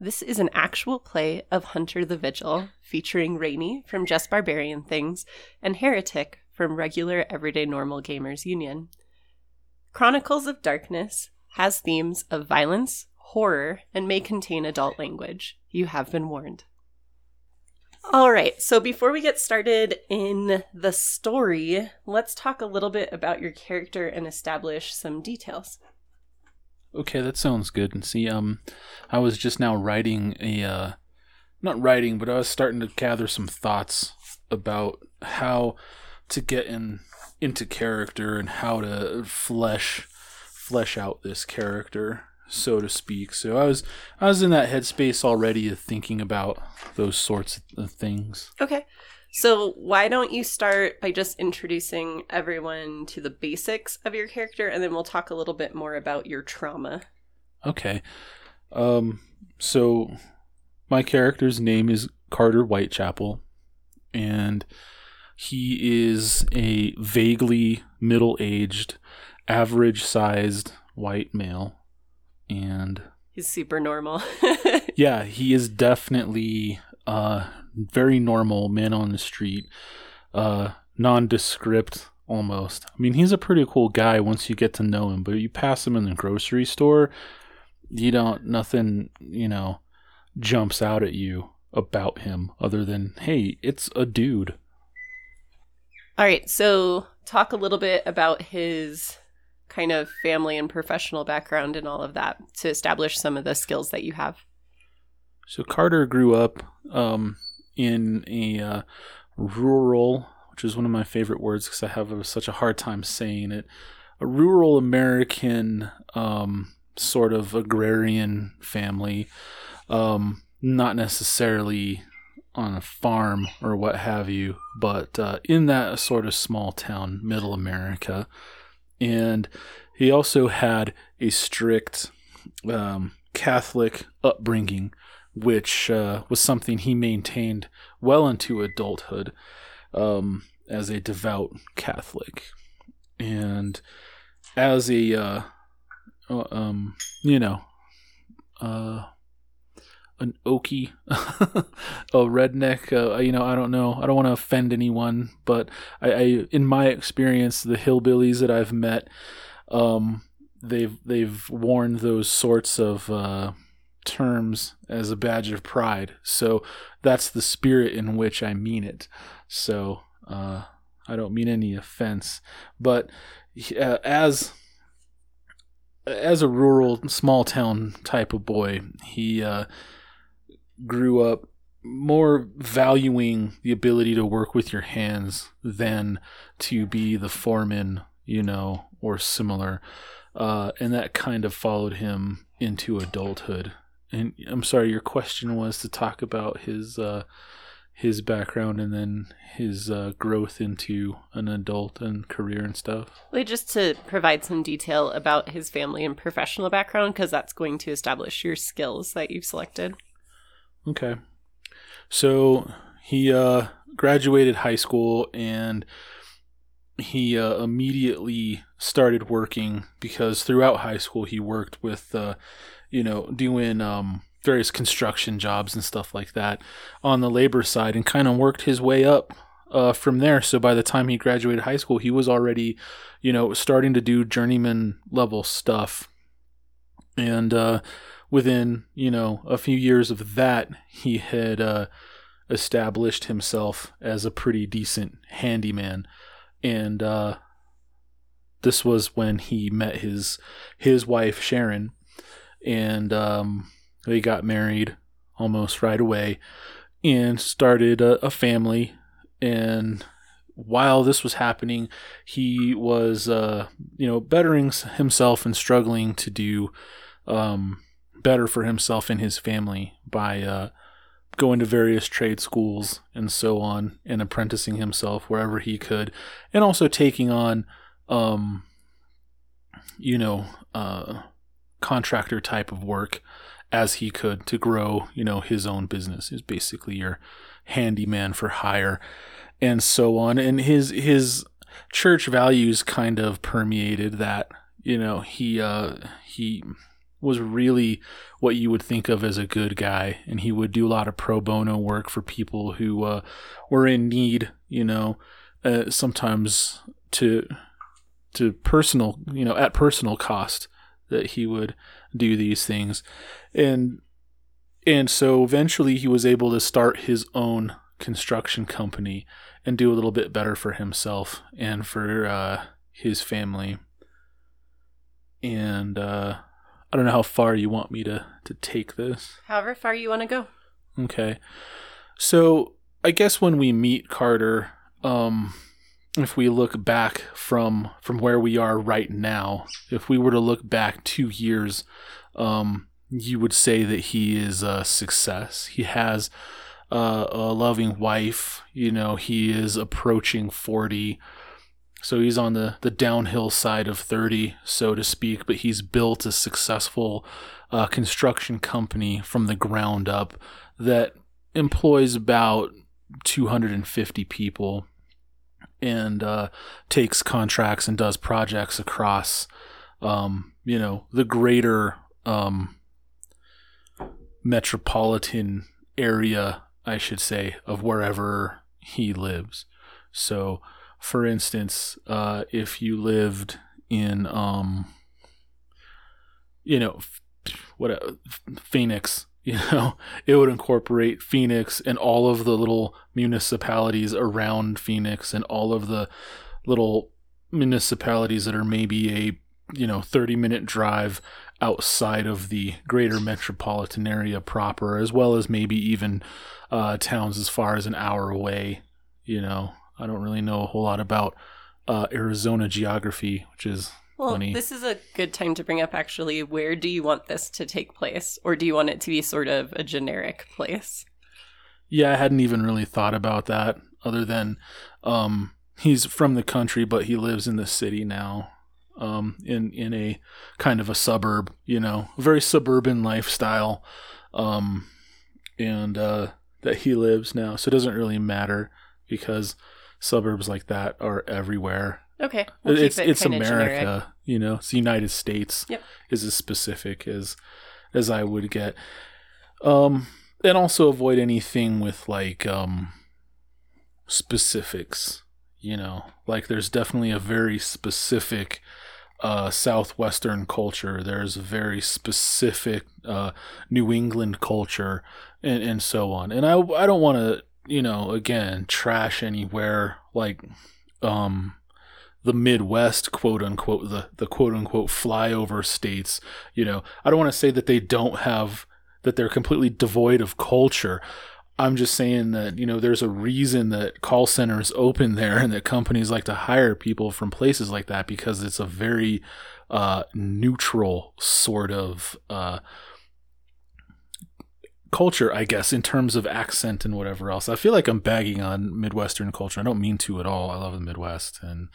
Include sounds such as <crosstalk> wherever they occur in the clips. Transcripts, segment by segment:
This is an actual play of Hunter the Vigil, featuring Rainey from Just Barbarian Things and Heretic from Regular Everyday Normal Gamers Union. Chronicles of Darkness has themes of violence, horror, and may contain adult language. You have been warned. All right, so before we get started in the story, let's talk a little bit about your character and establish some details. Okay, that sounds good. And see, um, I was just now writing a, uh, not writing, but I was starting to gather some thoughts about how to get in into character and how to flesh flesh out this character so to speak. So I was I was in that headspace already of thinking about those sorts of things. Okay. So why don't you start by just introducing everyone to the basics of your character and then we'll talk a little bit more about your trauma. Okay. Um so my character's name is Carter Whitechapel and he is a vaguely middle-aged average sized white male and he's super normal. <laughs> yeah, he is definitely uh very normal man on the street, uh nondescript almost. I mean, he's a pretty cool guy once you get to know him, but you pass him in the grocery store, you don't nothing, you know, jumps out at you about him other than, "Hey, it's a dude." All right, so talk a little bit about his kind of family and professional background and all of that to establish some of the skills that you have. So Carter grew up um, in a uh, rural, which is one of my favorite words because I have a, such a hard time saying it, a rural American um, sort of agrarian family, um, not necessarily on a farm or what have you, but uh, in that sort of small town, middle America. And he also had a strict um, Catholic upbringing, which uh, was something he maintained well into adulthood um, as a devout Catholic, and as a uh, uh um, you know uh, an okie, <laughs> a redneck. Uh, you know, I don't know. I don't want to offend anyone, but I, I, in my experience, the hillbillies that I've met, um, they've they've worn those sorts of uh, terms as a badge of pride. So that's the spirit in which I mean it. So uh, I don't mean any offense, but uh, as as a rural small town type of boy, he uh, grew up more valuing the ability to work with your hands than to be the foreman, you know, or similar. Uh, and that kind of followed him into adulthood. And I'm sorry, your question was to talk about his uh, his background and then his uh, growth into an adult and career and stuff. Well, just to provide some detail about his family and professional background, because that's going to establish your skills that you've selected. Okay. So he uh, graduated high school and he uh, immediately started working because throughout high school he worked with, uh, you know, doing um, various construction jobs and stuff like that on the labor side and kind of worked his way up uh, from there. So by the time he graduated high school, he was already, you know, starting to do journeyman level stuff. And, uh, within you know a few years of that, he had uh, established himself as a pretty decent handyman, and uh, this was when he met his his wife Sharon, and um, they got married almost right away, and started a, a family. And while this was happening, he was uh, you know bettering himself and struggling to do um, better for himself and his family by uh, going to various trade schools and so on and apprenticing himself wherever he could and also taking on um, you know uh, contractor type of work as he could to grow you know his own business is basically your handyman for hire and so on and his his church values kind of permeated that you know he uh he was really what you would think of as a good guy, and he would do a lot of pro bono work for people who uh, were in need. You know, uh, sometimes to to personal, you know, at personal cost that he would do these things, and and so eventually he was able to start his own construction company and do a little bit better for himself and for uh, his family. And uh, I don't know how far you want me to to take this. However far you want to go. Okay. So I guess when we meet Carter, um, if we look back from from where we are right now, if we were to look back two years, um, you would say that he is a success. He has uh, a loving wife. You know, he is approaching forty. So he's on the, the downhill side of 30, so to speak, but he's built a successful uh, construction company from the ground up that employs about 250 people and uh, takes contracts and does projects across, um, you know, the greater um, metropolitan area, I should say, of wherever he lives. So, for instance, uh, if you lived in, um, you know, what uh, Phoenix, you know, it would incorporate Phoenix and all of the little municipalities around Phoenix and all of the little municipalities that are maybe a you know 30 minute drive outside of the greater metropolitan area proper as well as maybe even uh, towns as far as an hour away you know. I don't really know a whole lot about uh, Arizona geography, which is Well, this is a good time to bring up actually where do you want this to take place? Or do you want it to be sort of a generic place? yeah, I hadn't even really thought about that. Other than um, he's from the country, but he lives in the city now, um, in in a kind of a suburb, you know, a very suburban lifestyle, um, and uh, that he lives now. So it doesn't really matter because suburbs like that are everywhere. Okay. we'll keep it's it it's America, generic. you know. It's the United States Yep. is as specific as as I would get. Um, and also avoid anything with like um specifics. You know, like there's definitely a very specific uh, southwestern culture. There's a very specific uh, New England culture, and and so on. And I I don't want to you know again trash anywhere like um the Midwest, quote unquote, the, the quote unquote flyover states. You know, I don't want to say that they don't have, that they're completely devoid of culture. I'm just saying that, you know, there's a reason that call centers open there and that companies like to hire people from places like that because it's a very uh, neutral sort of uh, culture, I guess, in terms of accent and whatever else. I feel like I'm bagging on Midwestern culture. I don't mean to at all. I love the Midwest and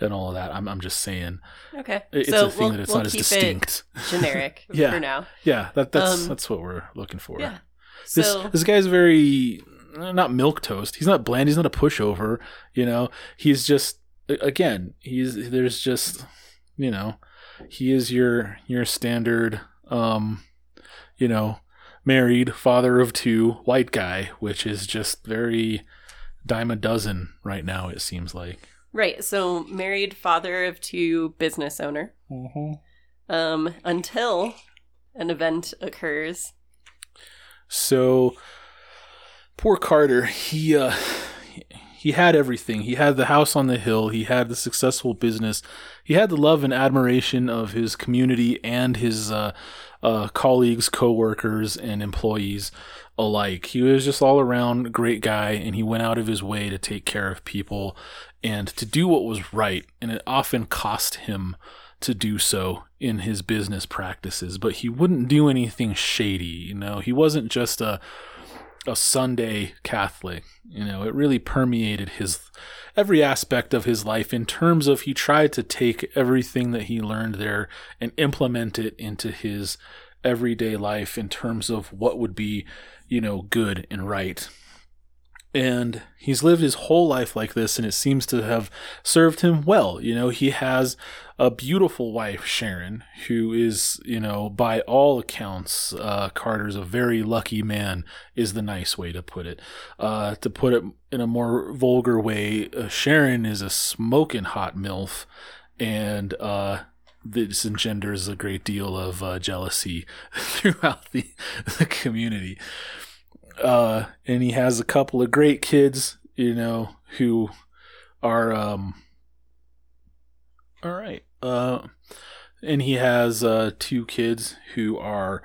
and all of that. I'm I'm just saying Okay. it's so a thing we'll, that it's we'll not as distinct. <laughs> generic Yeah. for now. yeah, that that's Um, that's what we're looking for. Yeah. This So this guy's very not milk toast. He's not bland. He's not a pushover. You know, he's just again. He's there's just you know, he is your your standard um, you know, married father of two white guy, which is just very dime a dozen right now. It seems like. right. So married father of two business owner. Um, until an event occurs. So poor Carter, he uh he had everything. He had the house on the hill, he had the successful business, he had the love and admiration of his community and his uh, uh, colleagues, coworkers, and employees alike. He was just all around great guy, and he went out of his way to take care of people and to do what was right. And it often cost him to do so in his business practices, but he wouldn't do anything shady. You know, he wasn't just a a Sunday Catholic. You know, it really permeated his every aspect of his life in terms of he tried to take everything that he learned there and implement it into his everyday life in terms of what would be, you know, good and right. And he's lived his whole life like this and it seems to have served him well. You know he has a beautiful wife sharon who is you know by all accounts uh, carter's a very lucky man is the nice way to put it. Uh, to put it in a more vulgar way uh, sharon is a smoking hot milf and uh, this engenders a great deal of uh, jealousy <laughs> throughout the, <laughs> the community uh, and he has a couple of great kids, you know, who are um, all right. Uh, and he has uh, two kids who are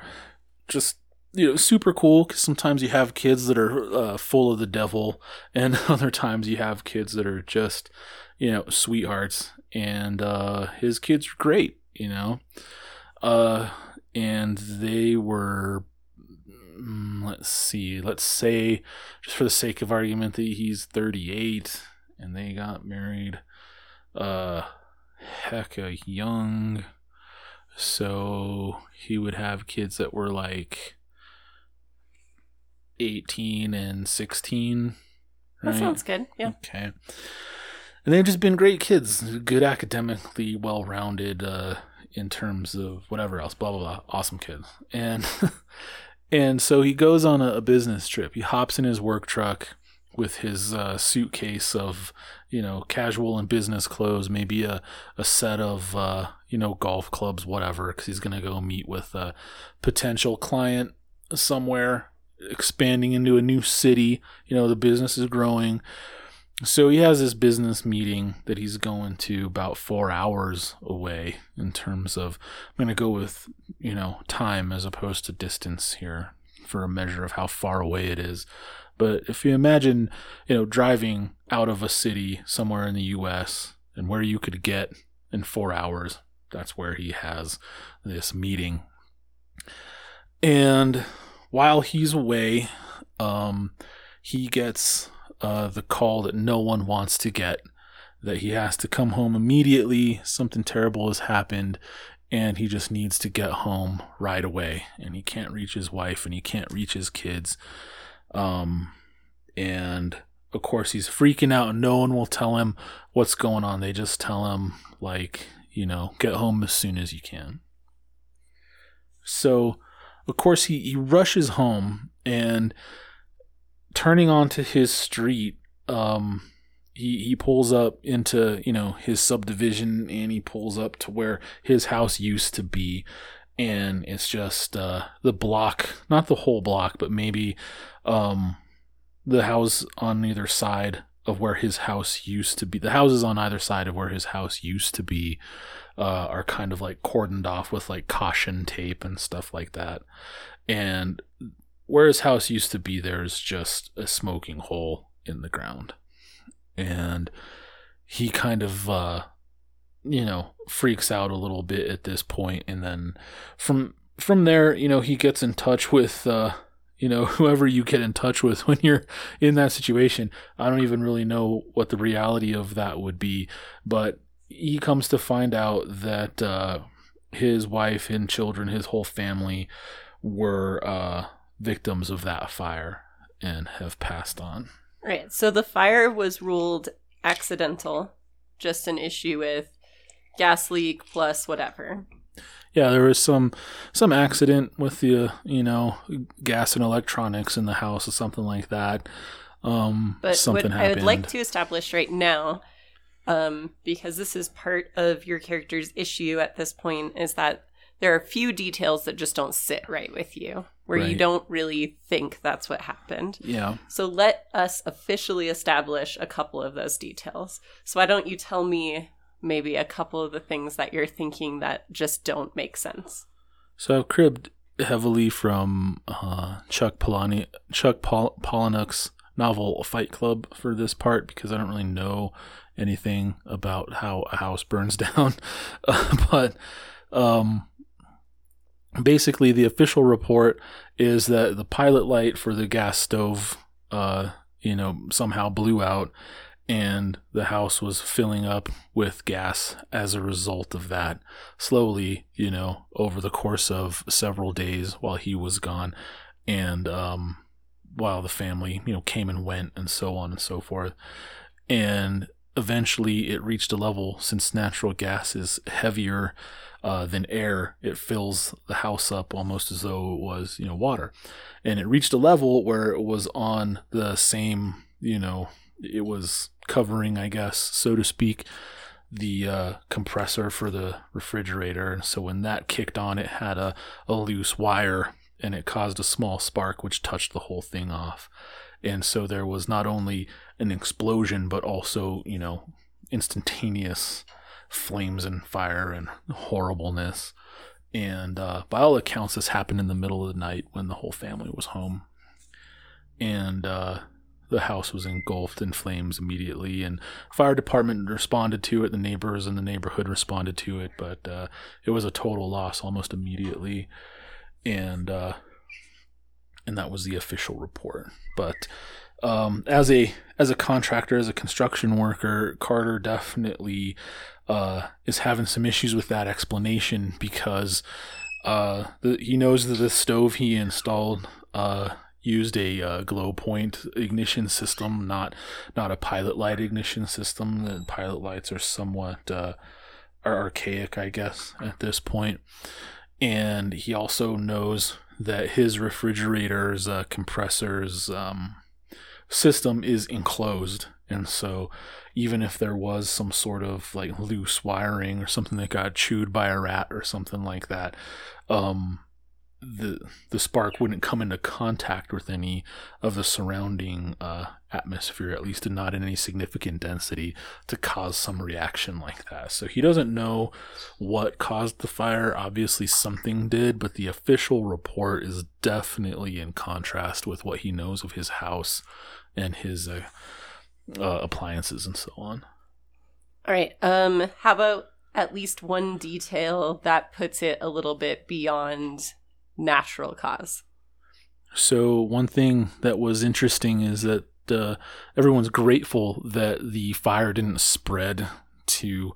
just you know super cool because sometimes you have kids that are uh, full of the devil, and <laughs> other times you have kids that are just you know sweethearts. And uh, his kids are great, you know. Uh, and they were let's see, let's say, just for the sake of argument, that he's 38 and they got married uh hecka young. So he would have kids that were like 18 and 16. Right? That sounds good. Yeah. Okay. And they've just been great kids, good academically, well rounded uh, in terms of whatever else, blah, blah, blah. Awesome kids. And <laughs> And so he goes on a, business trip. He hops in his work truck with his uh, suitcase of, you know, casual and business clothes, maybe a, a set of, uh, you know, golf clubs, whatever, because he's going to go meet with a potential client somewhere, expanding into a new city. You know, the business is growing. So he has this business meeting that he's going to about four hours away in terms of, I'm going to go with, you know, time as opposed to distance here for a measure of how far away it is. But if you imagine, you know, driving out of a city somewhere in the US and where you could get in four hours, that's where he has this meeting. And while he's away, um, he gets uh, the call that no one wants to get that he has to come home immediately. Something terrible has happened, and he just needs to get home right away. And he can't reach his wife and he can't reach his kids. Um, and of course, he's freaking out, and no one will tell him what's going on. They just tell him, like, you know, get home as soon as you can. So, of course, he, he rushes home and turning onto his street, um, he he pulls up into you know his subdivision and he pulls up to where his house used to be. And it's just uh, the block not the whole block but maybe um, the house on either side of where his house used to be the houses on either side of where his house used to be uh, are kind of like cordoned off with like caution tape and stuff like that. And where his house used to be, there's just a smoking hole in the ground. And he kind of, uh, you know, freaks out a little bit at this point. point, and then from from there, you know, he gets in touch with, uh, you know, <laughs> whoever you get in touch with when you're in that situation. I don't even really know what the reality of that would be, but he comes to find out that uh, his wife and children, his whole family, were uh, victims of that fire and have passed on. Right. So the fire was ruled accidental, just an issue with gas leak plus whatever. Yeah, there was some some accident with the you know gas and electronics in the house or something like that. Um, but something I would like to establish right now, um, because this is part of your character's issue at this point, is that there are a few details that just don't sit right with you where right. you don't really think that's what happened. Yeah. So let us officially establish a couple of those details. So why don't you tell me maybe a couple of the things that you're thinking that just don't make sense? So I've cribbed heavily from uh, Chuck Palahniuk, Chuck Pol- Palahniuk's novel Fight Club for this part because I don't really know anything about how a house burns <laughs> down. uh, but um, basically the official report is that the pilot light for the gas stove uh you know somehow blew out and the house was filling up with gas as a result of that slowly you know over the course of several days while he was gone and um while the family, you know, came and went and so on and so forth. And eventually it reached a level since natural gas is heavier uh, than air, it fills the house up almost as though it was, you know, water. And it reached a level where it was on the same, you know, it was covering, I guess, so to speak, the uh, compressor for the refrigerator. And so when that kicked on, it had a, a loose wire and it caused a small spark which touched the whole thing off. And so there was not only an explosion, but also, you know, instantaneous flames and fire and horribleness. And uh, by all accounts, this happened in the middle of the night when the whole family was home. And uh, the house was engulfed in flames immediately. And fire department responded to it. The neighbors in the neighborhood responded to it, but uh, it was a total loss almost immediately. And uh, and that was the official report. But um, as a as a contractor, as a construction worker, Carter definitely uh, is having some issues with that explanation because uh, the, he knows that the stove he installed uh, used a uh, glow point ignition system, not not a pilot light ignition system. The pilot lights are somewhat uh, are archaic, I guess, at this point. And he also knows that his refrigerator's uh, compressor's um, system is enclosed, and so even if there was some sort of like loose wiring or something that got chewed by a rat or something like that, um, the the spark wouldn't come into contact with any of the surrounding uh, atmosphere, at least not in any significant density, to cause some reaction like that. So he doesn't know what caused the fire. Obviously, something did, but the official report is definitely in contrast with what he knows of his house and his uh, uh, appliances and so on. All right. Um, how about at least one detail that puts it a little bit beyond natural cause? So one thing that was interesting is that uh, everyone's grateful that the fire didn't spread to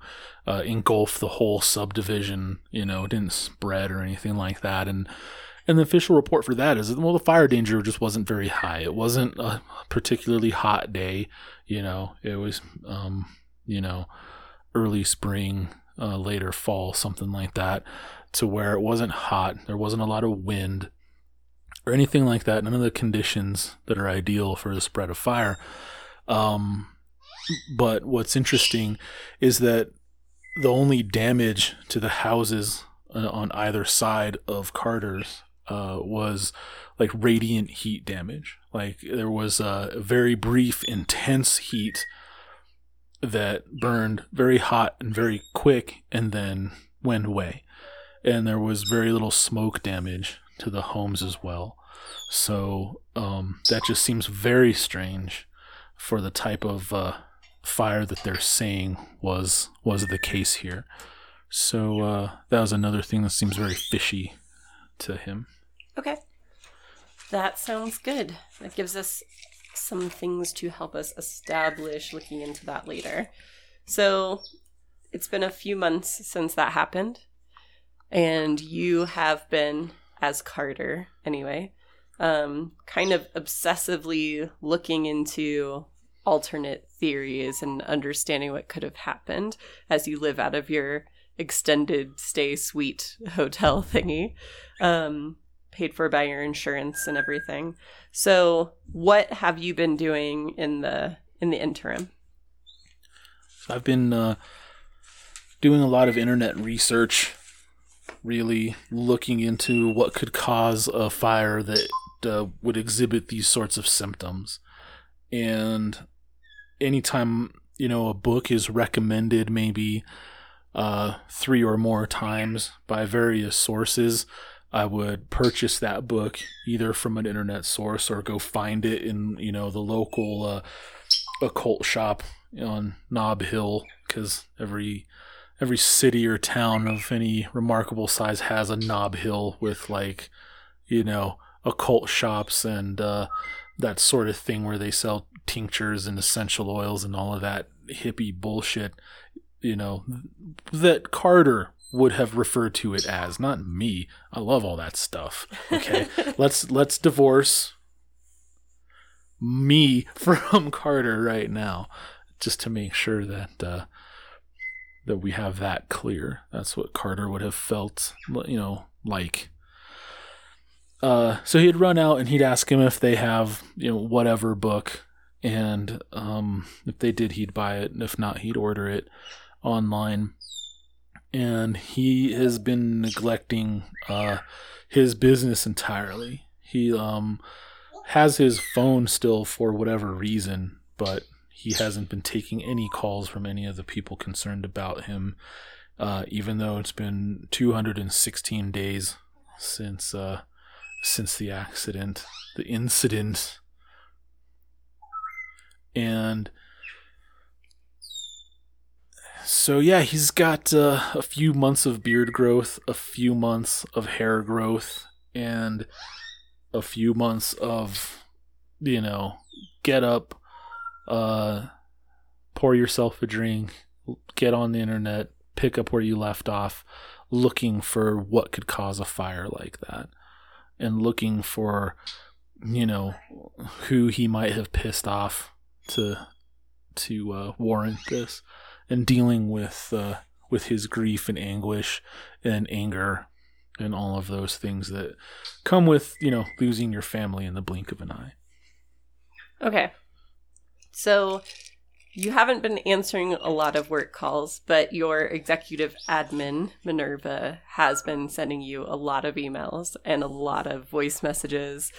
uh, engulf the whole subdivision. You know, it didn't spread or anything like that, and and the official report for that is that, well, the fire danger just wasn't very high. It wasn't a particularly hot day. You know, it was, um, you know, early spring, uh, later fall, something like that, to where it wasn't hot. There wasn't a lot of wind or anything like that. None of the conditions that are ideal for the spread of fire. Um, but what's interesting is that the only damage to the houses uh, on either side of Carter's uh, was like radiant heat damage. Like there was a very brief, intense heat that burned very hot and very quick and then went away. And there was very little smoke damage to the homes as well. So um, that just seems very strange for the type of uh, fire that they're saying was was the case here. So uh, that was another thing that seems very fishy to him. Okay. That sounds good. That gives us some things to help us establish looking into that later. So it's been a few months since that happened. And you have been, as Carter anyway, um, kind of obsessively looking into alternate theories and understanding what could have happened as you live out of your extended stay suite hotel <laughs> thingy. Um, paid for by your insurance and everything. So, what have you been doing in the in the interim? So I've been uh, doing a lot of internet research, really looking into what could cause a fire that uh, would exhibit these sorts of symptoms. And anytime you know a book is recommended, maybe uh, three or more times by various sources, I would purchase that book either from an internet source or go find it in you know the local uh, occult shop on Nob Hill because every every city or town of any remarkable size has a Nob Hill with like you know occult shops and uh, that sort of thing where they sell tinctures and essential oils and all of that hippie bullshit you know that Carter would have referred to it as, not me. I love all that stuff. Okay, <laughs> let's let's divorce me from <laughs> Carter right now, just to make sure that uh, that we have that clear. That's what Carter would have felt, you know, like. Uh, so he'd run out and he'd ask him if they have, you know, whatever book, and um, if they did, he'd buy it, and if not, he'd order it online. And he has been neglecting uh, his business entirely. He um, has his phone still for whatever reason, but he hasn't been taking any calls from any of the people concerned about him, uh, even though it's been 216 days since uh, since the accident, the incident, and so yeah, he's got uh, a few months of beard growth, a few months of hair growth, and a few months of you know get up uh, pour yourself a drink, get on the internet, pick up where you left off, looking for what could cause a fire like that, and looking for, you know, who he might have pissed off to to uh, warrant this, and dealing with uh, with his grief and anguish and anger and all of those things that come with you know losing your family in the blink of an eye. Okay. So you haven't been answering a lot of work calls, but your executive admin, Minerva, has been sending you a lot of emails and a lot of voice messages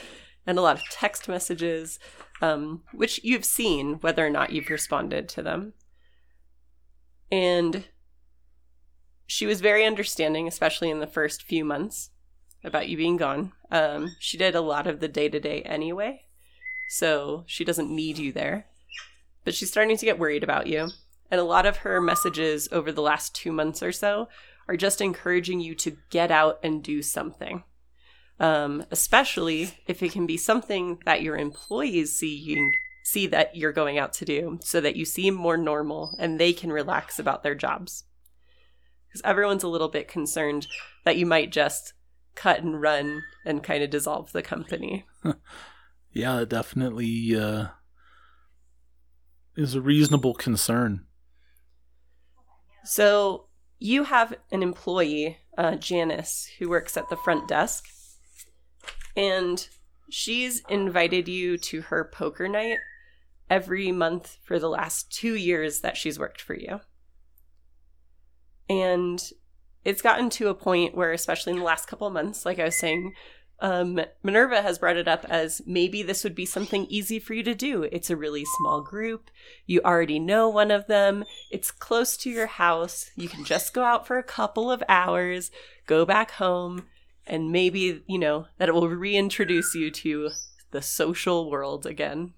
and a lot of text messages, um, which you've seen whether or not you've responded to them. And she was very understanding, especially in the first few months about you being gone. Um, she did a lot of the day to day anyway, so she doesn't need you there but she's starting to get worried about you. And a lot of her messages over the last two months or so are just encouraging you to get out and do something. Um, especially if it can be something that your employees see you see that you're going out to do so that you seem more normal and they can relax about their jobs. Because everyone's a little bit concerned that you might just cut and run and kind of dissolve the company. <laughs> yeah, definitely uh is a reasonable concern. So you have an employee, uh, Janice, who works at the front desk, and she's invited you to her poker night every month for the last two years that she's worked for you. And it's gotten to a point where, especially in the last couple of months, like I was saying, um, Minerva has brought it up as maybe this would be something easy for you to do. It's a really small group. You already know one of them. It's close to your house. You can just go out for a couple of hours, go back home, and maybe, you know, that it will reintroduce you to the social world again.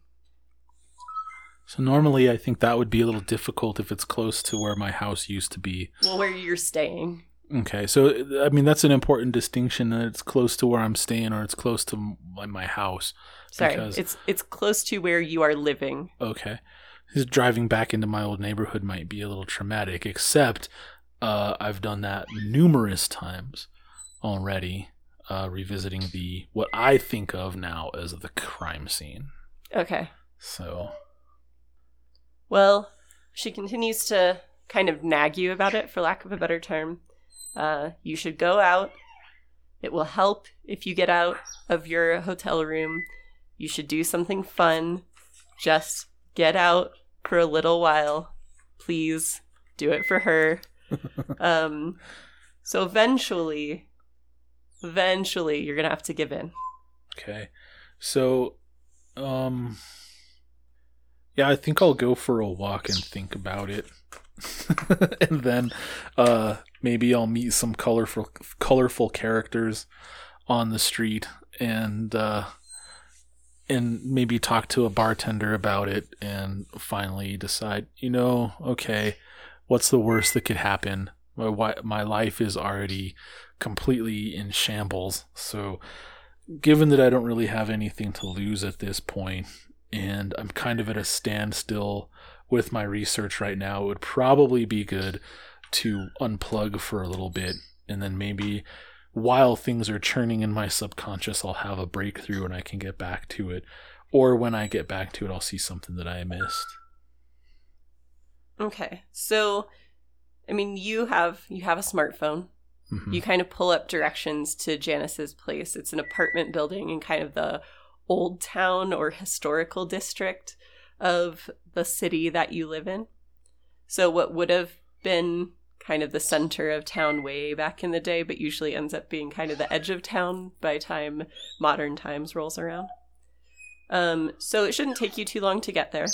So normally I think that would be a little difficult if it's close to where my house used to be. Well, where you're staying. Okay, so I mean that's an important distinction that it's close to where I'm staying or it's close to my, my house. Sorry, because, it's it's close to where you are living. Okay, Just driving back into my old neighborhood might be a little traumatic. Except uh, I've done that numerous times already, uh, revisiting the what I think of now as the crime scene. Okay. So. Well, she continues to kind of nag you about it, for lack of a better term. Uh, you should go out. It will help if you get out of your hotel room. You should do something fun. Just get out for a little while. Please do it for her. <laughs> um, so eventually, eventually, you're going to have to give in. Okay. So, um, yeah, I think I'll go for a walk and think about it. <laughs> and then uh, maybe I'll meet some colorful colorful characters on the street and uh, and maybe talk to a bartender about it and finally decide, you know, okay, what's the worst that could happen? My my life is already completely in shambles. So given that I don't really have anything to lose at this point and I'm kind of at a standstill with my research right now, it would probably be good to unplug for a little bit and then maybe while things are churning in my subconscious, I'll have a breakthrough and I can get back to it. Or when I get back to it, I'll see something that I missed. Okay. So I mean you have you have a smartphone. Mhm. You kind of pull up directions to Janice's place. It's an apartment building in kind of the old town or historical district of the city that you live in. So, what would have been kind of the center of town way back in the day, but usually ends up being kind of the edge of town by time modern times rolls around. Um, so, it shouldn't take you too long to get there.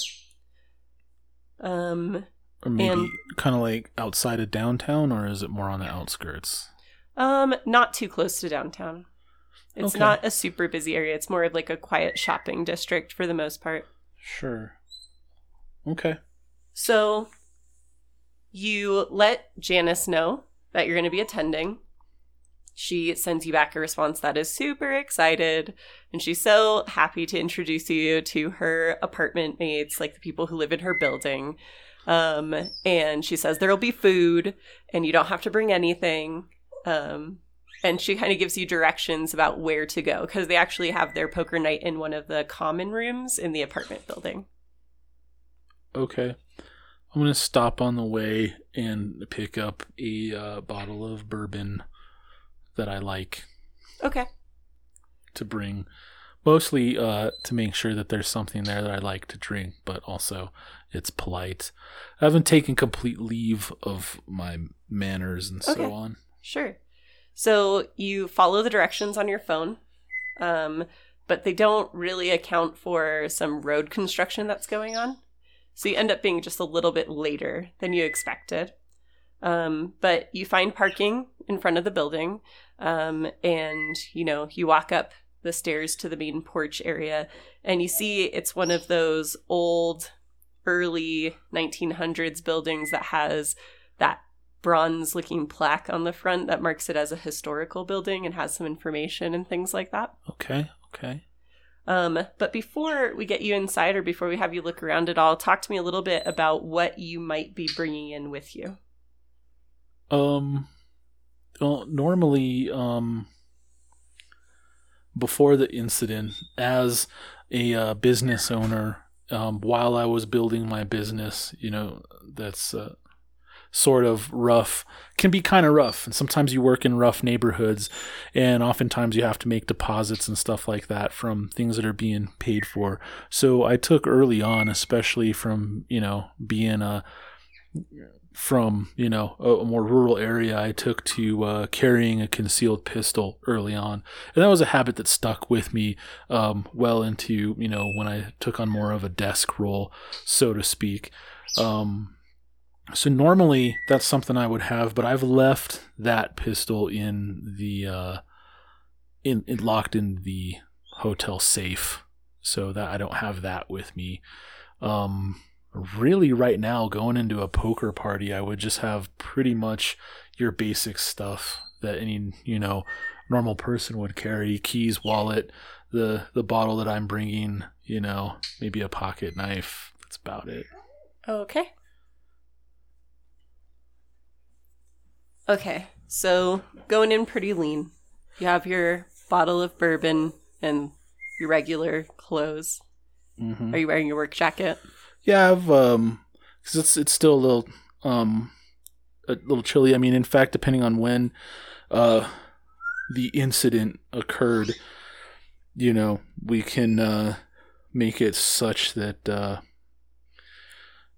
Um, Or maybe And- kind of like outside of downtown, or is it more on the outskirts? Um, not too close to downtown. It's Okay. not a super busy area. It's more of like a quiet shopping district for the most part. Sure. Okay. So you let Janice know that you're going to be attending. She sends you back a response that is super excited, and she's so happy to introduce you to her apartment mates, like the people who live in her building. Um, and she says there'll be food, and you don't have to bring anything. Um, and she kind of gives you directions about where to go because they actually have their poker night in one of the common rooms in the apartment building. Okay. I'm gonna stop on the way and pick up a uh, bottle of bourbon that I like Okay. to bring, mostly uh, to make sure that there's something there that I like to drink, but also it's polite. I haven't taken complete leave of my manners and Okay. so on. Sure. So you follow the directions on your phone, um, but they don't really account for some road construction that's going on. So you end up being just a little bit later than you expected. Um, but you find parking in front of the building, um, and you know you walk up the stairs to the main porch area, and you see it's one of those old, early 1900s buildings that has that bronze looking plaque on the front that marks it as a historical building and has some information and things like that. Okay. Okay. Um, but before we get you inside or before we have you look around at all, talk to me a little bit about what you might be bringing in with you. Um, well, normally, um, before the incident, as a uh, business owner, um, while I was building my business, you know, that's uh, sort of rough, can be kind of rough. And sometimes you work in rough neighborhoods, and oftentimes you have to make deposits and stuff like that from things that are being paid for. So I took early on, especially from, you know, being a from you know a, a more rural area i took to uh, carrying a concealed pistol early on and that was a habit that stuck with me um, well into you know when i took on more of a desk role so to speak um, so normally that's something i would have but i've left that pistol in the uh, in, locked in the hotel safe so that i don't have that with me. Um, really right now going into a poker party i would just have pretty much your basic stuff that any you know normal person would carry. Keys wallet the the bottle that i'm bringing you know maybe a pocket knife. That's about it. Okay. Okay, so going in pretty lean. You have your bottle of bourbon and your regular clothes. mm-hmm. Are you wearing your work jacket? Yeah, I've um, cause it's it's still a little um, a little chilly. I mean, in fact, depending on when uh the incident occurred, you know, we can uh make it such that uh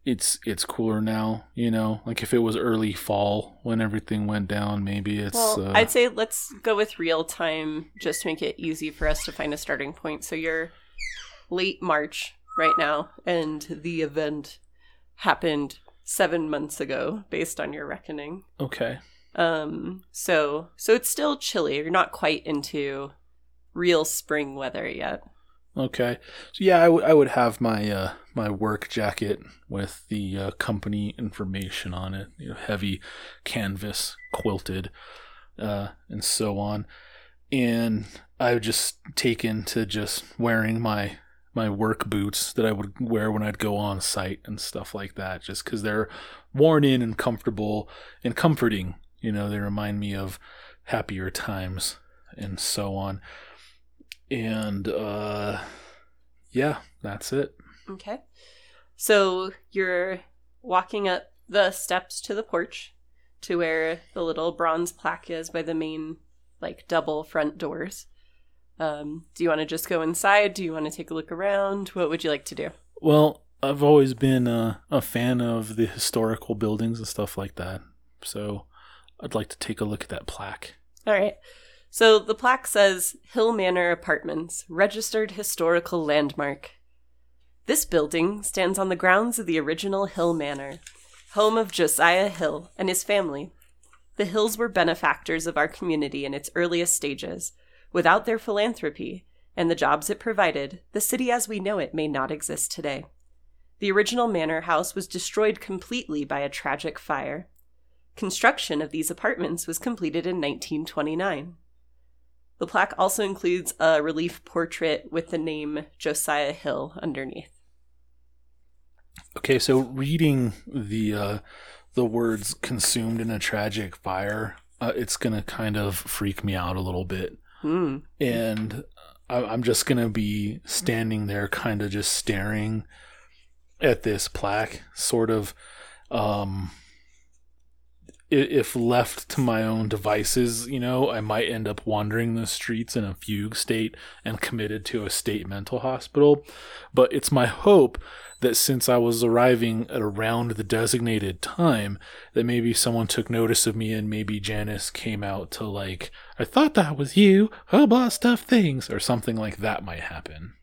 it's it's cooler now. You know, like if it was early fall when everything went down, maybe it's. Well, uh, I'd say let's go with real time just to make it easy for us to find a starting point. So you're late March right now, and the event happened seven months ago, based on your reckoning. okay. Um, so so it's still chilly. You're not quite into real spring weather yet. Okay. So yeah, I would I would have my uh my work jacket with the uh, company information on it, you know, heavy canvas quilted uh and so on. And I would just take into just wearing my my work boots that I would wear when I'd go on site and stuff like that just cuz they're worn in and comfortable and comforting. You know, they remind me of happier times and so on. And uh yeah, that's it. Okay. So you're walking up the steps to the porch to where the little bronze plaque is by the main, like, double front doors. Um, do you want to just go inside? Do you want to take a look around? What would you like to do? Well, I've always been uh, a fan of the historical buildings and stuff like that. So I'd like to take a look at that plaque. All right. So the plaque says Hill Manor Apartments, registered historical landmark. This building stands on the grounds of the original Hill Manor, home of Josiah Hill and his family. The Hills were benefactors of our community in its earliest stages. Without their philanthropy and the jobs it provided, the city as we know it may not exist today. The original manor house was destroyed completely by a tragic fire. Construction of these apartments was completed in 1929. The plaque also includes a relief portrait with the name Josiah Hill underneath. Okay, so reading the uh, the words "consumed in a tragic fire," uh, it's gonna kind of freak me out a little bit, Hmm. and I- I'm just gonna be standing there, kind of just staring at this plaque, sort of. Um, if left to my own devices, you know, I might end up wandering the streets in a fugue state and committed to a state mental hospital. But it's my hope that since I was arriving at around the designated time, that maybe someone took notice of me and maybe Janice came out to like, I thought that was you, blah stuff things, or something like that might happen.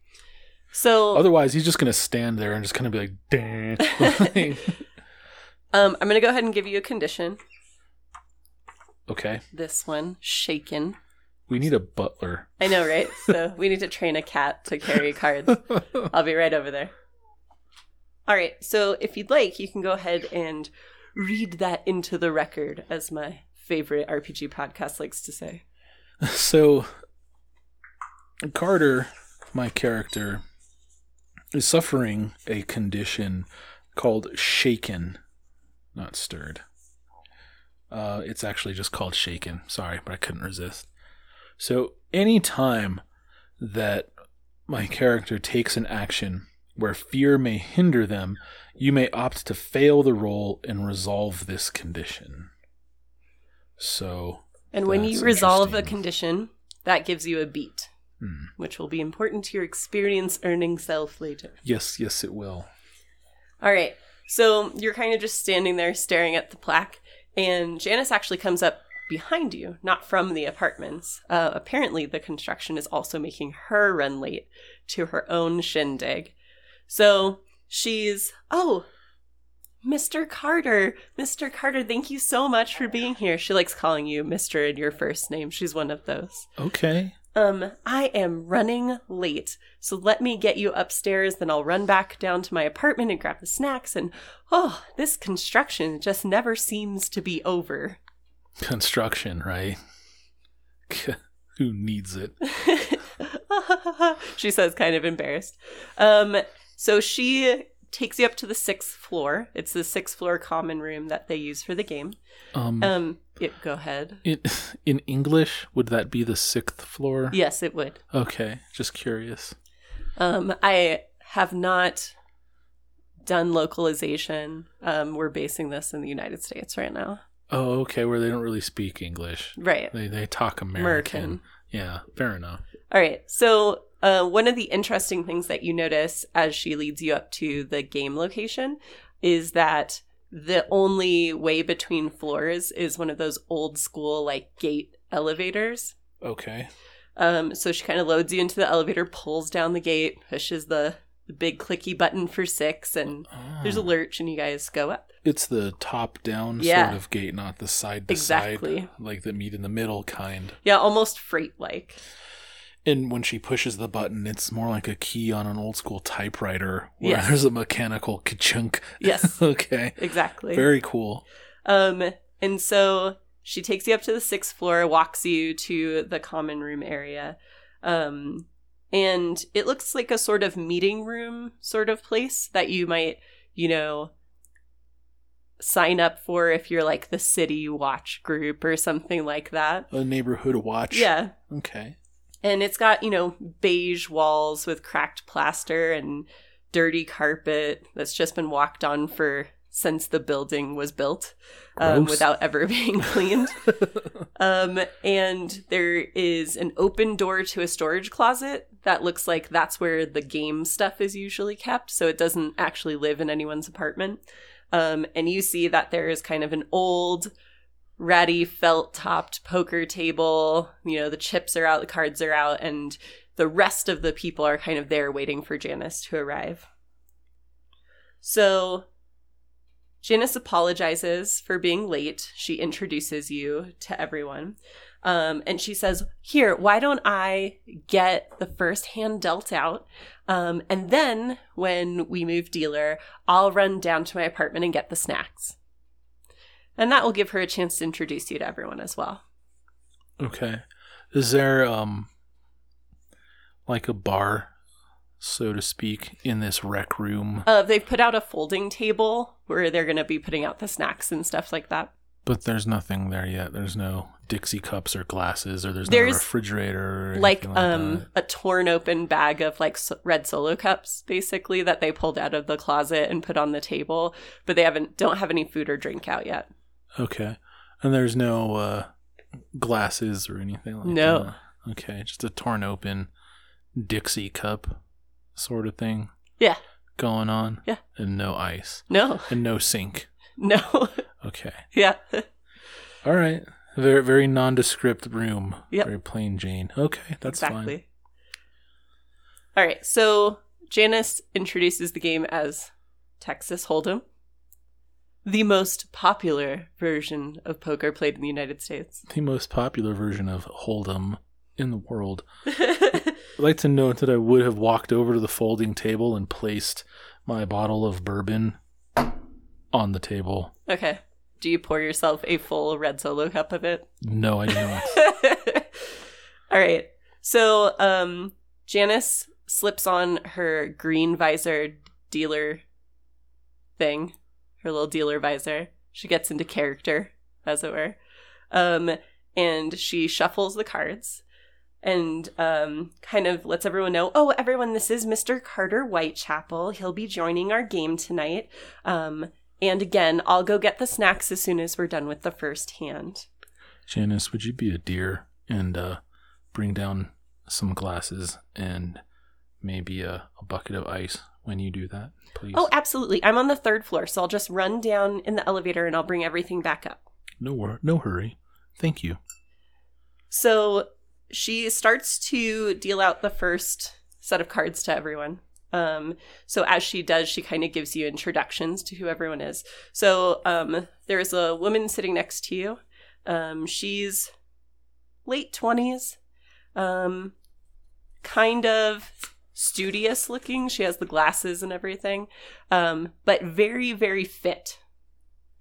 So Otherwise, he's just gonna stand there and just kind of be like, "Dang." <laughs> um, I'm going to go ahead and give you a condition. Okay, This one, shaken. we need a butler. I know, right? So <laughs> we need to train a cat to carry cards. I'll be right over there. All right. So if you'd like, you can go ahead and read that into the record, as my favorite RPG podcast likes to say. <laughs> So, Carter, my character, is suffering a condition called shaken, not stirred. Uh, it's actually just called shaken. Sorry, but I couldn't resist. So, any time that my character takes an action where fear may hinder them, you may opt to fail the roll and resolve this condition. So, And when you resolve a condition, that gives you a beat, hmm. which will be important to your experience earning self later. yes, yes, it will. All right. So you're kind of just standing there staring at the plaque, and Janice actually comes up behind you, not from the apartments. Uh, apparently, the construction is also making her run late to her own shindig. So she's, oh, Mr. Carter, Mr. Carter, thank you so much for being here. She likes calling you Mr. in your first name. She's one of those. Okay. Um, I am running late, so let me get you upstairs, then I'll run back down to my apartment and grab the snacks. And oh, this construction just never seems to be over. Construction, right? <laughs> Who needs it? <laughs> she says, kind of embarrassed. Um, so she takes you up to the sixth floor. It's the sixth floor common room that they use for the game. Um, Um, it, go ahead. in, <laughs> in English, would that be the sixth floor? Yes, it would. Okay, just curious. Um, I have not done localization. Um, we're basing this in the United States right now. Oh, okay, where they don't really speak English. Right. They they talk American. American. Yeah, fair enough. All right. So, uh, one of the interesting things that you notice as she leads you up to the game location is that the only way between floors is one of those old school, like, gate elevators. Okay. Um, so she kind of loads you into the elevator, pulls down the gate, pushes the, the big clicky button for six, and there's a lurch, and you guys go up. It's the top down Yeah. sort of gate, not the side to Exactly. side, like the meet in the middle kind. Yeah, almost freight like. And when she pushes the button, it's more like a key on an old school typewriter where Yes. there's a mechanical ka-chunk. Yes, <laughs> okay. exactly. Very cool. Um, and so she takes you up to the sixth floor, walks you to the common room area. Um, and it looks like a sort of meeting room sort of place that you might, you know, sign up for if you're like the city watch group or something like that. A neighborhood watch. Yeah. Okay. And it's got, you know, beige walls with cracked plaster and dirty carpet that's just been walked on for since the building was built um, without ever <laughs> being cleaned. <laughs> um, and there is an open door to a storage closet that looks like that's where the game stuff is usually kept. So it doesn't actually live in anyone's apartment. Um, and you see that there is kind of an old, ratty, felt topped poker table. You know, the chips are out, the cards are out, and the rest of the people are kind of there waiting for Janice to arrive. So Janice apologizes for being late. She introduces you to everyone. Um, and she says, Here, why don't I get the first hand dealt out? Um, and then when we move dealer, I'll run down to my apartment and get the snacks. And that will give her a chance to introduce you to everyone as well. Okay. Is there um like a bar, so to speak, in this rec room? Uh, they've put out a folding table where they're going to be putting out the snacks and stuff like that. But there's nothing there yet. There's no Dixie cups or glasses, or there's, There's, no refrigerator. Or like like um that. a torn open bag of like so- red solo cups basically that they pulled out of the closet and put on the table but they haven't don't have any food or drink out yet Okay. And there's no uh glasses or anything like No. that. Okay, just a torn open Dixie cup sort of thing yeah going on. Yeah. And no ice. no And no sink. no Okay. <laughs> yeah All right. Very very nondescript room. Yep. Very plain Jane. Okay, that's exactly fine. all right so janice introduces the game as texas hold'em the most popular version of poker played in the united states <laughs> The most popular version of Hold'em in the world. <laughs> I'd like to note that I would have walked over to the folding table and placed my bottle of bourbon on the table. okay do you pour yourself a full red solo cup of it No, I do not. <laughs> All right. So, um, Janice slips on her green visor dealer thing, her little dealer visor. She gets into character, as it were. Um, and she shuffles the cards and um, kind of lets everyone know oh, everyone, this is Mr. Carter Whitechapel. He'll be joining our game tonight. Um, and again, I'll go get the snacks as soon as we're done with the first hand. Janice, would you be a dear and uh, bring down some glasses and maybe a, a bucket of ice when you do that, please? Oh, absolutely. I'm on the third floor, so I'll just run down in the elevator and I'll bring everything back up. no, wor- no hurry. Thank you. So she starts to deal out the first set of cards to everyone. Um, so as she does, she kind of gives you introductions to who everyone is. So um, there's a woman sitting next to you. Um, she's late 20s, um, kind of studious looking. She has the glasses and everything, um, but very, very fit.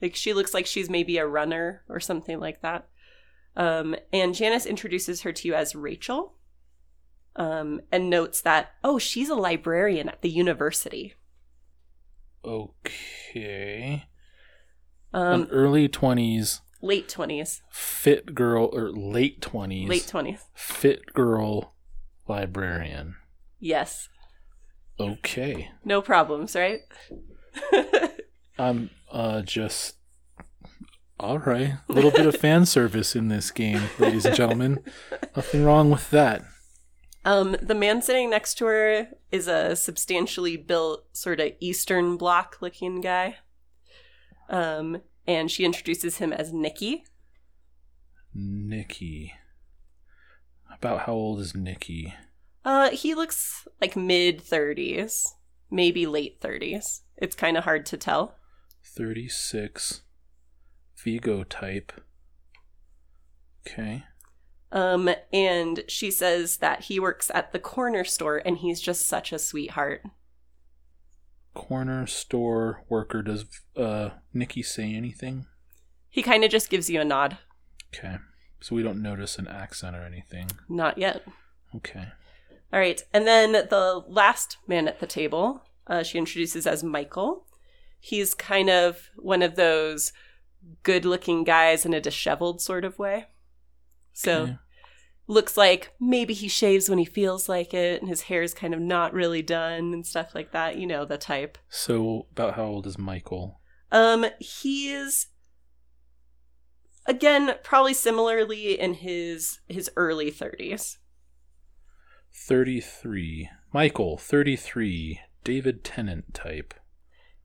Like she looks like she's maybe a runner or something like that. Um, and Janice introduces her to you as Rachel um, and notes that, oh, she's a librarian at the university. Okay. Um, An early 20s late 20s, fit girl, or late 20s late 20s. fit girl librarian. Yes. Okay. No problems, right? <laughs> I'm uh just all right. A little bit of <laughs> fan service in this game, ladies and gentlemen. Nothing wrong with that. um, the man sitting next to her is a substantially built, sort of Eastern Bloc looking guy. Um, and she introduces him as Nikki. Nikki. About how old is Nikki? Uh, he looks like mid 30s, maybe late 30s. It's kind of hard to tell. 36. Viggo type. Okay. Um, and she says that he works at the corner store and he's just such a sweetheart. Corner store worker. Does uh Nikki say anything? He kind of just gives you a nod. Okay. So we don't notice an accent or anything. Not yet. Okay. All right. And then the last man at the table, uh, she introduces as Michael. he's kind of one of those good looking guys in a disheveled sort of way. So Okay. looks like maybe he shaves when he feels like it and his hair is kind of not really done and stuff like that. You know the type. So, about how old is Michael? Um, he's again probably similarly in his his early 30s. 33. Michael, 33. David Tennant type.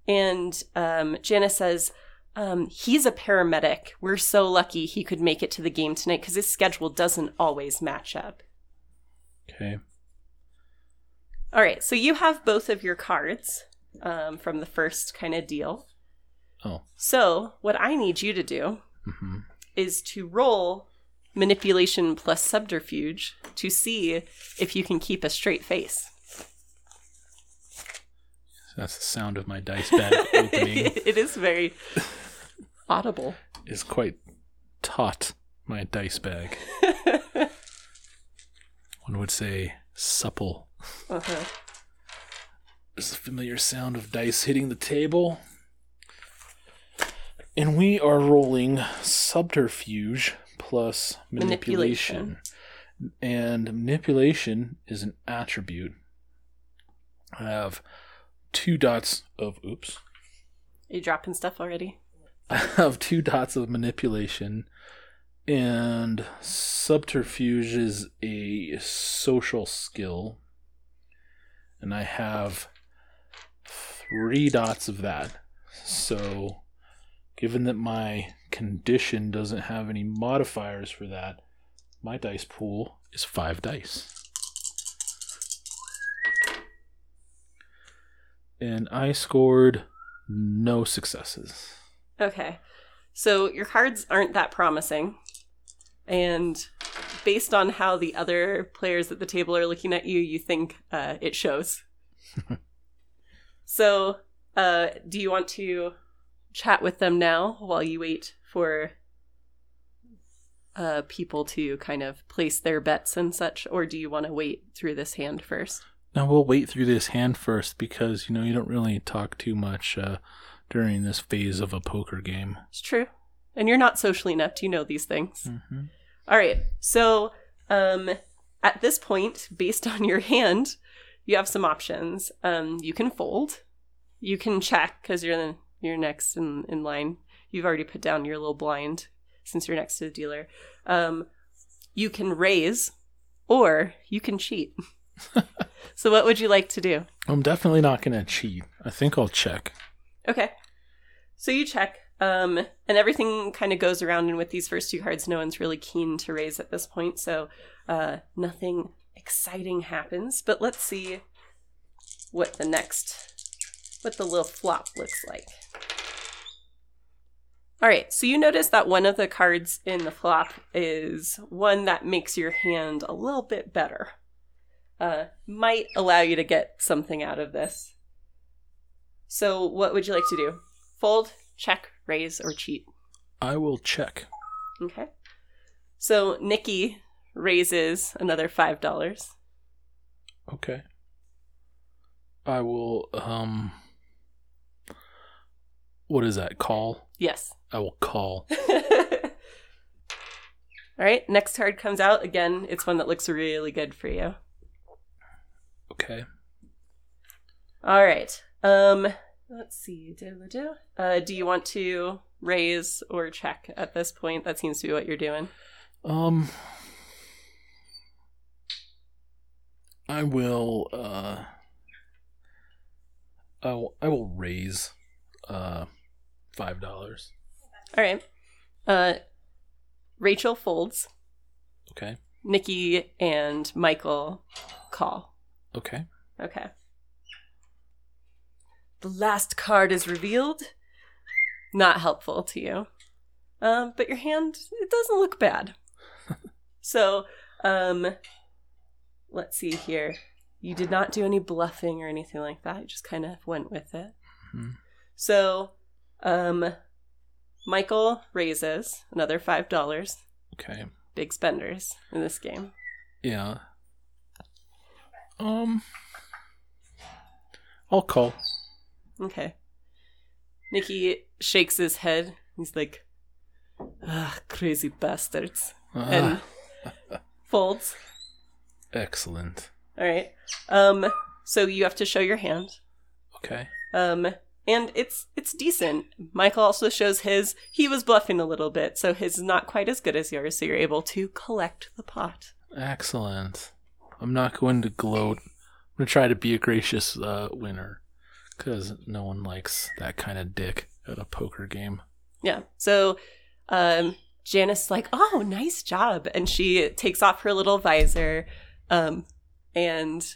And um, Janice says, um, he's a paramedic. We're so lucky he could make it to the game tonight because his schedule doesn't always match up. Okay. All right, so you have both of your cards um, from the first kind of deal. Oh. So, what I need you to do hmm is to roll manipulation plus subterfuge to see if you can keep a straight face. That's the sound of my dice bag <laughs> opening. it is very audible. is quite taut, my dice bag. <laughs> One would say supple. uh-huh. There's a familiar sound of dice hitting the table. And we are rolling subterfuge plus manipulation. And manipulation is an attribute. I have two dots of oops. Are you dropping stuff already? <laughs> I have two dots of manipulation, and subterfuge is a social skill, and I have three dots of that. So, given that my condition doesn't have any modifiers for that, my dice pool is five dice. And I scored no successes. Okay. So your cards aren't that promising. And based on how the other players at the table are looking at you, you think uh, it shows. <laughs> so, uh, do you want to chat with them now while you wait for uh, people to kind of place their bets and such? Or do you want to wait through this hand first? Now we'll wait through this hand first because you know you don't really talk too much uh, during this phase of a poker game. It's true. And you're not socially inept. You know these things. Mm-hmm. All right. So, um, at this point, based <laughs> on your hand, you have some options. Um, you can fold. You can check because you're the, you're next in, in line. You've already put down your little blind since you're next to the dealer. Um, you can raise, or you can cheat. <laughs> so, what would you like to do? I'm definitely not gonna cheat. I think I'll check. Okay. So you check, um, and everything kind of goes around. And with these first two cards, no one's really keen to raise at this point, so uh, nothing exciting happens. But let's see what the next, what the little flop looks like. All right, so you notice that one of the cards in the flop is one that makes your hand a little bit better. Uh, might allow you to get something out of this. So, what would you like to do? Fold, check, raise, or cheat? I will check. Okay. So, Nikki raises another $5. Okay. I will. Um. What is that? Call. Yes. I will call. <laughs> All right, next card comes out. Again, it's one that looks really good for you. Okay. All right. Um, let's see. Uh, do you want to raise or check at this point? That seems to be what you're doing. Um. I will. Uh. I will. I will raise. Uh. Five dollars. All right. Uh, Rachel folds. Okay. Nikki and Michael call. Okay. Okay. The last card is revealed. Not helpful to you. Um, but your hand, it doesn't look bad. <laughs> so, um, let's see here. You did not do any bluffing or anything like that. You just kind of went with it. Mhm. So, um, Michael raises another $5. Okay. Big spenders in this game. Yeah. Um. I'll call. Okay. Nikki shakes his head. He's like, ah, crazy bastards. Ah, And folds. excellent. All right. Um, so you have to show your hand. Okay. Um, and it's it's decent. Michael also shows his. He was bluffing a little bit, so his is not quite as good as yours. So you're able to collect the pot. Excellent. I'm not going to gloat. I'm going to try to be a gracious uh, winner because no one likes that kind of dick at a poker game. Yeah. So, um, Janice like, "Oh, nice job," and she takes off her little visor, um, and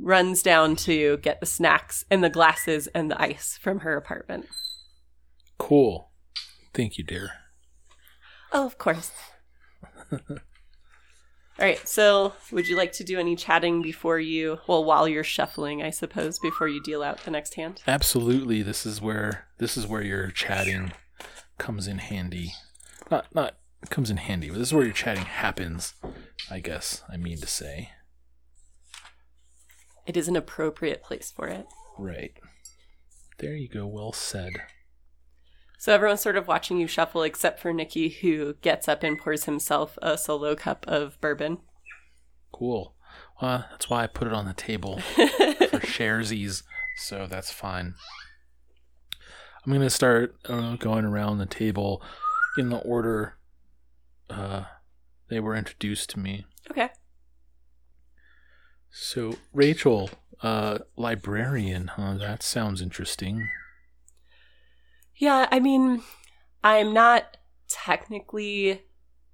runs down to get the snacks and the glasses and the ice from her apartment. Cool. Thank you, dear. Oh, of course. <laughs> All right. So, would you like to do any chatting before you, well, while you're shuffling, I suppose, before you deal out the next hand? Absolutely. This is where this is where your chatting comes in handy. Not not comes in handy, but this is where your chatting happens. I guess I mean to say. It is an appropriate place for it. Right. There you go. Well said. So everyone's sort of watching you shuffle, except for Nikki, who gets up and pours himself a solo cup of bourbon. Cool. Well, that's why I put it on the table <laughs> for sharesies, so that's fine. I'm gonna start uh, going around the table in the order uh, they were introduced to me. Okay. So Rachel, uh, librarian, huh? That sounds interesting. Yeah, I mean, I'm not technically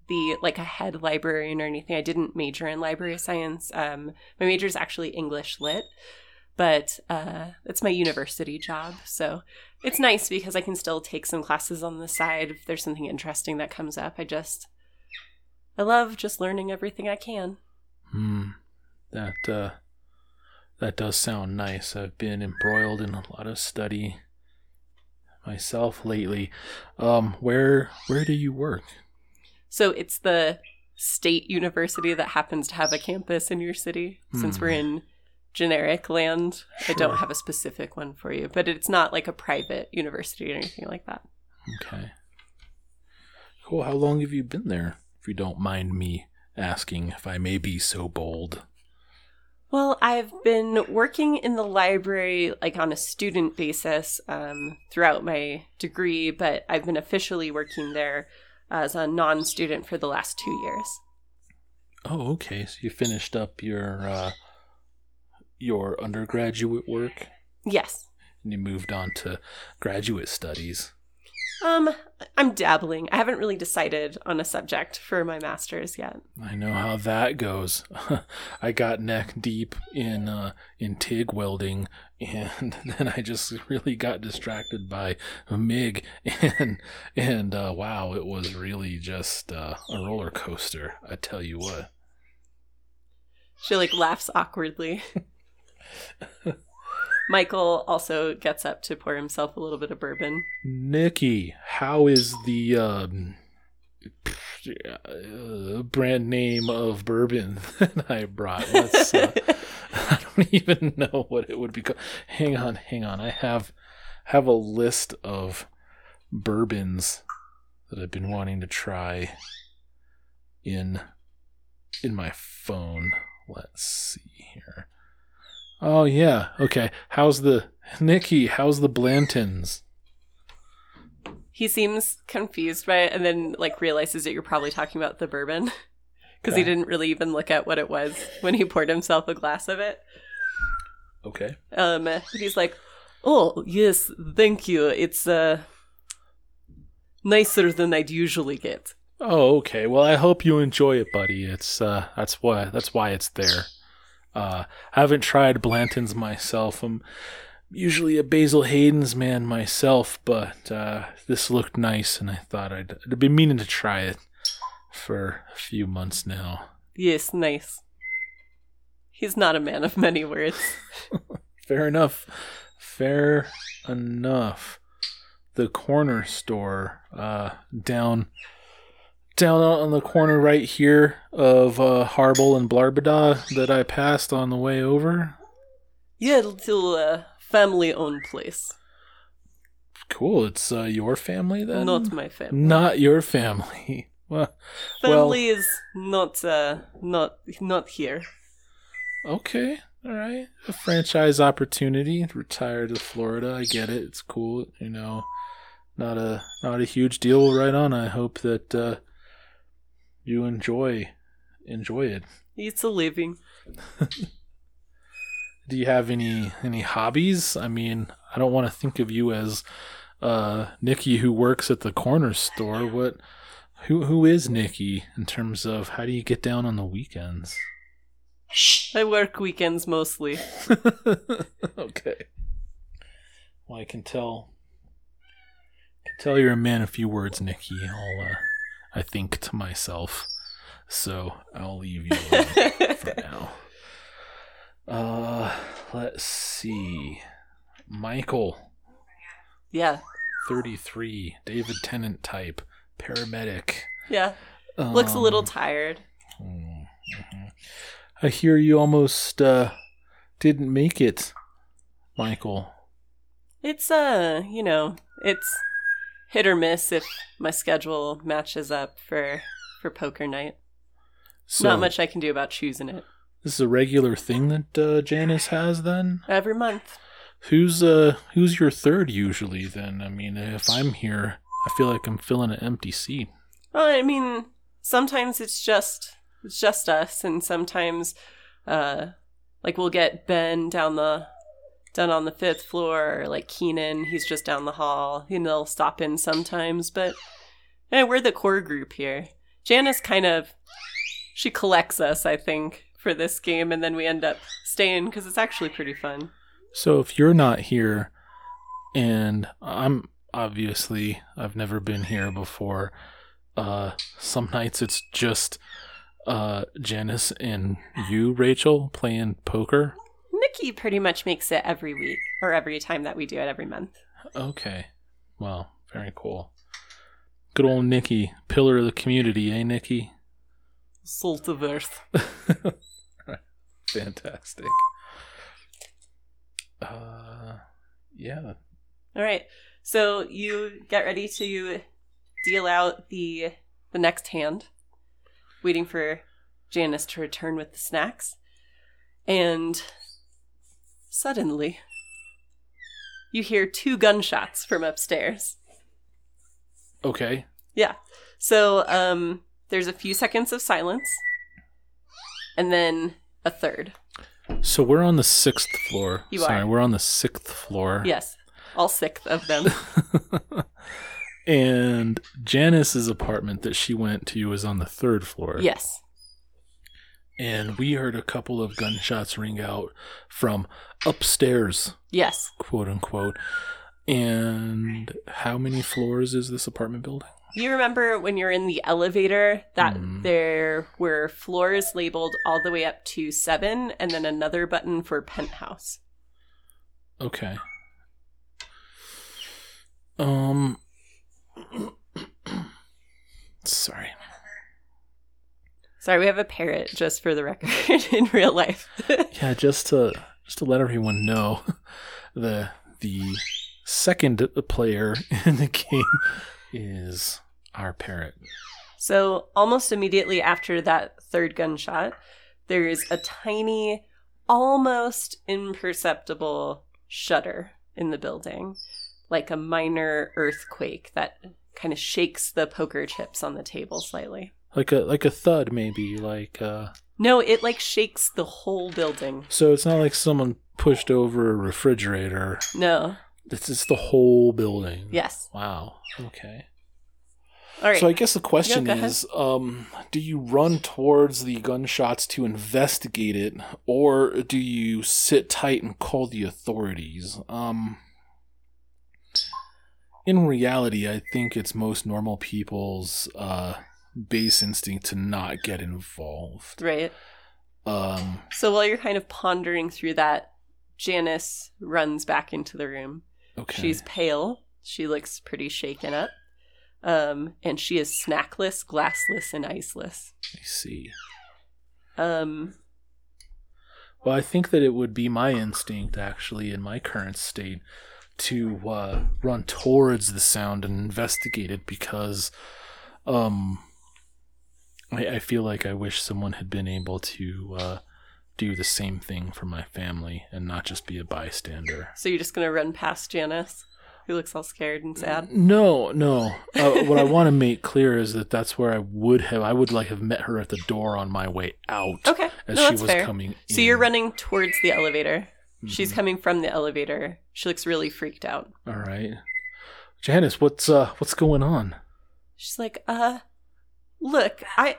the like a head librarian or anything. I didn't major in library science. Um, my major is actually English lit, but uh, it's my university job, so it's nice because I can still take some classes on the side if there's something interesting that comes up. I just I love just learning everything I can. Hmm. That uh, that does sound nice. I've been embroiled in a lot of study myself lately. Um, where where do you work? So it's the state university that happens to have a campus in your city. Since Hmm. we're in generic land, I don't have a specific one for you, but it's not like a private university or anything like that. Okay. Cool. How long have you been there? If you don't mind me asking, if I may be so bold. Well, I've been working in the library like on a student basis um, throughout my degree, but I've been officially working there as a non-student for the last two years. Oh, okay. So you finished up your uh, your undergraduate work, Yes. and you moved on to graduate studies. Um, I'm dabbling. I haven't really decided on a subject for my master's yet. I know how that goes. <laughs> I got neck deep in uh, in TIG welding, and <laughs> then I just really got distracted by MIG, and and uh, wow, it was really just uh, a roller coaster. I tell you what. She like laughs awkwardly. <laughs> Michael also gets up to pour himself a little bit of bourbon. Nikki, how is the um, uh, brand name of bourbon <laughs> that I brought? Let's. Uh, <laughs> I don't even know what it would be called. Hang on, hang on. I have have a list of bourbons that I've been wanting to try in in my phone. Let's see here. Oh yeah, okay. How's the Nikki? How's the Blanton's? he seems confused by it and then like realizes that you're probably talking about the bourbon <laughs> because he didn't really even look at what it was when he poured himself a glass of it. Okay. Um, he's like, "Oh yes, thank you. It's uh nicer than I'd usually get." Oh, okay. Well, I hope you enjoy it, buddy. It's uh that's why that's why it's there. Uh I haven't tried Blanton's myself. I'm usually a Basil Hayden's man myself, but uh this looked nice and I thought I'd, I'd been meaning to try it for a few months now. Yes, nice. He's not a man of many words. <laughs> <laughs> Fair enough. Fair enough. The corner store uh down down on the corner right here of uh Harble and Blarbada that I passed on the way over. Yeah, little uh, family-owned place. Cool. It's uh, your family then? Not my family. Not your family. <laughs> Well, well, Family is not uh not not here. okay. All right. A franchise opportunity. Retire to Florida. I get it. It's cool. You know, not a not a huge deal. Right on. I hope that uh, you enjoy enjoy it. It's a living. <laughs> Do you have any any hobbies? I mean, I don't want to think of you as uh, Nikki who works at the corner store. What? Who who is Nikki in terms of how do you get down on the weekends? I work weekends mostly. <laughs> okay. Well, I can tell. can tell you're a man of few words, Nikki. I'll, uh, I think to myself. So I'll leave you alone <laughs> for now. Uh, let's see. Michael, Yeah. 33, David Tennant type, paramedic. Yeah. Looks a little Um, tired. mhm. I hear you almost uh, didn't make it, Michael. It's uh, you know, it's hit or miss if my schedule matches up for for poker night. So Not much I can do about choosing it. This is a regular thing that uh, Janice has. Then Every month. who's uh who's your third usually? Then I mean, if I'm here, I feel like I'm filling an empty seat. Well, I mean, sometimes it's just it's just us, and sometimes, uh, like we'll get Ben down the down on the fifth floor, or like Keenan, he's just down the hall, and they'll stop in sometimes. But we're the core group here. Janice kind of she collects us, I think, for this game, and then we end up staying because it's actually pretty fun. So if you're not here, and I'm obviously I've never been here before. Uh, some nights it's just uh Janice and you, Rachel, playing poker. Nikki pretty much makes it every week or every time that we do it every month. Okay. Well, very cool. Good old Nikki, pillar of the community, eh, Nikki? Salt of Earth. <laughs> Fantastic. Uh, yeah. All right. So you get ready to deal out the the next hand, waiting for Janice to return with the snacks. And suddenly you hear two gunshots from upstairs. Okay. Yeah. So um there's a few seconds of silence and then a third. So we're on the sixth floor. You Sorry, are. we're on the sixth floor. Yes. All sixth of them. <laughs> <laughs> and Janice's apartment that she went to was on the third floor. yes. And we heard a couple of gunshots ring out from upstairs, Yes. quote unquote. And how many floors is this apartment building? You remember when you're in the elevator that Mm. there were floors labeled all the way up to seven and then another button for penthouse. Okay. Um. <clears throat> Sorry. Sorry, we have a parrot just for the record <laughs> in real life. <laughs> Yeah, just to just to let everyone know, <laughs> the the second player in the game is our parrot. so, almost immediately after that third gunshot, there's a tiny, almost imperceptible shudder in the building, like a minor earthquake that kind of shakes the poker chips on the table slightly. Like a like a thud, maybe. Like uh. No, it like shakes the whole building. So it's not like someone pushed over a refrigerator. No. It's just the whole building. Yes. Wow. Okay. All right. So I guess the question is, um, do you run towards the gunshots to investigate it, or do you sit tight and call the authorities? Um, in reality, I think it's most normal people's uh, base instinct to not get involved. right. Um, So while you're kind of pondering through that, Janice runs back into the room. okay. She's pale. She looks pretty shaken up. Um, and she is snackless, glassless, and iceless. I see. Um, Well, I think that it would be my instinct, actually, in my current state, to uh, run towards the sound and investigate it because um, I, I feel like I wish someone had been able to uh, do the same thing for my family and not just be a bystander. So you're just gonna run past Janice, who looks all scared and sad. No, no. Uh, what I want to make clear is that that's where I would have. I would like have met her at the door on my way out Okay, as no, she that's was fair. coming. So you're running towards the elevator. She's Mhm. coming from the elevator. She looks really freaked out. All right, Janice, what's uh, what's going on? She's like, "Uh, look, I,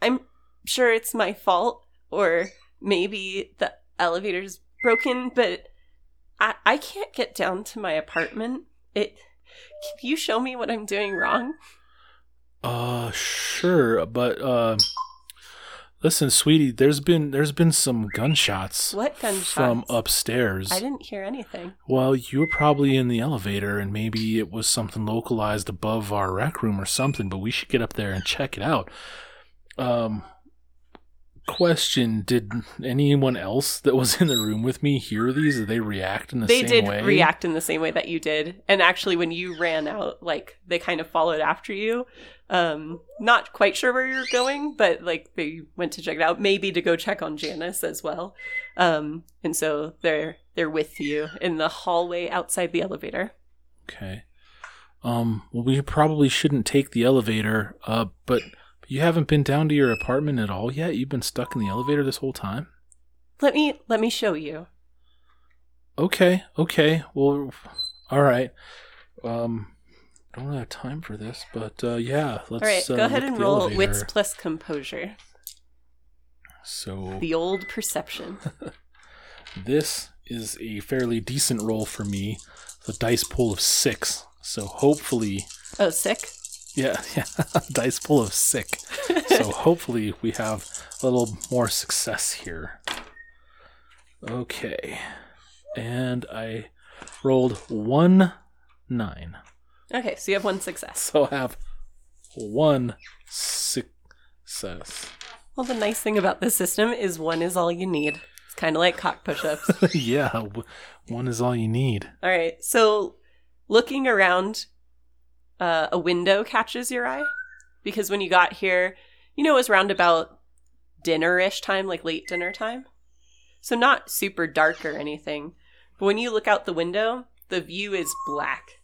I'm sure it's my fault, or maybe the elevator's broken, but I, I can't get down to my apartment. It, can you show me what I'm doing wrong? Uh, sure, but uh, listen, sweetie, there's been there's been some gunshots. What gunshots? from upstairs? I didn't hear anything. Well, you were probably in the elevator, and maybe it was something localized above our rec room or something. But we should get up there and check it out. Um, question: Did anyone else that was in the room with me hear these? Did they react in the they same did react in the same way that you did and actually when you ran out like they kind of followed after you um not quite sure where you're going but like they went to check it out maybe to go check on janice as well um and so they're they're with you in the hallway outside the elevator Okay. Um. Well, we probably shouldn't take the elevator. Uh, but you haven't been down to your apartment at all yet. You've been stuck in the elevator this whole time. let me let me show you Okay, okay. Well, all right. Um, I don't have time for this, but uh, yeah, let's. all right uh, go ahead and roll elevator. wits plus composure So the old perception <laughs> this is a fairly decent roll for me. The dice pool of six. So hopefully, oh sick yeah, <laughs> yeah, dice pool of sick. So <laughs> hopefully we have a little more success here. Okay, and I rolled one nine. okay so you have one success So I have one success. well the nice thing about this system is one is all you need it's kind of like cock push-ups <laughs> yeah, one is all you need. All right. So looking around, uh, a window catches your eye because when you got here, you know, it was round about dinner-ish time, like late dinner time. So not super dark or anything. But when you look out the window, the view is black.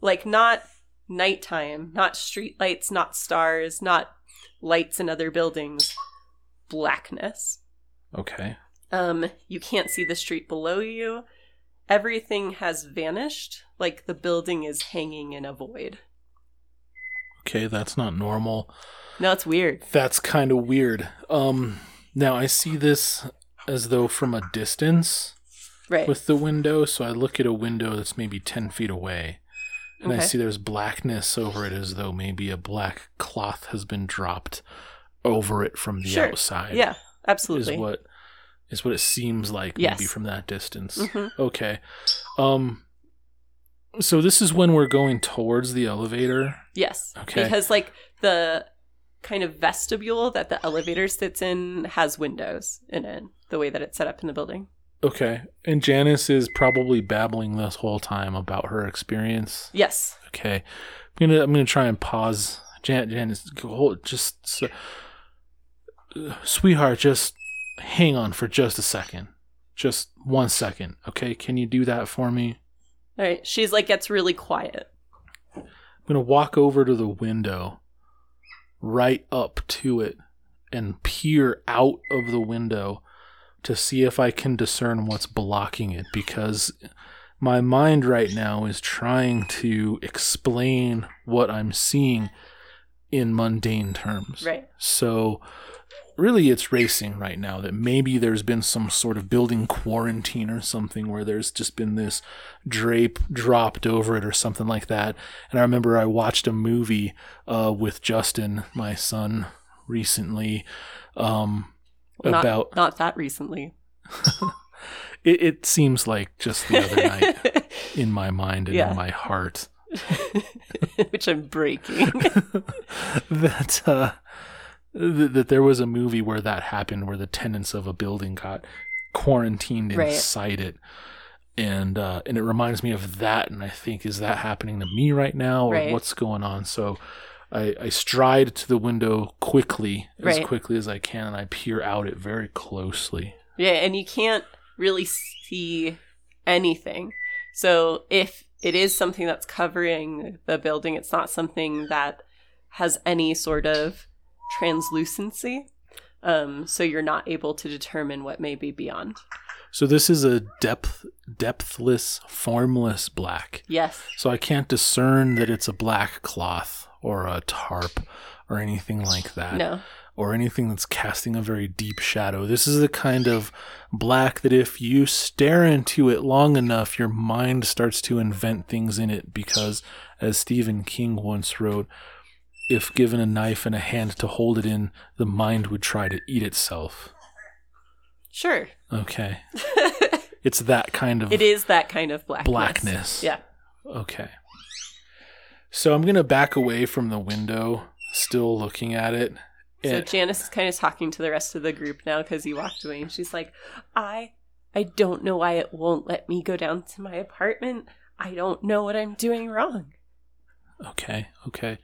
Like not nighttime, not street lights, not stars, not lights in other buildings. Blackness. Okay. Um, you can't see the street below you. Everything has vanished, like the building is hanging in a void. Okay, that's not normal. No, it's weird. That's kind of weird. Um now I see this as though from a distance Right. with the window, so I look at a window that's maybe 10 feet away. And I see there's blackness over it as though maybe a black cloth has been dropped over it from the Sure. outside. yeah, absolutely. Is what is what it seems like Yes. maybe from that distance. Mhm. Okay. Um so this is when we're going towards the elevator. Yes. Okay. Because like the kind of vestibule that the elevator sits in has windows in it, the way that it's set up in the building. Okay. And Janice is probably babbling this whole time about her experience. Yes. Okay. I'm gonna I'm gonna try and pause. Jan Janice, hold just s- uh, sweetheart, just hang on for just a second. Just one second. Okay. Can you do that for me? All right. She's like gets really quiet. I'm gonna walk over to the window, right up to it, and peer out of the window to see if I can discern what's blocking it because my mind right now is trying to explain what I'm seeing in mundane terms. Right. So really it's racing right now that maybe there's been some sort of building quarantine or something where there's just been this drape dropped over it or something like that. And I remember I watched a movie uh, with Justin, my son, recently um, Not, about not that recently. <laughs> it, it seems like just the other night <laughs> in my mind and Yeah. in my heart <laughs> Which I'm breaking. that uh, th- that there was a movie where that happened, where the tenants of a building got quarantined Right. inside it, and uh, and it reminds me of that, and I think is that happening to me right now, or Right. what's going on? So. I, I stride to the window quickly, as Right. quickly as I can, and I peer out it very closely. Yeah, and you can't really see anything. So if it is something that's covering the building, it's not something that has any sort of translucency. Um, so you're not able to determine what may be beyond. So this is a depth depthless, formless black. Yes. So I can't discern that it's a black cloth or a tarp or anything like that. No. Or anything that's casting a very deep shadow. This is the kind of black that if you stare into it long enough, your mind starts to invent things in it because, as Stephen King once wrote, if given a knife and a hand to hold it in, the mind would try to eat itself. Sure. Okay. <laughs> It's that kind of it is that kind of blackness. blackness. Yeah. Okay. So I'm gonna back away from the window, still looking at it. So And- Janice is kind of talking to the rest of the group now because he walked away, and she's like, "I, I don't know why it won't let me go down to my apartment. I don't know what I'm doing wrong." okay, okay.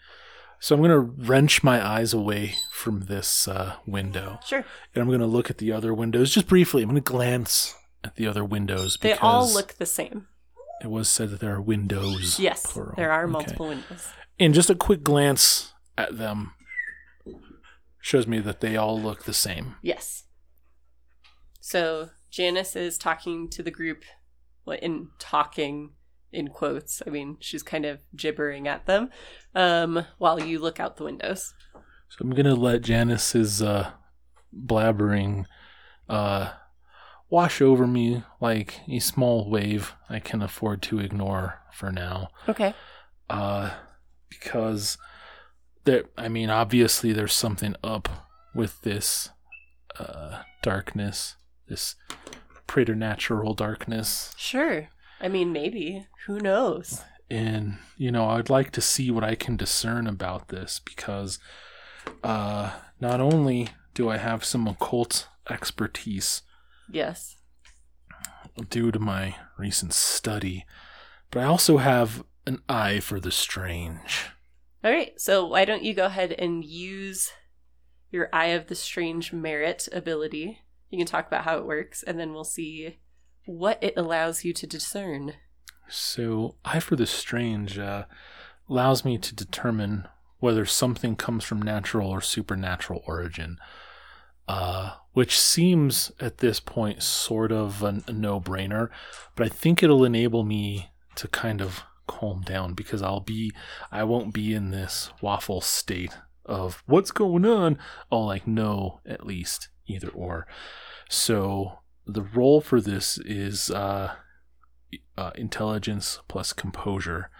So I'm gonna wrench my eyes away from this uh, window, Sure. and I'm gonna look at the other windows just briefly. I'm gonna glance at the other windows because They all look the same. It was said that there are windows. Yes, plural. there are Okay. multiple windows. And just a quick glance at them shows me that they all look the same. Yes. So Janice is talking to the group, in talking in quotes. I mean, she's kind of gibbering at them, um, while you look out the windows. So I'm gonna let Janice's uh, blabbering uh, wash over me like a small wave I can afford to ignore for now. Okay. Uh, because there, I mean, obviously there's something up with this uh, darkness, this preternatural darkness. Sure. I mean, maybe. Who knows? and you know i'd like to see what i can discern about this because uh not only do i have some occult expertise Yes. due to my recent study but i also have an eye for the strange All right. So why don't you go ahead and use your Eye of the Strange merit ability? You can talk about how it works, and then we'll see what it allows you to discern. so eye for the strange uh, allows me to determine whether something comes from natural or supernatural origin uh, which seems at this point sort of a, a no-brainer but i think it'll enable me to kind of calm down because i'll be i won't be in this waffle state of what's going on i'll like know at least either or so the role for this is uh, uh, intelligence plus composure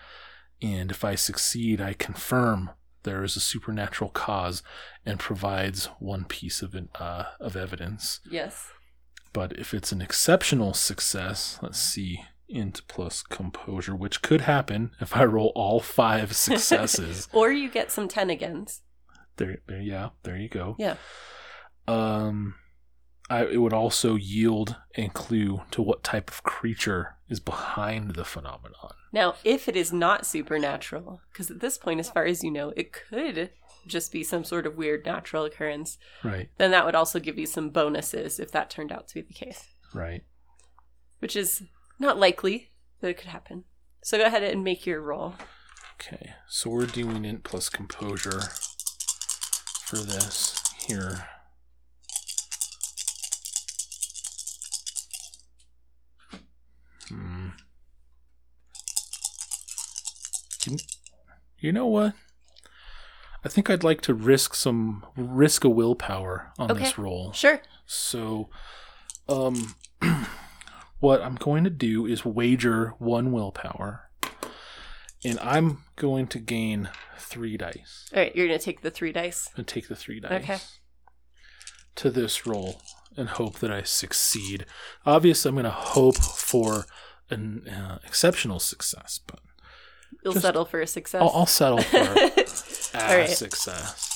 and if i succeed i confirm there is a supernatural cause and provides one piece of uh, of evidence Yes. but if it's an exceptional success, let's see, int plus composure, which could happen if I roll all five <laughs> successes. Or you get some ten agains. there, there, yeah, there you go. Yeah. Um, I, it would also yield a clue to what type of creature is behind the phenomenon. Now, if it is not supernatural, because at this point, as far as you know, it could just be some sort of weird natural occurrence, Right, then that would also give you some bonuses if that turned out to be the case, right. which is not likely that it could happen. So go ahead and make your roll. Okay, so we're doing int plus composure for this here. Hmm. You, you know what? I think I'd like to risk some risk a willpower on this Okay. roll. Sure. So, um, <clears throat> what I'm going to do is wager one willpower, and I'm going to gain three dice All right, you're going to take the three dice. and take the three dice Okay. to this roll and hope that I succeed. Obviously, I'm going to hope for an uh, exceptional success, but You'll settle for a success. I'll, I'll settle for <laughs> a right. success.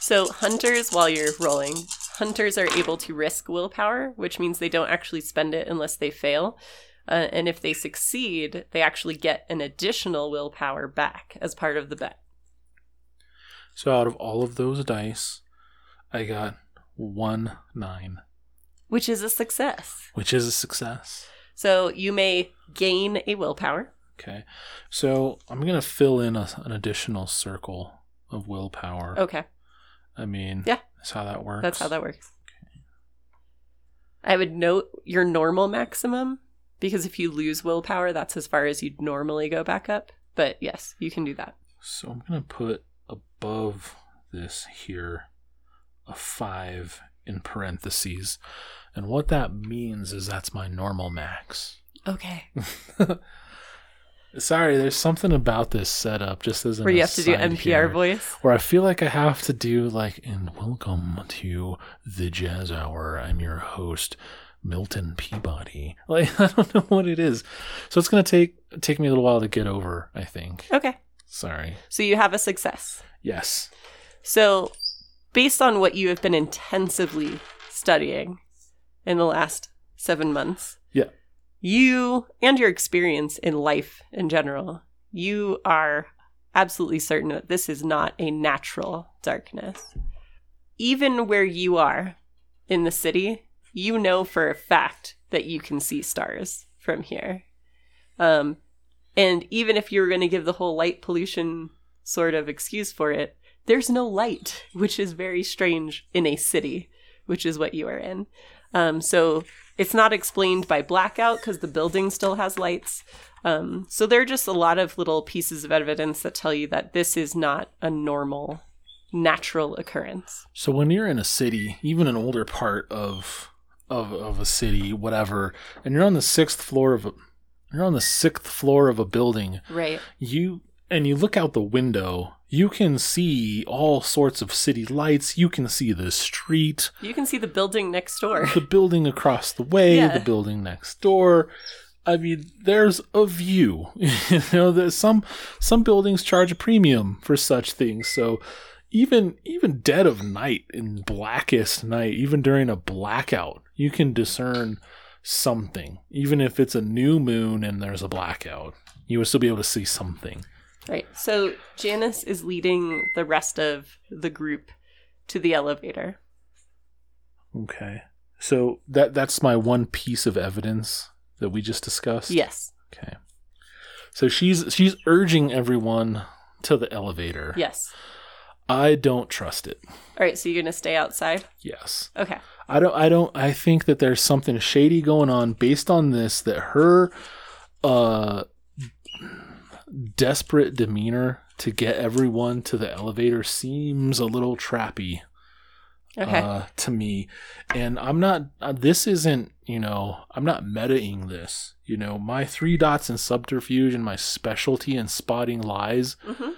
So, hunters, while you're rolling, hunters are able to risk willpower, which means they don't actually spend it unless they fail. Uh, and if they succeed, they actually get an additional willpower back as part of the bet. So out of all of those dice, I got one nine, which is a success. which is a success. So you may gain a willpower. Okay. So I'm going to fill in a, an additional circle of willpower. Okay, I mean, Yeah. that's how that works. that's how that works. Okay. I would note your normal maximum because if you lose willpower, that's as far as you'd normally go back up. But yes, you can do that. So I'm going to put above this here a 5 in parentheses. And what that means is that's my normal max. Okay. <laughs> Sorry, there's something about this setup just as an Where you have to do NPR here, voice. Where I feel like I have to do like, and welcome to the Jazz Hour. I'm your host, Milton Peabody. <laughs> Like I don't know what it is, so it's gonna take take me a little while to get over. I think. Okay. Sorry. So you have a success. Yes. So, based on what you have been intensively studying in the last seven months, Yeah. you and your experience in life in general, you are absolutely certain that this is not a natural darkness. Even where you are in the city, you know for a fact that you can see stars from here. Um, and even if you were going to give the whole light pollution sort of excuse for it, there's no light, which is very strange in a city, which is what you are in. Um, so it's not explained by blackout because the building still has lights. Um, so there are just a lot of little pieces of evidence that tell you that this is not a normal, natural occurrence. So when you're in a city, even an older part of of of a city, whatever, and you're on the sixth floor of a you're on the sixth floor of a building, Right. you and you look out the window, you can see all sorts of city lights. You can see the street, You can see the building next door. the building across the way, Yeah. the building next door. I mean, there's a view. <laughs> you know, there's some some buildings charge a premium for such things. So even even dead of night in blackest night, even during a blackout, you can discern something. Even if it's a new moon and there's a blackout, you would still be able to see something. Right. So Janice is leading the rest of the group to the elevator. Okay. So that that's my one piece of evidence that we just discussed. Yes. Okay. So she's she's urging everyone to the elevator. Yes. I don't trust it. All right. So you're going to stay outside? Yes. Okay. I don't I don't I think that there's something shady going on based on this that her uh desperate demeanor to get everyone to the elevator seems a little trappy Okay. uh, to me. And I'm not, uh, this isn't, you know, I'm not metaing this. You know, my three dots and subterfuge and my specialty in spotting lies hmm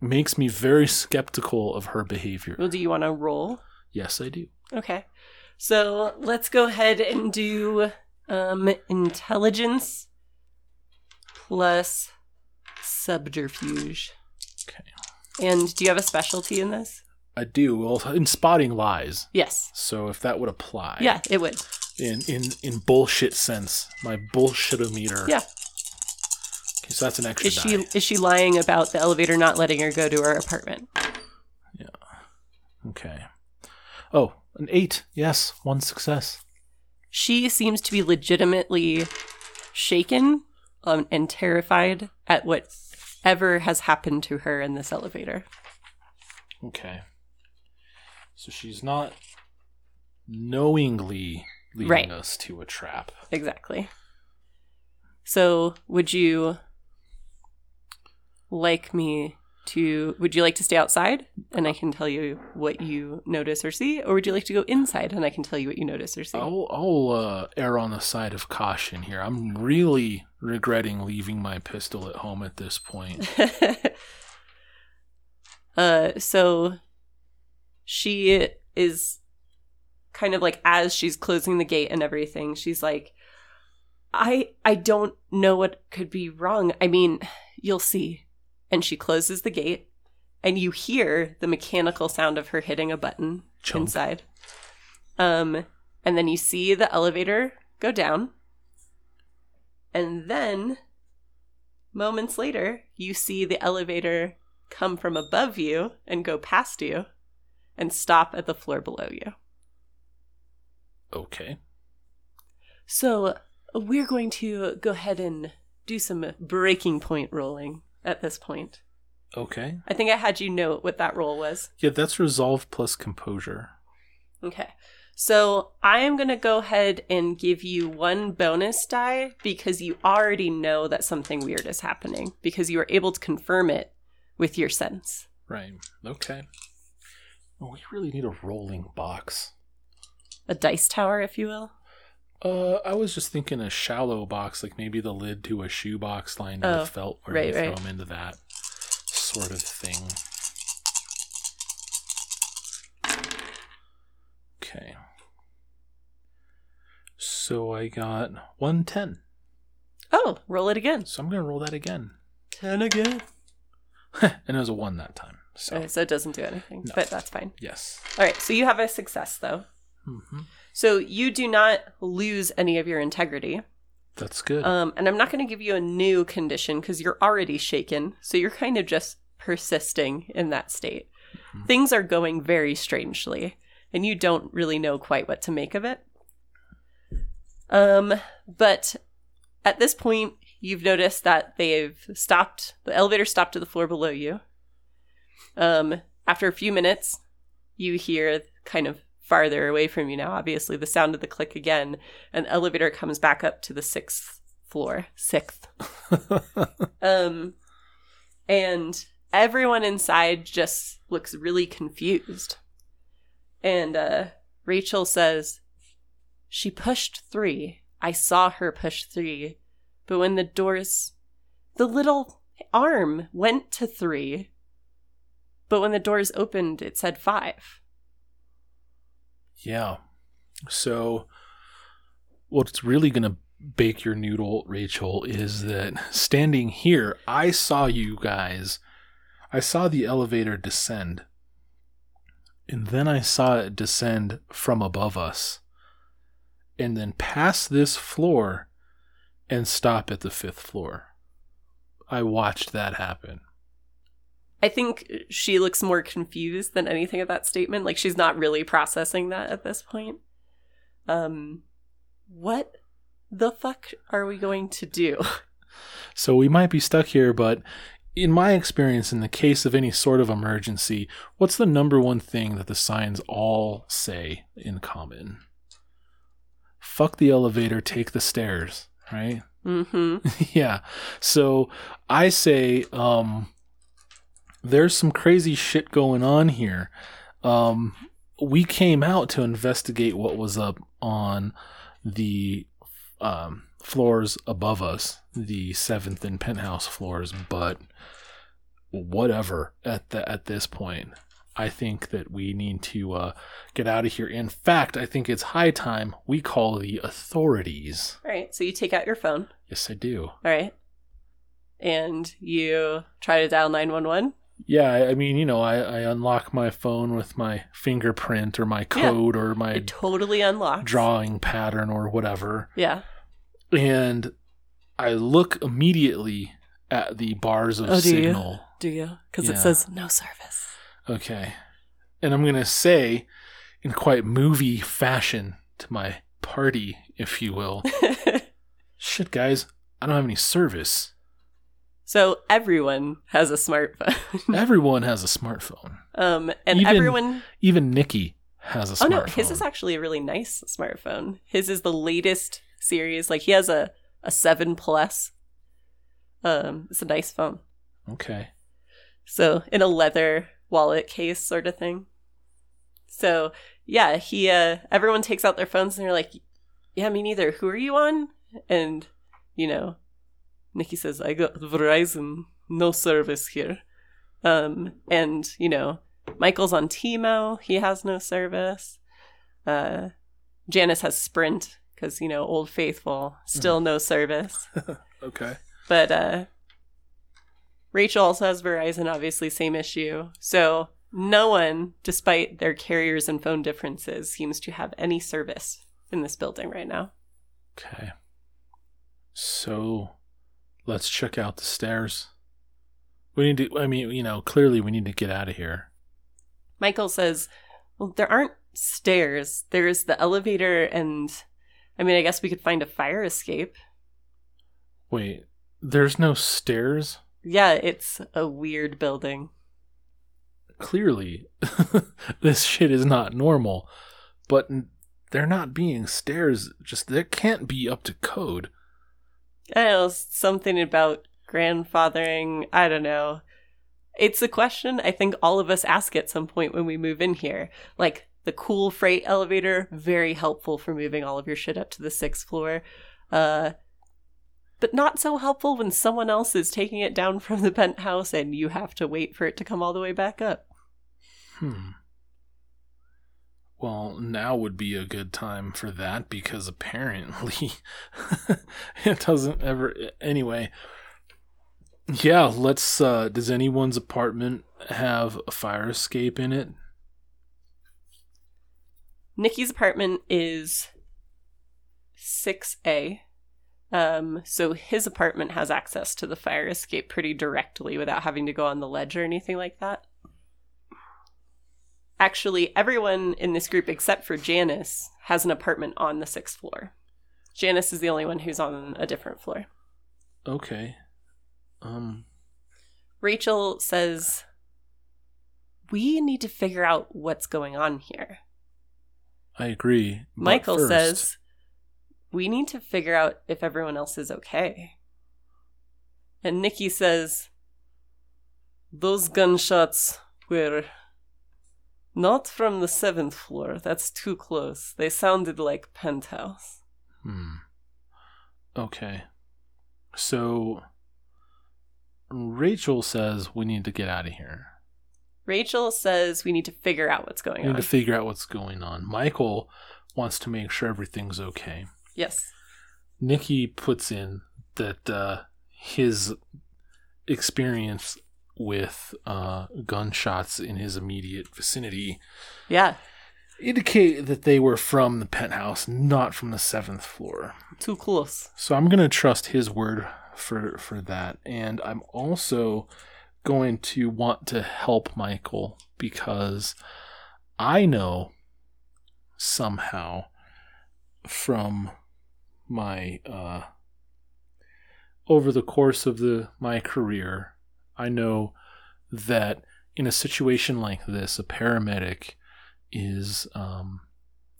makes me very skeptical of her behavior. Well, do you want to roll? Yes, I do. Okay. So let's go ahead and do um, intelligence plus subterfuge. Okay. And do you have a specialty in this? I do. Well, in spotting lies. Yes. So if that would apply. Yeah, it would. In, in, in bullshit sense, my bullshitometer. Yeah. Okay, so that's an extra Is she die. is she lying about the elevator not letting her go to her apartment? Yeah. Okay. Oh, an eight. Yes, one success. She seems to be legitimately shaken um, and terrified at whatever has happened to her in this elevator. Okay. So she's not knowingly leading Right. us to a trap. Exactly. So, would you like me to would you like to stay outside and I can tell you what you notice or see or would you like to go inside and I can tell you what you notice or see? I'll, I'll uh, err on the side of caution here. I'm really regretting leaving my pistol at home at this point. <laughs> uh so she is kind of like as she's closing the gate and everything she's like i i don't know what could be wrong i mean you'll see and she closes the gate and you hear the mechanical sound of her hitting a button Chunk. inside um and then you see the elevator go down And then, moments later, you see the elevator come from above you and go past you and stop at the floor below you. Okay. So, we're going to go ahead and do some breaking point rolling at this point. Okay. I think I had you note what that roll was. Yeah, that's resolve plus composure. Okay. So I am going to go ahead and give you one bonus die because you already know that something weird is happening because you were able to confirm it with your sense. Right. Okay. We really need a rolling box. A dice tower, if you will. Uh, I was just thinking a shallow box, like maybe the lid to a shoebox lined Oh, with felt, where right, you throw right. them into that sort of thing. Okay. So I got 110. Oh, roll it again. So I'm going to roll that again. 10 again. <laughs> and it was a 1 that time. So, Okay, so it doesn't do anything, No. but that's fine. yes. All right, so you have a success though. hmm So you do not lose any of your integrity. That's good. Um, and I'm not going to give you a new condition because you're already shaken. So you're kind of just persisting in that state. Mhm. Things are going very strangely, and you don't really know quite what to make of it. Um, but at this point, you've noticed that they've stopped. The elevator stopped to the floor below you. Um, after a few minutes, you hear kind of farther away from you now, obviously, the sound of the click again. An elevator comes back up to the sixth floor. Sixth. <laughs> Um, and everyone inside just looks really confused. And uh, Rachel says, She pushed three. I saw her push three. But when the doors, the little arm went to three. But when the doors opened, it said five. Yeah. So, what's really going to bake your noodle, Rachel, is that standing here, I saw you guys. I saw the elevator descend. And then I saw it descend from above us. And then pass this floor and stop at the fifth floor. I watched that happen. I think she looks more confused than anything at that statement. Like she's not really processing that at this point. Um, what the fuck are we going to do? <laughs> So we might be stuck here, but in my experience, in the case of any sort of emergency, what's the number one thing that the signs all say in common? Fuck the elevator, take the stairs, right? Mm-hmm. <laughs> yeah. So I say, um, there's some crazy shit going on here. Um, we came out to investigate what was up on the um, floors above us, the seventh and penthouse floors, but whatever at the at this point. I think that we need to uh, get out of here. In fact, I think it's high time we call the authorities. All right. So you take out your phone. Yes, I do. All right. And you try to dial 911. Yeah, I mean, you know, I, I unlock my phone with my fingerprint or my code or my totally unlocks. drawing pattern or whatever. Yeah. And I look immediately at the bars of Oh, do you? signal. Do you? Because Yeah. it says no service. Okay. And I'm going to say, in quite movie fashion to my party, if you will, <laughs> shit, guys, I don't have any service. So everyone has a smartphone. <laughs> Everyone has a smartphone. um, and Even- everyone Even Nikki has a smartphone. Oh smartphone. no, his is actually a really nice smartphone. His is the latest series. Like he has a a seven plus. Um, it's a nice phone. Okay. So in a leather wallet case sort of thing. So yeah, he uh everyone takes out their phones and they're like, Yeah, me neither. Who are you on? And you know, Nikki says, I got Verizon, no service here. Um, and you know, Michael's on T-Mo, he has no service. Uh Janice has Sprint, because you know, old faithful, still no service. <laughs> Okay. But uh Rachel also has Verizon, obviously, same issue. So no one, despite their carriers and phone differences, seems to have any service in this building right now. Okay. So let's check out the stairs. We need to, I mean, you know, clearly we need to get out of here. Michael says, Well, there aren't stairs. There's the elevator, and I mean, I guess we could find a fire escape. Wait, there's no stairs? Yeah, it's a weird building. Clearly, <laughs> this shit is not normal. But they're not being stairs. Just, they can't be up to code. I know, something about grandfathering. I don't know. It's a question I think all of us ask at some point when we move in here. Like the cool freight elevator, very helpful for moving all of your shit up to the sixth floor. Uh, but not so helpful when someone else is taking it down from the penthouse and you have to wait for it to come all the way back up. Hmm. Well, now would be a good time for that because apparently <laughs> it doesn't ever. Anyway, yeah, let's. Uh, does anyone's apartment have a fire escape in it? Nikki's apartment is 6A. Um, so his apartment has access to the fire escape pretty directly without having to go on the ledge or anything like that. Actually, everyone in this group except for Janice has an apartment on the sixth floor. Janice is the only one who's on a different floor. Okay. Um. Rachel says, We need to figure out what's going on here. I agree. Michael first- says, We need to figure out if everyone else is okay. And Nikki says, Those gunshots were not from the seventh floor. That's too close. They sounded like penthouse. Hmm. Okay. So Rachel says we need to get out of here. Rachel says we need to figure out what's going on. We need to figure out what's going on. Michael wants to make sure everything's okay. yes. Nikki puts in that uh, his experience with uh, gunshots in his immediate vicinity Yeah. indicate that they were from the penthouse, not from the seventh floor. Too close. So I'm gonna trust his word for for that, and I'm also going to want to help Michael because I know somehow from my uh over the course of the my career I know that in a situation like this a paramedic is um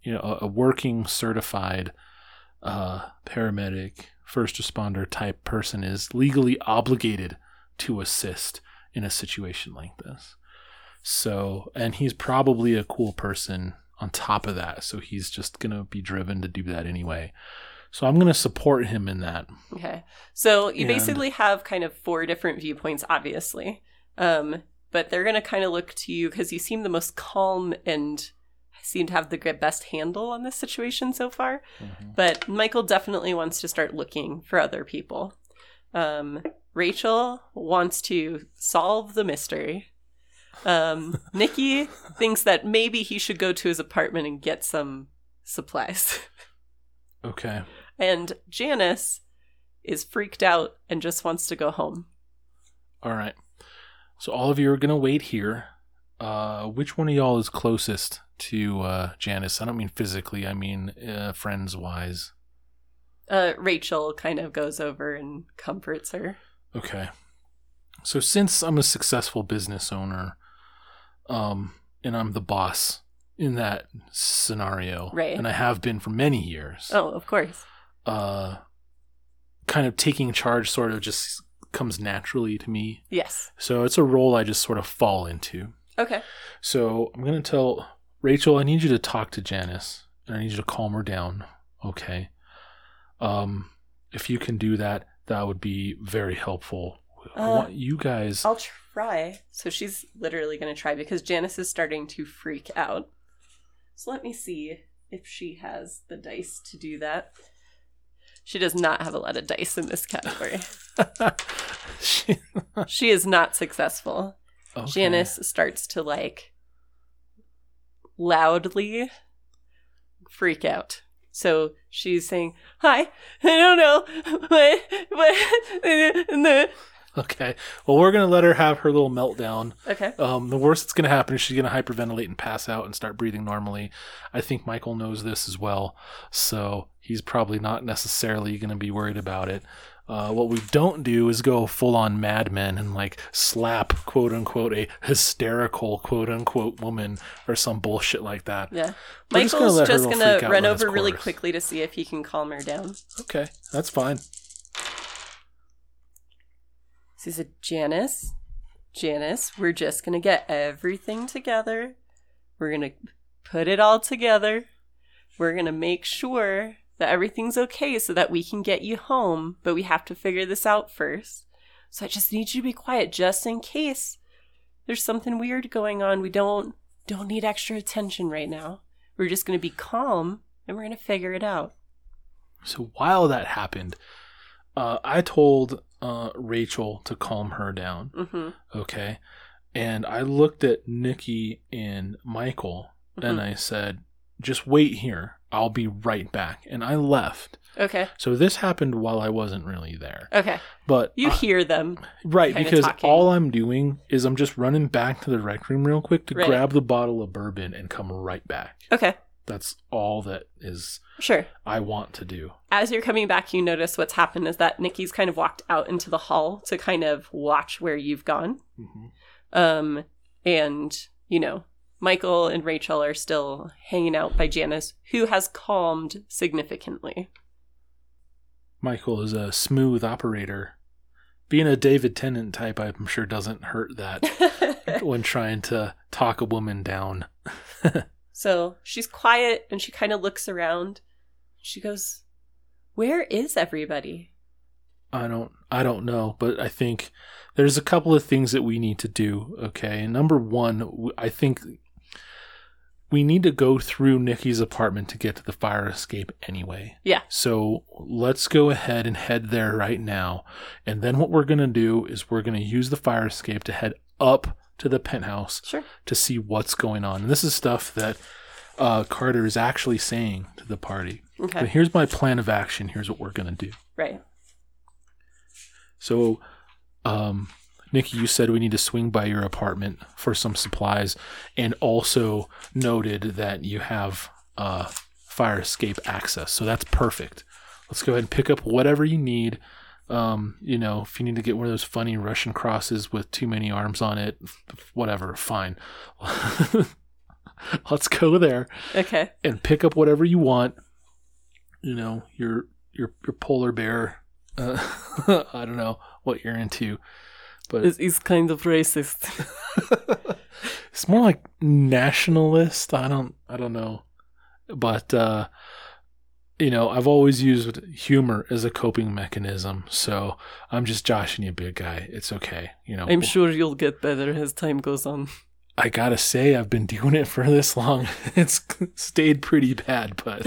you know a, a working certified uh, paramedic, first responder type person is legally obligated to assist in a situation like this. So, and he's probably a cool person on top of that. So he's just going to be driven to do that anyway. So I'm going to support him in that. Okay. So you And- basically have kind of four different viewpoints, obviously. Um, but they're going to kind of look to you because you seem the most calm and seem to have the best handle on this situation so far. But Michael definitely wants to start looking for other people. Um, Rachel wants to solve the mystery. Um, <laughs> Nikki thinks that maybe he should go to his apartment and get some supplies. <laughs> Okay. And Janice is freaked out and just wants to go home. All right. So all of you are going to wait here. Uh, which one of y'all is closest to uh, Janice? I don't mean physically, I mean uh, friends wise. Uh, Rachel kind of goes over and comforts her. Okay. So since I'm a successful business owner, um, and I'm the boss in that scenario, Right. and I have been for many years, Oh, of course. Uh, kind of taking charge sort of just comes naturally to me. Yes. So it's a role I just sort of fall into. Okay. So I'm gonna tell Rachel, I need you to talk to Janice, and I need you to calm her down. Okay. Um, if you can do that, that would be very helpful. I Uh, want you guys. I'll try. So she's literally going to try because Janice is starting to freak out. So let me see if she has the dice to do that. She does not have a lot of dice in this category. <laughs> She- she is not successful. Okay. Janice starts to like loudly freak out. So she's saying, "Hi, I don't know, but but <laughs> Okay. Well, we're gonna let her have her little meltdown. okay, Um, the worst that's gonna happen is she's gonna hyperventilate and pass out and start breathing normally. I think Michael knows this as well, so he's probably not necessarily gonna be worried about it. Uh, what we don't do is go full on madmen and like slap quote unquote a hysterical quote unquote woman or some bullshit like that. yeah." We're just gonna Michael's just gonna run run over really quickly to see if he can calm her down. Okay, that's fine. So he said, Janice, Janice, we're just going to get everything together. We're going to put it all together. We're going to make sure that everything's okay so that we can get you home, but we have to figure this out first. So I just need you to be quiet just in case there's something weird going on. We don't don't need extra attention right now. We're just going to be calm and we're going to figure it out. So while that happened, uh, I told uh, Rachel to calm her down. Mhm. Okay. And I looked at Nikki and Michael and Mhm. I said, just wait here. I'll be right back. And I left. Okay. So this happened while I wasn't really there. Okay. But You I- hear them. right because talking. all I'm doing is I'm just running back to the rec room real quick to Right. grab the bottle of bourbon and come right back. Okay. That's all that is Sure. I want to do. as you're coming back, you notice what's happened is that Nikki's kind of walked out into the hall to kind of watch where you've gone. Mhm. Um, and, you know, Michael and Rachel are still hanging out by Janice, who has calmed significantly. Michael is a smooth operator. Being a David Tennant type, I'm sure doesn't hurt that <laughs> when trying to talk a woman down. <laughs> so she's quiet and she kind of looks around. She goes, Where is everybody? I don't I don't know, but I think there's a couple of things that we need to do, okay? Number 1, I think we need to go through Nikki's apartment to get to the fire escape anyway. Yeah. So let's go ahead and head there right now. And then what we're going to do is we're going to use the fire escape to head up to the penthouse Sure. to see what's going on. And this is stuff that uh, Carter is actually saying to the party. Okay. But here's my plan of action. Here's what we're going to do. Right. So, um, Nikki, you said we need to swing by your apartment for some supplies, and also noted that you have uh, fire escape access. So that's perfect. Let's go ahead and pick up whatever you need. Um, you know, if you need to get one of those funny Russian crosses with too many arms on it, whatever, fine. <laughs> Let's go there Okay. and pick up whatever you want. You know, your your your polar bear. Uh, <laughs> I don't know what you're into, but It's, it's kind of racist. <laughs> <laughs> it's more like nationalist. I don't I don't know, but uh, you know, I've always used humor as a coping mechanism. So I'm just joshing you, big guy. It's okay. You know, I'm sure you'll get better as time goes on. I gotta say, I've been doing it for this long. <laughs> It's stayed pretty bad, but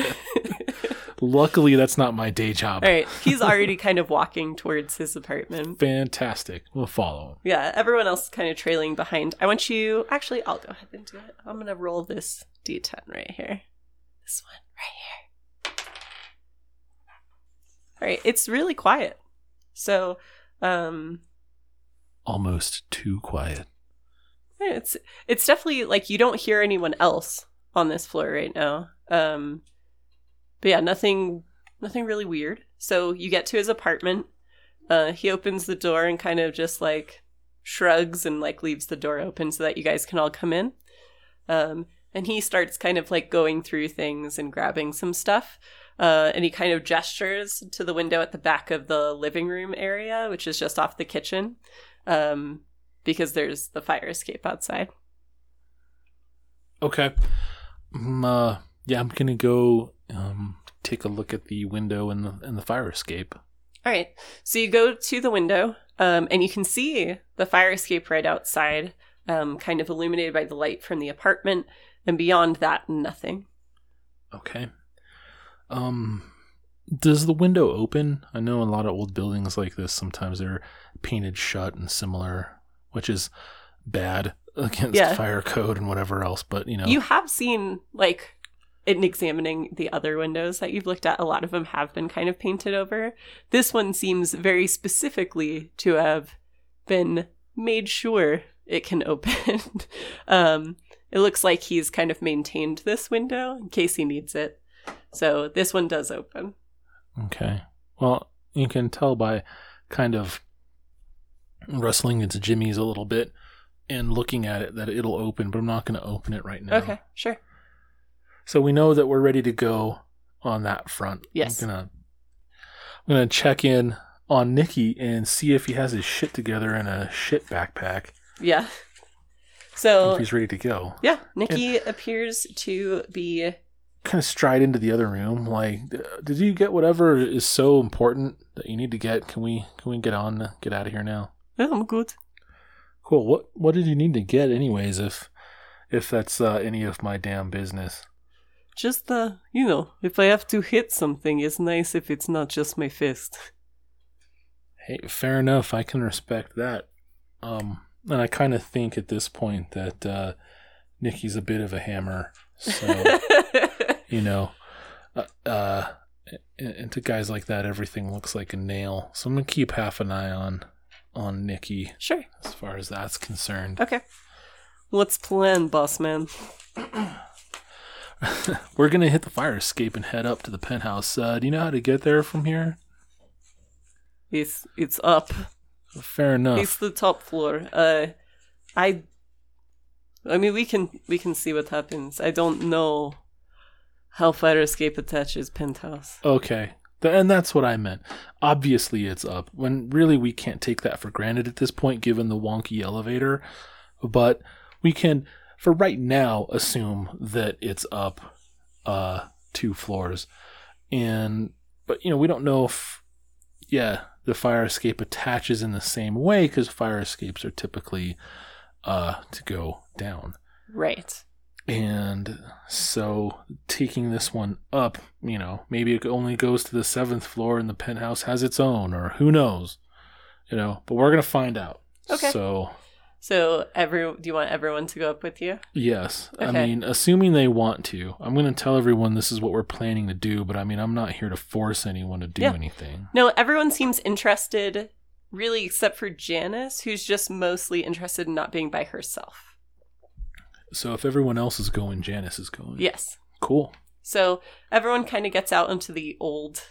luckily that's not my day job. All right. <laughs> He's already kind of walking towards his apartment. Fantastic. We'll follow him. Yeah, everyone else is kind of trailing behind. I want you. Actually, I'll go ahead and do it. I'm gonna roll this d10 right here. This one right here. All right, it's really quiet. So, um, Almost too quiet. it's it's definitely like you don't hear anyone else on this floor right now. Um, but yeah, nothing nothing really weird. So you get to his apartment. Uh, he opens the door and kind of just like shrugs and like leaves the door open so that you guys can all come in. Um, and he starts kind of like going through things and grabbing some stuff. Uh, and he kind of gestures to the window at the back of the living room area, which is just off the kitchen, um, because there's the fire escape outside. Okay. Um, uh, yeah, I'm gonna go um, take a look at the window and the and the fire escape. All right. So you go to the window, um, and you can see the fire escape right outside, um, kind of illuminated by the light from the apartment. And beyond that, nothing. Okay. Um, does the window open? I know a lot of old buildings like this sometimes they're painted shut and similar, which is bad <laughs> against Yeah. fire code and whatever else. But you know, You have seen like in examining the other windows that you've looked at, a lot of them have been kind of painted over. This one seems very specifically to have been made sure it can <laughs> open. um, it looks like he's kind of maintained this window in case he needs it. So this one does open. Okay. Well, you can tell by kind of rustling its jimmies a little bit and looking at it that it'll open, but I'm not going to open it right now. Okay, sure. So we know that we're ready to go on that front. Yes. I'm gonna I'm gonna check in on Nikki and see if he has his shit together in a shit backpack. Yeah. So if he's ready to go. yeah, Nikki appears to be Kind of stride into the other room. Like, did you get whatever is so important that you need to get? Can we can we get on? Get out of here now. "Yeah, I'm good. Cool. What what did you need to get, anyways? If if that's uh, any of my damn business. Just uh, you know, if I have to hit something, it's nice if it's not just my fist. Hey, fair enough. I can respect that. Um, and I kind of think at this point that uh, Nikki's a bit of a hammer. So <laughs> you know, uh, uh, and, to guys like that, everything looks like a nail. So I'm gonna keep half an eye on on Nikki sure. as far as that's concerned. Okay. What's plan, boss man? <clears throat> <laughs> We're gonna hit the fire escape and head up to the penthouse. Uh, do you know how to get there from here? It's it's up. Fair enough. It's the top floor. Uh, I. I mean, we can we can see what happens. I don't know how fire escape attaches penthouse. Okay. Th- And that's what I meant. Obviously, it's up. When really we can't take that for granted at this point, given the wonky elevator. But we can, for right now, assume that it's up uh, two floors. And, but, you know, we don't know if, yeah, the fire escape attaches in the same way because fire escapes are typically uh, to go down. Right. And so taking this one up, you know, maybe it only goes to the seventh floor and the penthouse has its own, or who knows, you know, but we're going to find out. Okay. So, So, every do you want everyone to go up with you? yes. I mean, assuming they want to, I'm going to tell everyone this is what we're planning to do, but I mean, I'm not here to force anyone to do Yeah. anything. No, everyone seems interested, really, except for Janice, who's just mostly interested in not being by herself. So if everyone else is going, Janice is going. Yes. Cool. So everyone kind of gets out into the old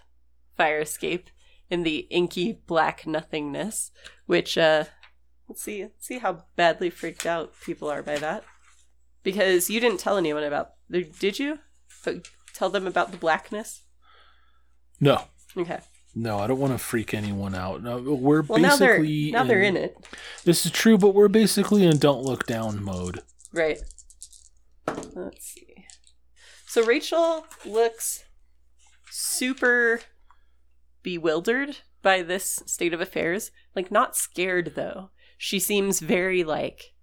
fire escape in the inky black nothingness, which uh let's see let's see how badly freaked out people are by that. Because you didn't tell anyone about did you? But tell them about the blackness? No. Okay. No, I don't want to freak anyone out. No, we're Well now they're basically now they're in it. This is true, but we're basically in don't look down mode. Right. Let's see. So Rachel looks super bewildered by this state of affairs. Like, not scared, though. She seems very, like,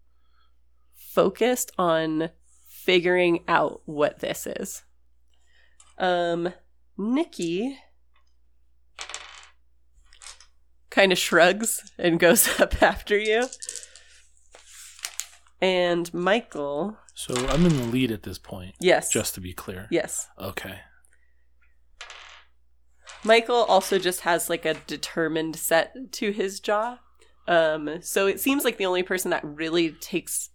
focused on figuring out what this is. Um, Nikki kind of shrugs and goes <laughs> up after you. And Michael, So I'm in the lead at this point, yes, just to be clear. yes. Okay. Michael also just has like a determined set to his jaw. Um, so it seems like the only person that really takes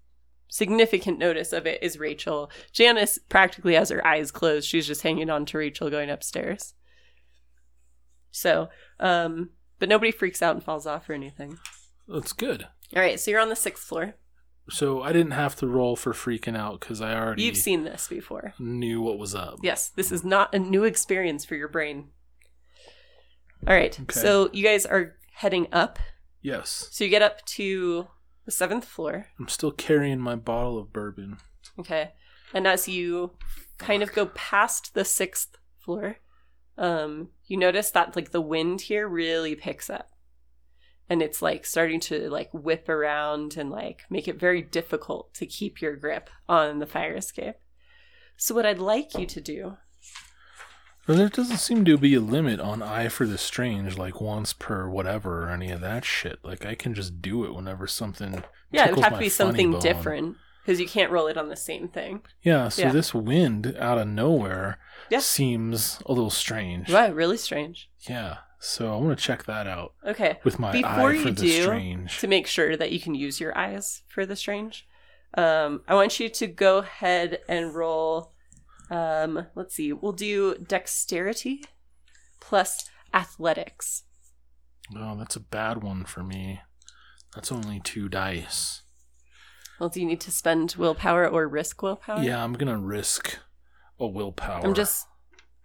significant notice of it is Rachel. Janice practically has her eyes closed. She's just hanging on to Rachel going upstairs. So, um, but nobody freaks out and falls off or anything. That's good. All right, so you're on the sixth floor. So I didn't have to roll for freaking out because I already You've seen this before. knew what was up. Yes, this is not a new experience for your brain. All right, Okay. so you guys are heading up. Yes. So you get up to the seventh floor. I'm still carrying my bottle of bourbon. Okay. And as you kind of go past the sixth floor, um, you notice that like the wind here really picks up. And it's like starting to like whip around and like make it very difficult to keep your grip on the fire escape. So what I'd like you to do there doesn't seem to be a limit on eye for the strange, like once per whatever or any of that shit. Like I can just do it whenever something. Yeah, it would have to be something bone. different. because you can't roll it on the same thing. Yeah, so Yeah. this wind out of nowhere Yeah. seems a little strange. Right, really strange. Yeah. So I want to check that out Okay, with my Before eye you for the do, strange. to make sure that you can use your eyes for the strange, um, I want you to go ahead and roll. Um, let's see, we'll do dexterity plus athletics. Oh, that's a bad one for me. That's only two dice. Well, do you need to spend willpower or risk willpower? Yeah, I'm gonna risk a willpower. I'm just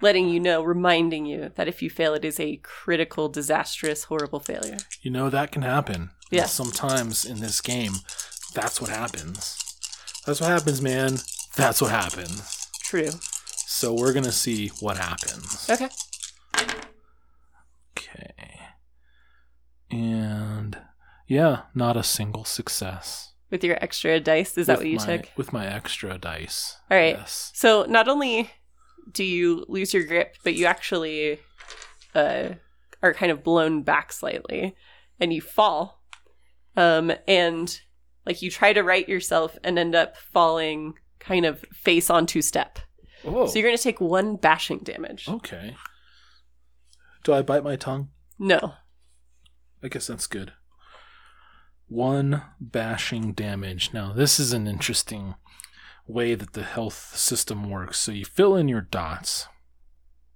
letting you know, reminding you that if you fail, it is a critical, disastrous, horrible failure. You know that can happen. Yeah. Sometimes in this game, that's what happens. That's what happens, man. That's what happens. True. So we're gonna see what happens. Okay. Okay. And yeah, not a single success. With your extra dice, is that With what you my- took? With my extra dice. All right. Yes. So not only do you lose your grip, but you actually uh, are kind of blown back slightly, and you fall. Um, and like you try to right yourself and end up falling kind of face on two step. So you're going to take one bashing damage. okay. Do I bite my tongue? No. I guess that's good. One bashing damage. Now, this is an interesting way that the health system works. So you fill in your dots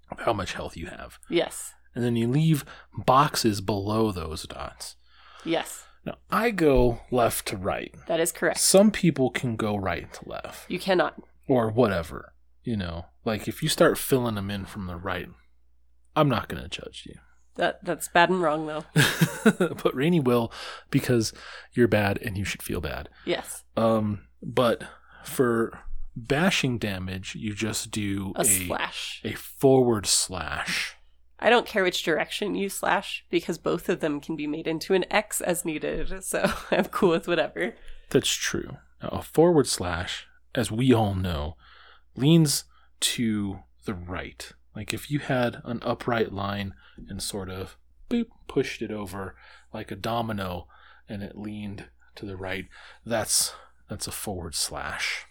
of how much health you have, Yes. and then you leave boxes below those dots. Yes. Now, I go left to right. That is correct. Some people can go right to left You cannot. or whatever. You know, like if you start filling them in from the right, I'm not going to judge you. That that's bad and wrong though. <laughs> but Rainy will because you're bad and you should feel bad. Yes. Um, but for bashing damage, you just do A a slash. a forward slash. I don't care which direction you slash because both of them can be made into an X as needed. So <laughs> I'm cool with whatever. That's true. Now, a forward slash, as we all know, leans to the right. Like if you had an upright line and sort of boop pushed it over like a domino and it leaned to the right, that's that's a forward slash.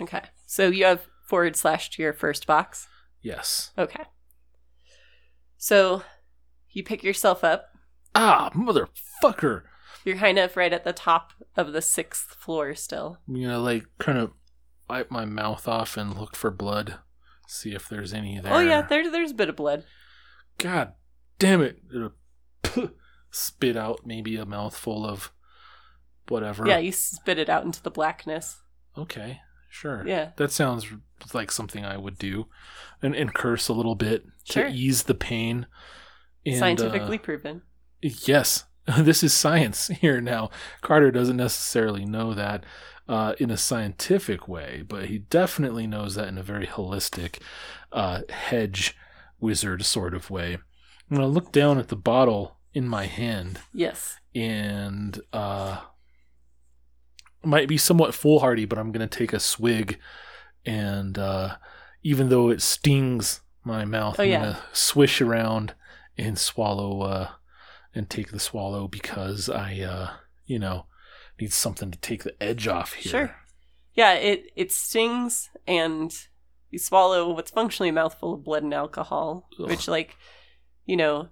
Okay. So you have forward slash to your first box. Yes. Okay. So you pick yourself up. Ah, motherfucker. You're kind of right at the top of the sixth floor still. I'm gonna like kind of wipe my mouth off and look for blood, see if there's any there. Oh yeah, there, there's a bit of blood. God damn it! Spit out maybe a mouthful of whatever. Yeah, you spit it out into the blackness. Okay, sure. Yeah. That sounds like something I would do, and, and curse a little bit Sure. to ease the pain. And, uh, Scientifically proven. Yes, <laughs> this is science <laughs> here now. Carter doesn't necessarily know that uh, in a scientific way, but he definitely knows that in a very holistic uh, hedge wizard sort of way. I'm going to look down at the bottle in my hand Yes. and uh, might be somewhat foolhardy, but I'm going to take a swig. And uh, even though it stings my mouth, Oh, I'm yeah. to swish around and swallow uh, and take the swallow because I, uh, you know, need something to take the edge off here. Sure. Yeah, it it stings and you swallow what's functionally a mouthful of blood and alcohol, Ugh. which like, you know,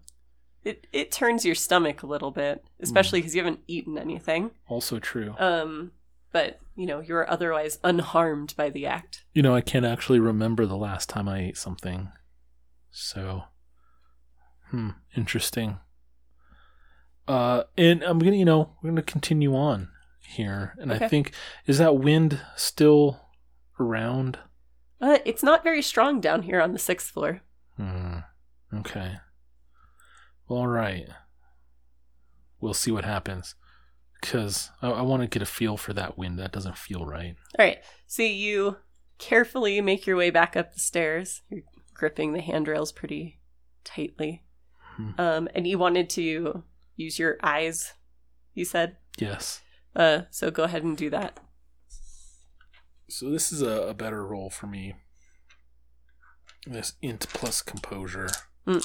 it it turns your stomach a little bit, Mm. especially because you haven't eaten anything. Also true. Um, but you know, you're otherwise unharmed by the act. you know, I can't actually remember the last time I ate something. So, hmm, interesting. Uh, and I'm gonna, you know, we're gonna continue on here, and I think is that wind still around? Uh, it's not very strong down here on the sixth floor. Hmm. Okay. Well, all right. We'll see what happens, because I, I want to get a feel for that wind. That doesn't feel right. All right. So you carefully make your way back up the stairs. You're gripping the handrails pretty tightly. Hmm. Um, and you wanted to use your eyes, you said. Yes. Uh, so go ahead and do that. So this is a, a better roll for me. This int plus composure. Mm.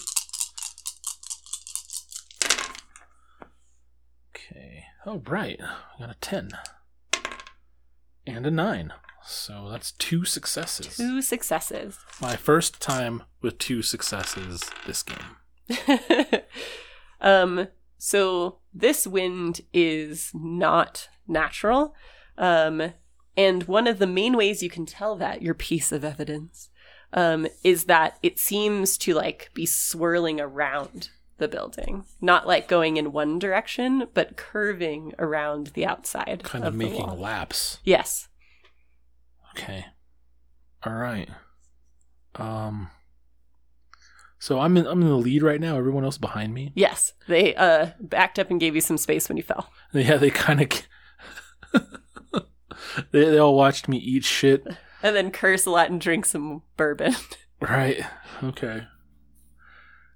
Okay. Oh right. I got a ten. and a nine. So that's two successes. Two successes. My first time with two successes this game. <laughs> um, so this wind is not natural. Um, and one of the main ways you can tell that, your piece of evidence, um, is that it seems to like be swirling around the building, not like going in one direction, but curving around the outside. Kind of, the making laps. Yes. Okay. All right. Um. So I'm in I'm in the lead right now. Everyone else behind me. Yes. They uh backed up and gave you some space when you fell. <laughs> Yeah, they kind of. <laughs> they they all watched me eat shit. <laughs> And then curse a lot and drink some bourbon. Right. Okay.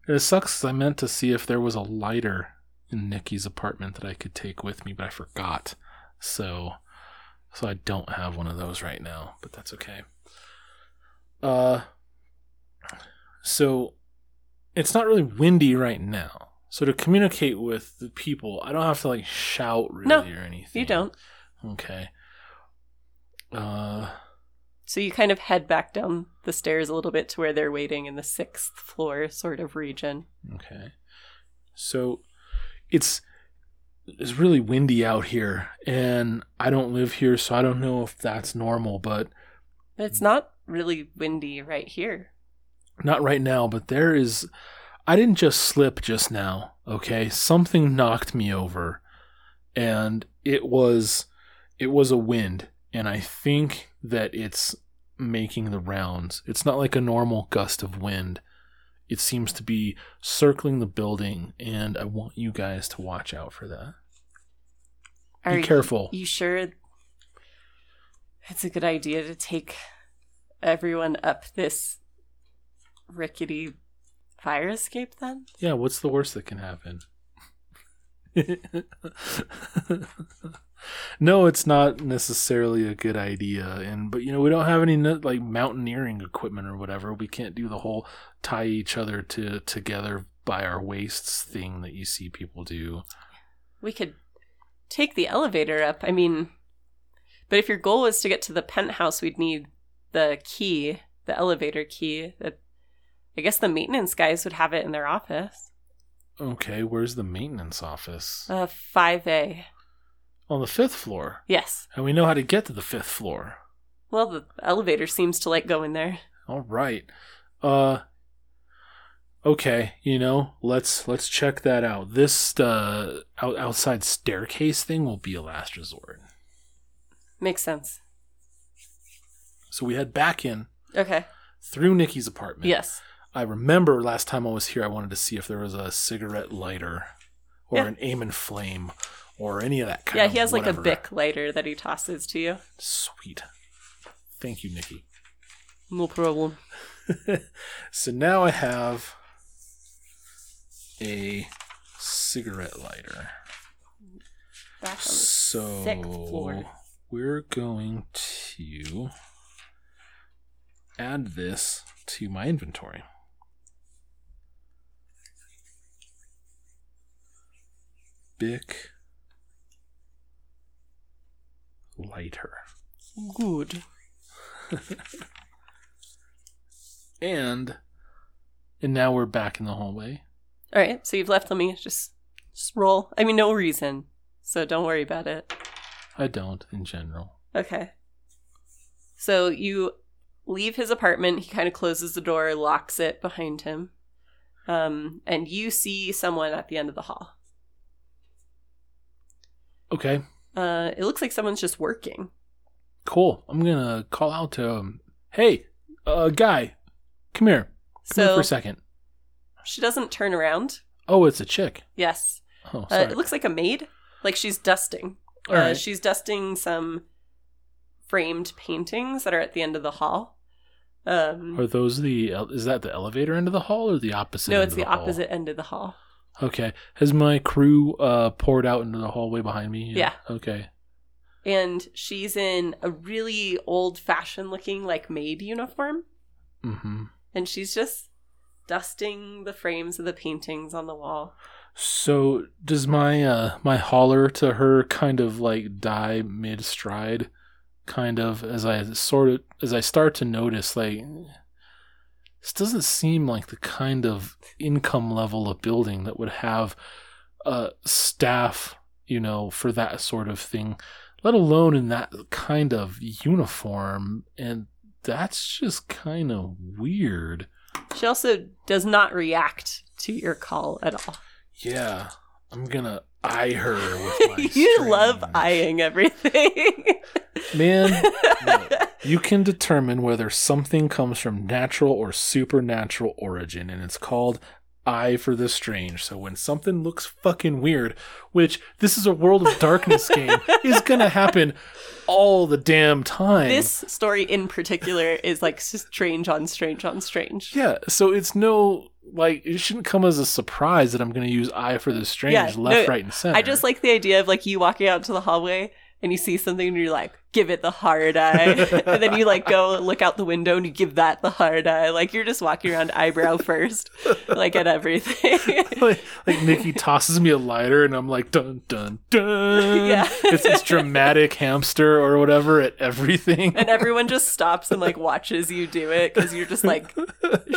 It sucks 'cause I meant to see if there was a lighter in Nikki's apartment that I could take with me, but I forgot. So, so I don't have one of those right now, but that's okay. Uh, so it's not really windy right now. So to communicate with the people, I don't have to like shout really No, or anything. you don't. Okay. Uh, So you kind of head back down the stairs a little bit to where they're waiting in the sixth floor sort of region. Okay. So it's it's really windy out here and I don't live here so I don't know if that's normal, but it's not really windy right here. not right now, but there is I didn't just slip just now, okay? Something knocked me over and it was it was a wind and I think that it's making the rounds. It's not like a normal gust of wind. It seems to be circling the building and I want you guys to watch out for that. Are Be careful. You sure it's a good idea to take everyone up this rickety fire escape then? Yeah, what's the worst that can happen? No, it's not necessarily a good idea, and but you know we don't have any like mountaineering equipment or whatever. We can't do the whole tie each other to together by our waists thing that you see people do. We could take the elevator up. I mean, but if your goal was to get to the penthouse, we'd need the key, the elevator key. That I guess the maintenance guys would have it in their office. Okay, where's the maintenance office? Uh, 5A. On the fifth floor, Yes. and we know how to get to the fifth floor. Well, the elevator seems to like going there. All right. Uh okay, you know, let's let's check that out. This uh out, outside staircase thing will be a last resort. Makes sense. So we head back in Okay. through Nikki's apartment. Yes. I remember last time I was here I wanted to see if there was a cigarette lighter or Yeah. an aim and flame or any of that kind Yeah, he has like a whatever. Bic lighter that he tosses to you. Sweet. Thank you, Nikki. No problem. <laughs> so now I have a cigarette lighter. Back on the So sixth floor. we're going to add this to my inventory. Bic lighter. Good. <laughs> And and now we're back in the hallway. All right, so you've left Let me. Just, just roll. I mean, no reason, so don't worry about it. I don't in general. Okay. So you leave his apartment. He kind of closes the door, locks it behind him, um, and you see someone at the end of the hall. Okay, Uh, it looks like someone's just working. cool. I'm gonna call out to him. Hey, uh, guy, come here. Come here So for a second. she doesn't turn around. Oh, it's a chick. Yes, Oh, uh, sorry. it looks like a maid. Like she's dusting. All uh, right. She's dusting some framed paintings that are at the end of the hall. Um, Are those the? Is that the elevator end of the hall or the opposite? no, it's the, hall? opposite end of the hall. Okay. Has my crew uh poured out into the hallway behind me? Yeah. Okay. and she's in a really old fashioned looking like maid uniform Mm-hmm. and she's just dusting the frames of the paintings on the wall So does my uh my holler to her kind of like die mid stride kind of as I sort of as I start to notice like this doesn't seem like the kind of income level of building that would have a staff, you know, for that sort of thing, let alone in that kind of uniform. And that's just kind of weird. She also does not react to your call at all. Yeah, I'm gonna eye her with <laughs> my you love eyeing everything. Man, <laughs> no. You can determine whether something comes from natural or supernatural origin, and it's called eye for the strange. So when something looks fucking weird, which this is a World of Darkness game, <laughs> is gonna happen all the damn time. this story in particular is like strange on strange on strange. yeah, so it's no like it shouldn't come as a surprise that I'm gonna use eye for the strange Yeah, left, no, right, and center. I just like the idea of like you walking out to the hallway and you see something and you're like, give it the hard eye. <laughs> and then you like go look out the window and you give that the hard eye. Like you're just walking around eyebrow <laughs> first, like at everything. <laughs> like, like Nikki tosses me a lighter and I'm like dun dun dun. Yeah. it's this dramatic hamster or whatever at everything. and everyone just stops and like watches you do it because you're just like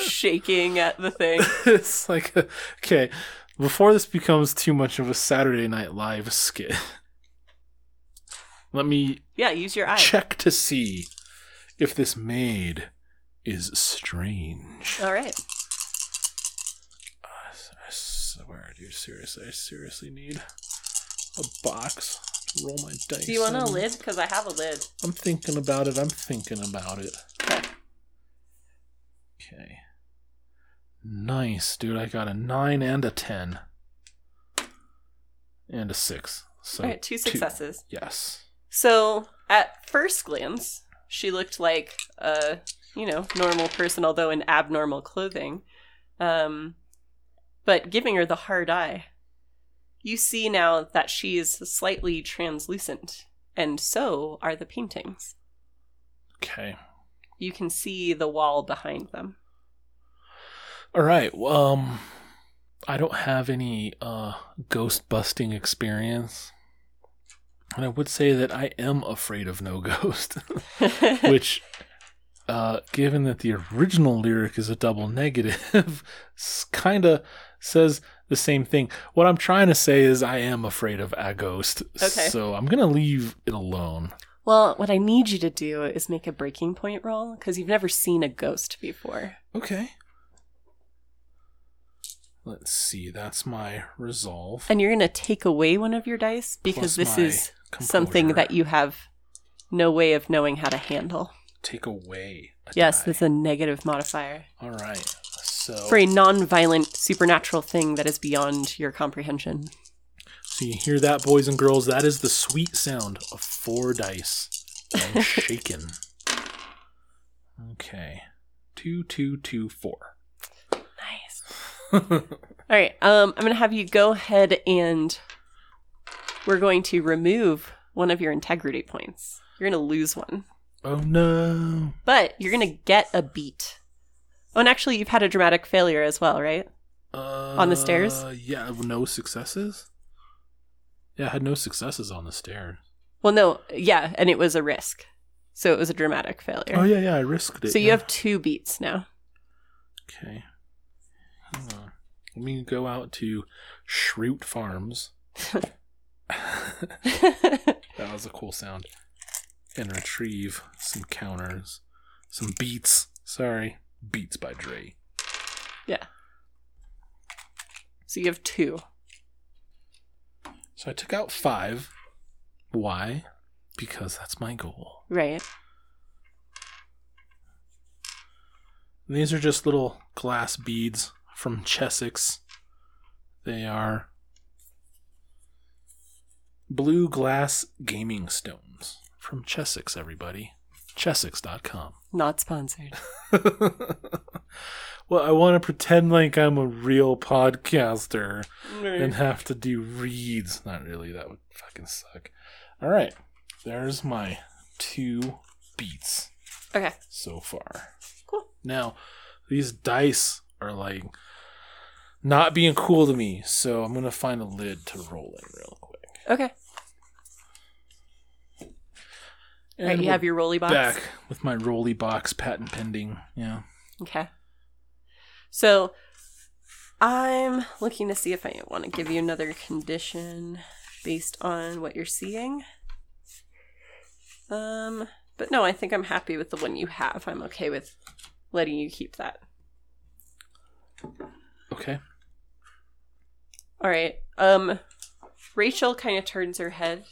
shaking at the thing. it's like okay, before this becomes too much of a Saturday Night Live skit. Let me Yeah, use your eye. check to see if this maid is strange. All right. I swear, dude, seriously, I seriously need a box to roll my dice. Do you want a lid? Because I have a lid. I'm thinking about it. I'm thinking about it. Okay. Okay. Nice, dude. I got a 9 and a 10. And a 6. So All right, two successes. Yes. So at first glance, she looked like a you know normal person, although in abnormal clothing. Um, but giving her the hard eye, you see now that she is slightly translucent, and so are the paintings. Okay. You can see the wall behind them. All right. Well, um I don't have any uh ghost busting experience. And I would say that I am afraid of no <laughs> ghost. <laughs> which uh given that the original lyric is a double negative <laughs> kind of says the same thing what i'm trying to say is i am afraid of a ghost Okay. so i'm gonna leave it alone well, what I need you to do is make a breaking point roll because you've never seen a ghost before. okay let's see that's my resolve And you're going to take away one of your dice because Plus this my is something that you have no way of knowing how to handle. take away Yes, die. that's a negative modifier all right so for a non-violent supernatural thing that is beyond your comprehension. So you hear that, boys and girls? That is the sweet sound of four dice and <laughs> shaken. Okay, two, two, two, four. Nice. <laughs> All right, um, I'm going to have you go ahead and we're going to remove one of your integrity points. You're going to lose one, oh no! but you're going to get a beat. Oh, and actually, you've had a dramatic failure as well, right? Uh, On the stairs? Yeah, no successes. Yeah, I had no successes on the stairs. Well, no, yeah, and it was a risk. So it was a dramatic failure. Oh yeah, yeah, I risked it. so you yeah. have two beats now. okay. Let me go out to Schrute Farms. <laughs> That was a cool sound. And retrieve some counters. Some beats. Sorry. Beats by Dre. yeah. So you have two. So I took out five. Why? Because that's my goal. Right. And these are just little glass beads from Chessex. They are blue glass gaming stones from Chessex, everybody. Chessex.com. <laughs> Not sponsored. well, I want to pretend like I'm a real podcaster and have to do reads. Not really, that would fucking suck. All right, there's my two beats Okay. so far. Cool. Now, these dice are like not being cool to me, so I'm gonna find a lid to roll in real quick. Okay. right, you have your rolly box. back with my rolly box patent pending. Yeah. Okay. So I'm looking to see if I want to give you another condition based on what you're seeing. Um, but no, I think I'm happy with the one you have. I'm okay with letting you keep that. Okay. All right. Um Rachel kind of turns her head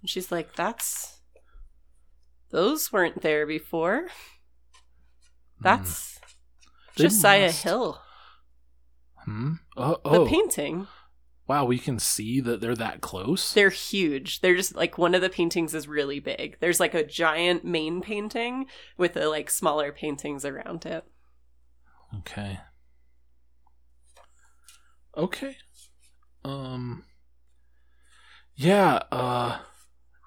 and she's like, "That's those weren't there before. That's They Josiah must- Hill. Hmm. Oh, The painting. wow. We can see that they're that close. They're huge. They're just like one of the paintings is really big. There's like a giant main painting with the like smaller paintings around it. Okay. Okay. Um Yeah, uh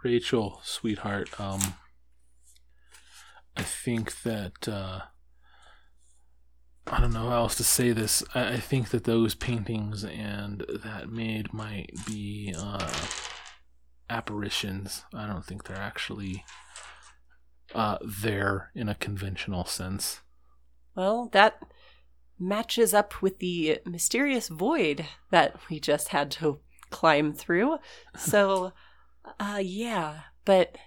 Rachel, sweetheart, um I think that uh I don't know how else to say this. I, I think that those paintings and that maid might be uh apparitions. I don't think they're actually uh there in a conventional sense. Well, that matches up with the mysterious void that we just had to climb through. So, uh, yeah, but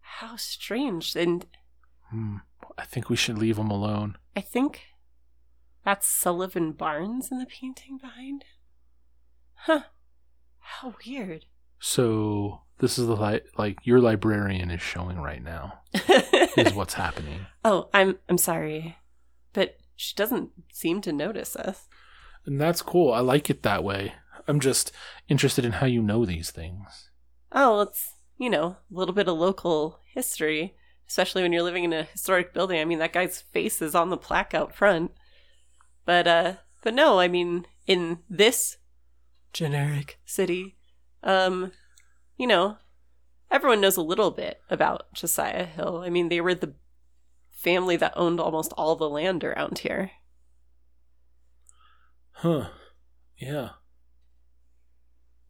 how strange. And Hmm. I think we should leave them alone. I think that's Sullivan Barnes in the painting behind. Huh. How weird. So this is the li- like your librarian is showing right now <laughs> is what's happening. oh, I'm I'm sorry. But she doesn't seem to notice us. And that's cool. I like it that way. I'm just interested in how you know these things. Oh, well, it's, you know, a little bit of local history, especially when you're living in a historic building. I mean, that guy's face is on the plaque out front. But, uh, but no, I mean, in this generic city, um, you know, everyone knows a little bit about Josiah Hill. I mean, they were the family that owned almost all the land around here. Huh. Yeah.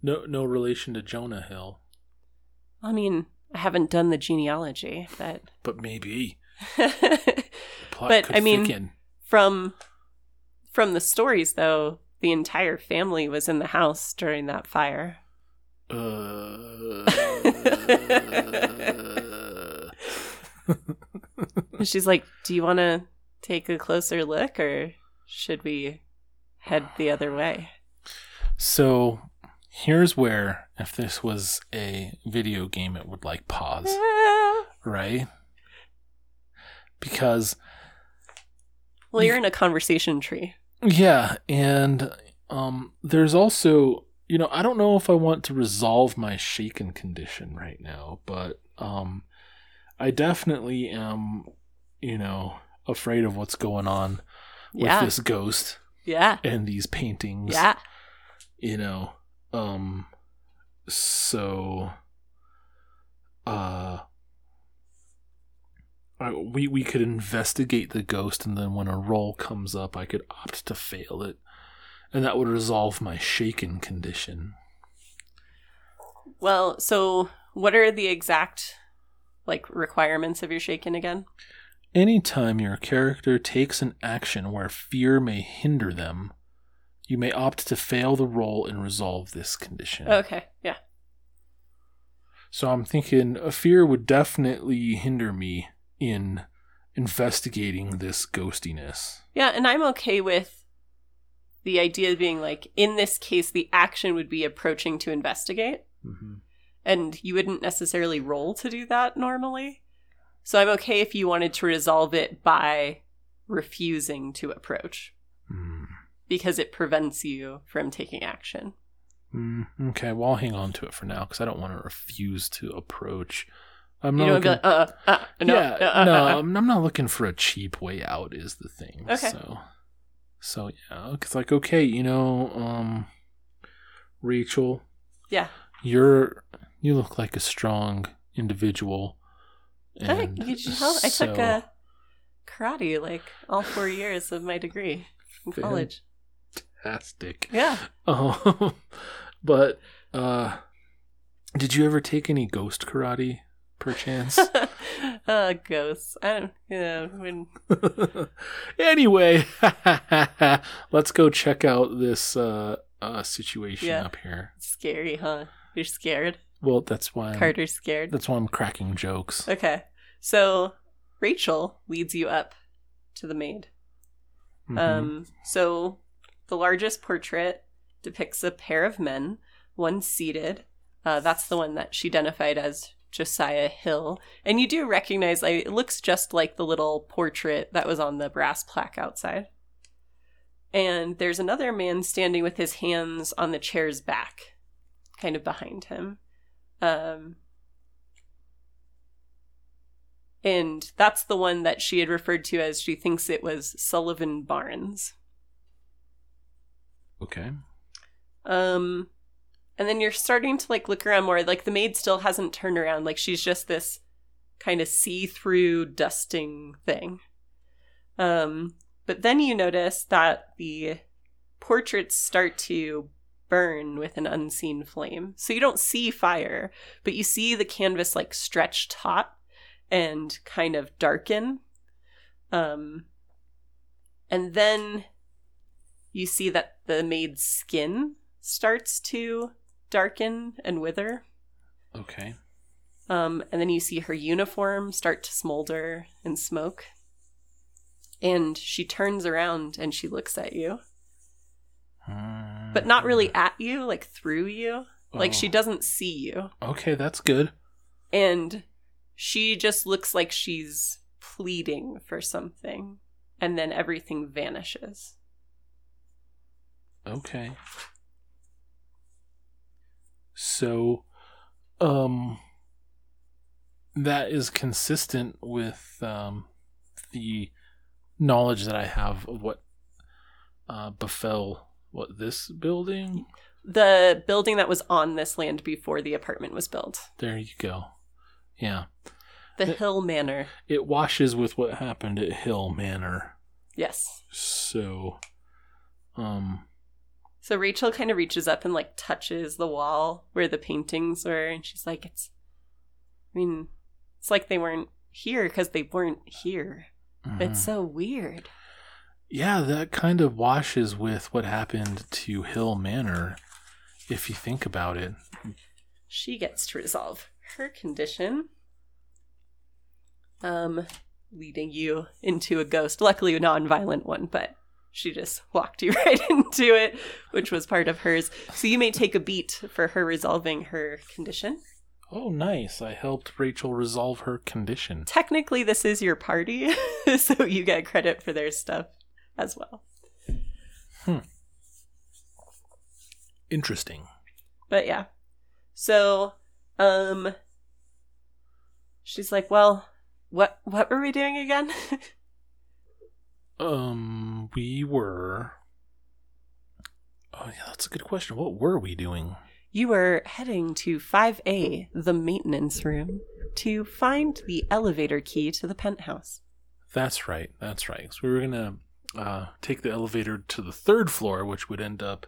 No no relation to Jonah Hill, I mean, I haven't done the genealogy, but <laughs> but maybe. But, I mean- thicken. from from the stories though the entire family was in the house during that fire Uh, <laughs> she's like do you want to take a closer look or should we head the other way so here's where if this was a video game it would like pause. <laughs> Right? Because well you're in a conversation tree. Yeah and um there's also you know i don't know if i want to resolve my shaken condition right now but um i definitely am you know afraid of what's going on with yeah. this ghost yeah. and these paintings. Yeah. You know um so uh I, we we could investigate the ghost and then when a roll comes up i could opt to fail it. And that would resolve my shaken condition. Well so what are the exact like requirements of your shaken again? Anytime your character takes an action where fear may hinder them you may opt to fail the roll and resolve this condition okay yeah So I'm thinking a fear would definitely hinder me in investigating this ghostiness. Yeah, and I'm okay with the idea being like, in this case, the action would be approaching to investigate, Mm-hmm. and you wouldn't necessarily roll to do that normally. So I'm okay if you wanted to resolve it by refusing to approach. Because it prevents you from taking action. Mm, okay, well I'll hang on to it for now because I don't want to refuse to approach. I'm not looking, like, uh, uh, no, yeah, uh, uh, no, uh, uh. I'm, I'm not looking for a cheap way out. Is the thing. Okay. So, so yeah, it's like okay, you know, um, Rachel, yeah. you're you look like a strong individual. And you should tell- I took so- uh, karate like all four years of my degree in college. Fantastic. Yeah. <laughs> Um, but uh, did you ever take any ghost karate? perchance. <laughs> uh, ghosts. I don't. Yeah. When <laughs> anyway, let's go check out this uh, uh, situation Yeah. up here. scary, huh? You're scared. Well, that's why I'm, Carter's scared. that's why I'm cracking jokes. Okay. So Rachel leads you up to the maid. Mhm. Um, so the largest portrait depicts a pair of men, one seated. Uh, that's the one that she identified as Josiah Hill. And you do recognize, like, it looks just like the little portrait that was on the brass plaque outside. And there's another man standing with his hands on the chair's back, kind of behind him. Um, and that's the one that she had referred to as she thinks it was Sullivan Barnes. Okay. Um and then you're starting to like look around more like the maid still hasn't turned around like she's just this kind of see-through dusting thing. Um but then you notice that the portraits start to burn with an unseen flame. So you don't see fire, but you see the canvas like stretch taut and kind of darken. Um and then you see that the maid's skin starts to darken and wither. Okay. Um, and then you see her uniform start to smolder and smoke. And she turns around and she looks at you, but not really at you, like through you. Like she Oh. doesn't see you. Okay, that's good. And she just looks like she's pleading for something. And then everything vanishes. Okay. So, um, that is consistent with um, the knowledge that I have of what uh, befell what this building. The building that was on this land before the apartment was built. There you go. Yeah, The The- Hill Manor. it washes with what happened at Hill Manor. Yes. So, um, So Rachel kind of reaches up and like touches the wall where the paintings were, and she's like, "It's, I mean, it's like they weren't here because they weren't here. It's mhm. so weird." yeah, that kind of washes with what happened to Hill Manor. If you think about it, She gets to resolve her condition, um, leading you into a ghost. Luckily, a non-violent one, but she just <laughs> walked you <laughs> right into it, which was part of hers. So you may take a beat for her resolving her condition. Oh, nice. I helped Rachel resolve her condition. technically this is your party <laughs> so you get credit for their stuff as well Hmm. Interesting. but yeah so um she's like well what what were we doing again Um, we were. Oh, yeah, that's a good question. What were we doing? you were heading to 5a the maintenance room to find the elevator key to the penthouse That's right. That's right. So we were gonna uh, take the elevator to the third floor, which would end up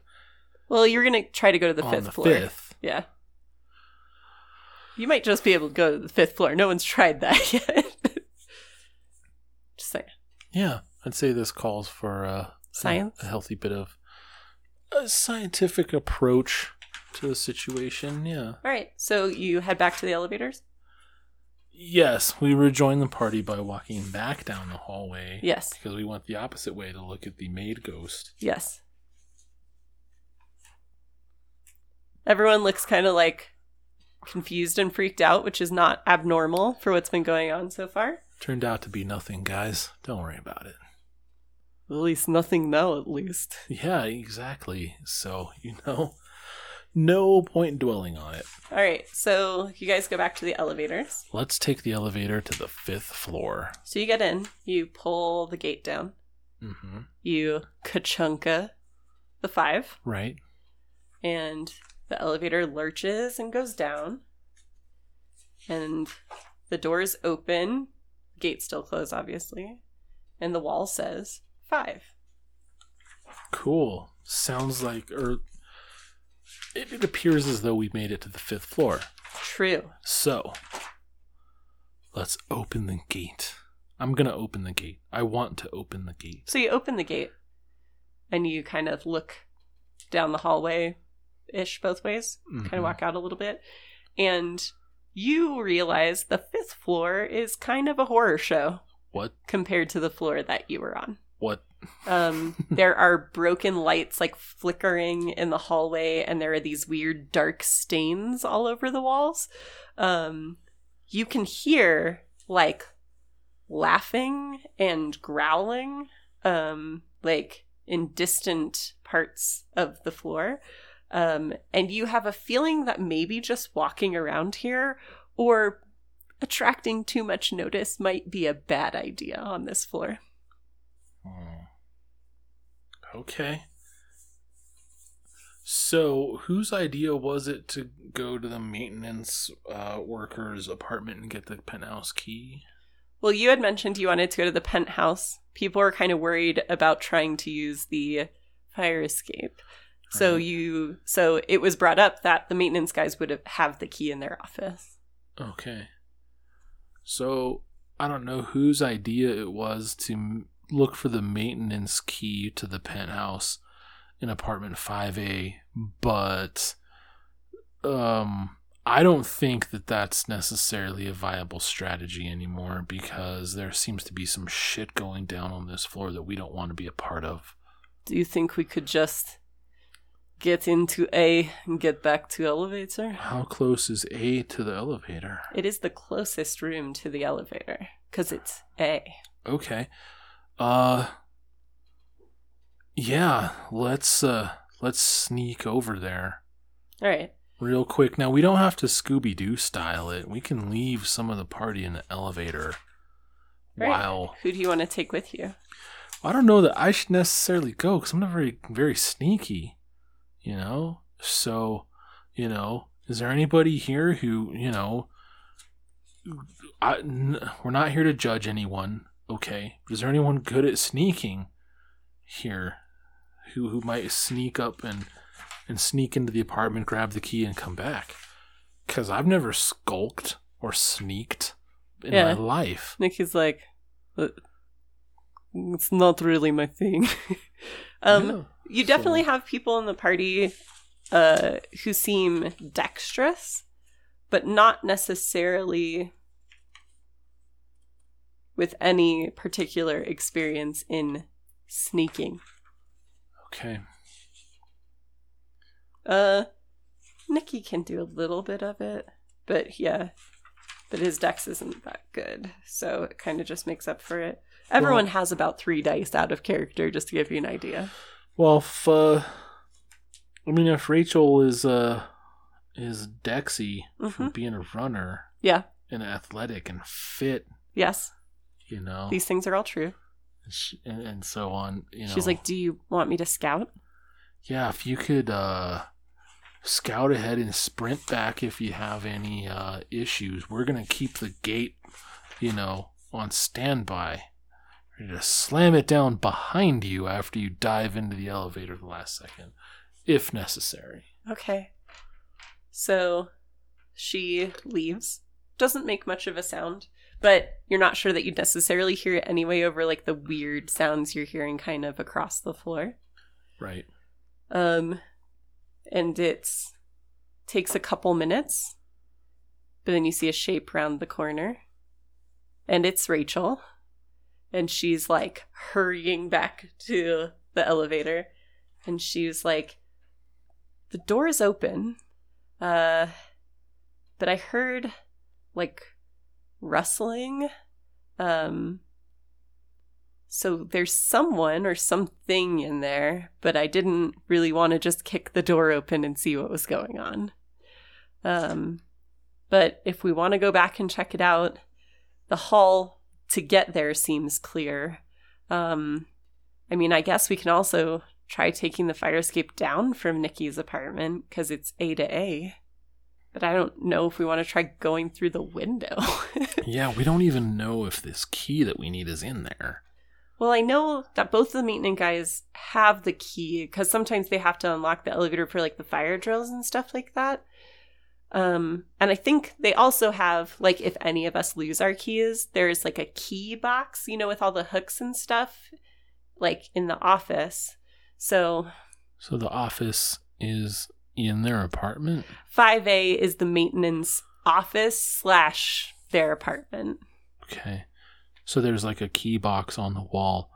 well you're gonna try to go to the fifth the floor fifth. yeah you might just be able to go to the fifth floor no one's tried that <laughs> yet just saying Yeah, I'd say this calls for uh, Science? a healthy bit of a scientific approach to the situation. Yeah. All right, so you head back to the elevators? Yes, we rejoin the party by walking back down the hallway. Yes, Because we went the opposite way to look at the maid ghost. yes. Everyone looks kind of like confused and freaked out, which is not abnormal for what's been going on so far. Turned out to be nothing, guys. Don't worry about it. At least nothing now, at least. <laughs> Yeah, exactly. So, you know, no point in dwelling on it. All right, so you guys go back to the elevators. Let's take the elevator to the fifth floor. So you get in, you pull the gate down, Mm-hmm. you kachunka the five, Right? and the elevator lurches and goes down. And the doors open, gate still closed, obviously, and the wall says five. Cool. Sounds like, or it, it appears as though we made it to the fifth floor. True. So, let's open the gate. I'm gonna open the gate. I want to open the gate. So you open the gate and you kind of look down the hallway ish both ways, kind Mhm. of walk out a little bit, and you realize the fifth floor is kind of a horror show What? compared to the floor that you were on. What? Um, there are broken lights like flickering in the hallway, and there are these weird dark stains all over the walls. Um, you can hear like laughing and growling, um, like in distant parts of the floor. Um, and you have a feeling that maybe just walking around here or attracting too much notice might be a bad idea on this floor. Hmm. Okay. So, whose idea was it to go to the maintenance uh, worker's apartment and get the penthouse key? Well, you had mentioned you wanted to go to the penthouse. People were kind of worried about trying to use the fire escape. So Right. you so it was brought up that the maintenance guys would have, have the key in their office. Okay. So, I don't know whose idea it was to look for the maintenance key to the penthouse in apartment 5A, but um I don't think that that's necessarily a viable strategy anymore because there seems to be some shit going down on this floor that we don't want to be a part of. Do you think we could just get into A and get back to elevator? How close is A to the elevator? It is the closest room to the elevator cuz it's A. Okay. Uh Yeah, let's uh let's sneak over there All right. real quick. Now we don't have to Scooby Doo style it. We can leave some of the party in the elevator Right. while Who do you want to take with you? I don't know that I should necessarily go because I'm not very very sneaky, you know. So, you know, is there anybody here who you know? I n- we're not here to judge anyone, okay? But is there anyone good at sneaking here, who who might sneak up and and sneak into the apartment, grab the key, and come back? Because I've never skulked or sneaked in Yeah. my life. Nikki's like, "Uh, it's not really my thing. <laughs> um, Yeah. You definitely have people in the party uh, who seem dexterous, but not necessarily with any particular experience in sneaking. Okay. Uh, Nikki can do a little bit of it, but yeah, but his dex isn't that good, so it kind of just makes up for it. Everyone has about three dice out of character, just to give you an idea. Well, if uh, I mean, if Rachel is uh is Dexy for Mhm. being a runner Yeah. and athletic and fit, Yes, you know, these things are all true. and, and so on, you know, She's like, "Do you want me to scout?" yeah, if you could uh scout ahead and sprint back if you have any uh issues, we're gonna keep the gate, you know, on standby. Ready to slam it down behind you after you dive into the elevator the last second, if necessary. Okay. So she leaves. Doesn't make much of a sound, but you're not sure that you'd necessarily hear it anyway over like the weird sounds you're hearing kind of across the floor. Right. Um and it's takes a couple minutes, but then you see a shape round the corner. And it's Rachel. And she's like hurrying back to the elevator. And she's like, the door is open. Uh but I heard like rustling. Um so there's someone or something in there, but I didn't really want to just kick the door open and see what was going on. Um, but if we want to go back and check it out, the hall to get there seems clear. Um, I mean, I guess we can also try taking the fire escape down from Nikki's apartment because it's A to A. But I don't know if we want to try going through the window. <laughs> Yeah, we don't even know if this key that we need is in there. Well, I know that both the maintenance guys have the key because sometimes they have to unlock the elevator for like the fire drills and stuff like that. Um, and I think they also have like if any of us lose our keys, there's like a key box, you know, with all the hooks and stuff, like in the office. So So the office is in their apartment. 5A is the maintenance office slash their apartment. Okay. So there's like a key box on the wall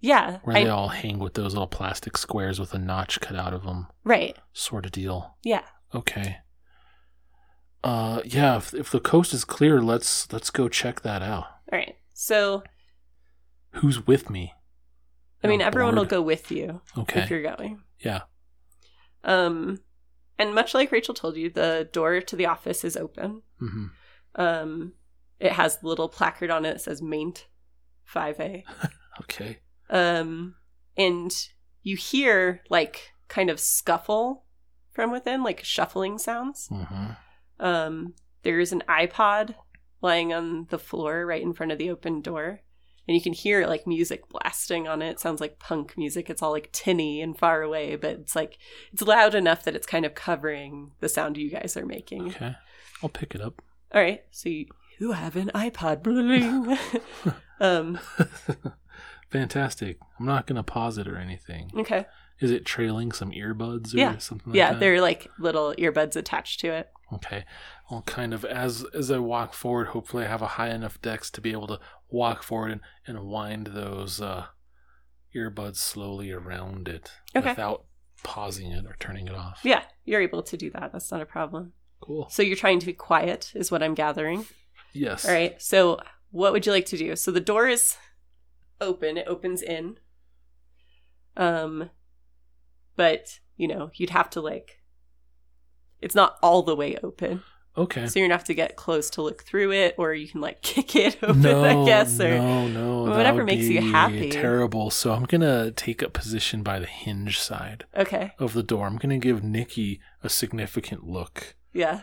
Yeah. where I- they all hang with those little plastic squares with a notch cut out of them, right. sort of deal. Yeah. Okay. Uh, yeah. If, if the coast is clear, let's let's go check that out. All right. So, Who's with me? I mean, everyone will go with you okay. if you're going. Yeah. Um, and much like Rachel told you, the door to the office is open. hmm Um, it has a little placard on it that says Maint 5A. <laughs> Okay. Um, and you hear like kind of scuffle from within, like shuffling sounds. hmm Um, there's an iPod lying on the floor right in front of the open door. And you can hear like music blasting on it. It sounds like punk music. It's all like tinny and far away, but it's like it's loud enough that it's kind of covering the sound you guys are making. Okay. I'll pick it up. All right, so you, you have an iPod. Bling. <laughs> um, <laughs> Fantastic. I'm not gonna pause it or anything. okay. Is it trailing some earbuds or Yeah. something like that? yeah, that? they're like little earbuds attached to it. Okay. I'll kind of as as I walk forward, hopefully I have a high enough dex to be able to walk forward and, and wind those uh earbuds slowly around it Okay. without pausing it or turning it off. Yeah, you're able to do that. That's not a problem. Cool. So you're trying to be quiet, is what I'm gathering. Yes. All right. So what would you like to do? So the door is open. It opens in. Um, but you know you'd have to like. It's not all the way open, Okay. so you're gonna have to get close to look through it, or you can like <laughs> kick it open, no, I guess, or no, no. whatever makes you happy. Terrible. So I'm gonna take a position by the hinge side okay, of the door. I'm gonna give Nikki a significant look. yeah,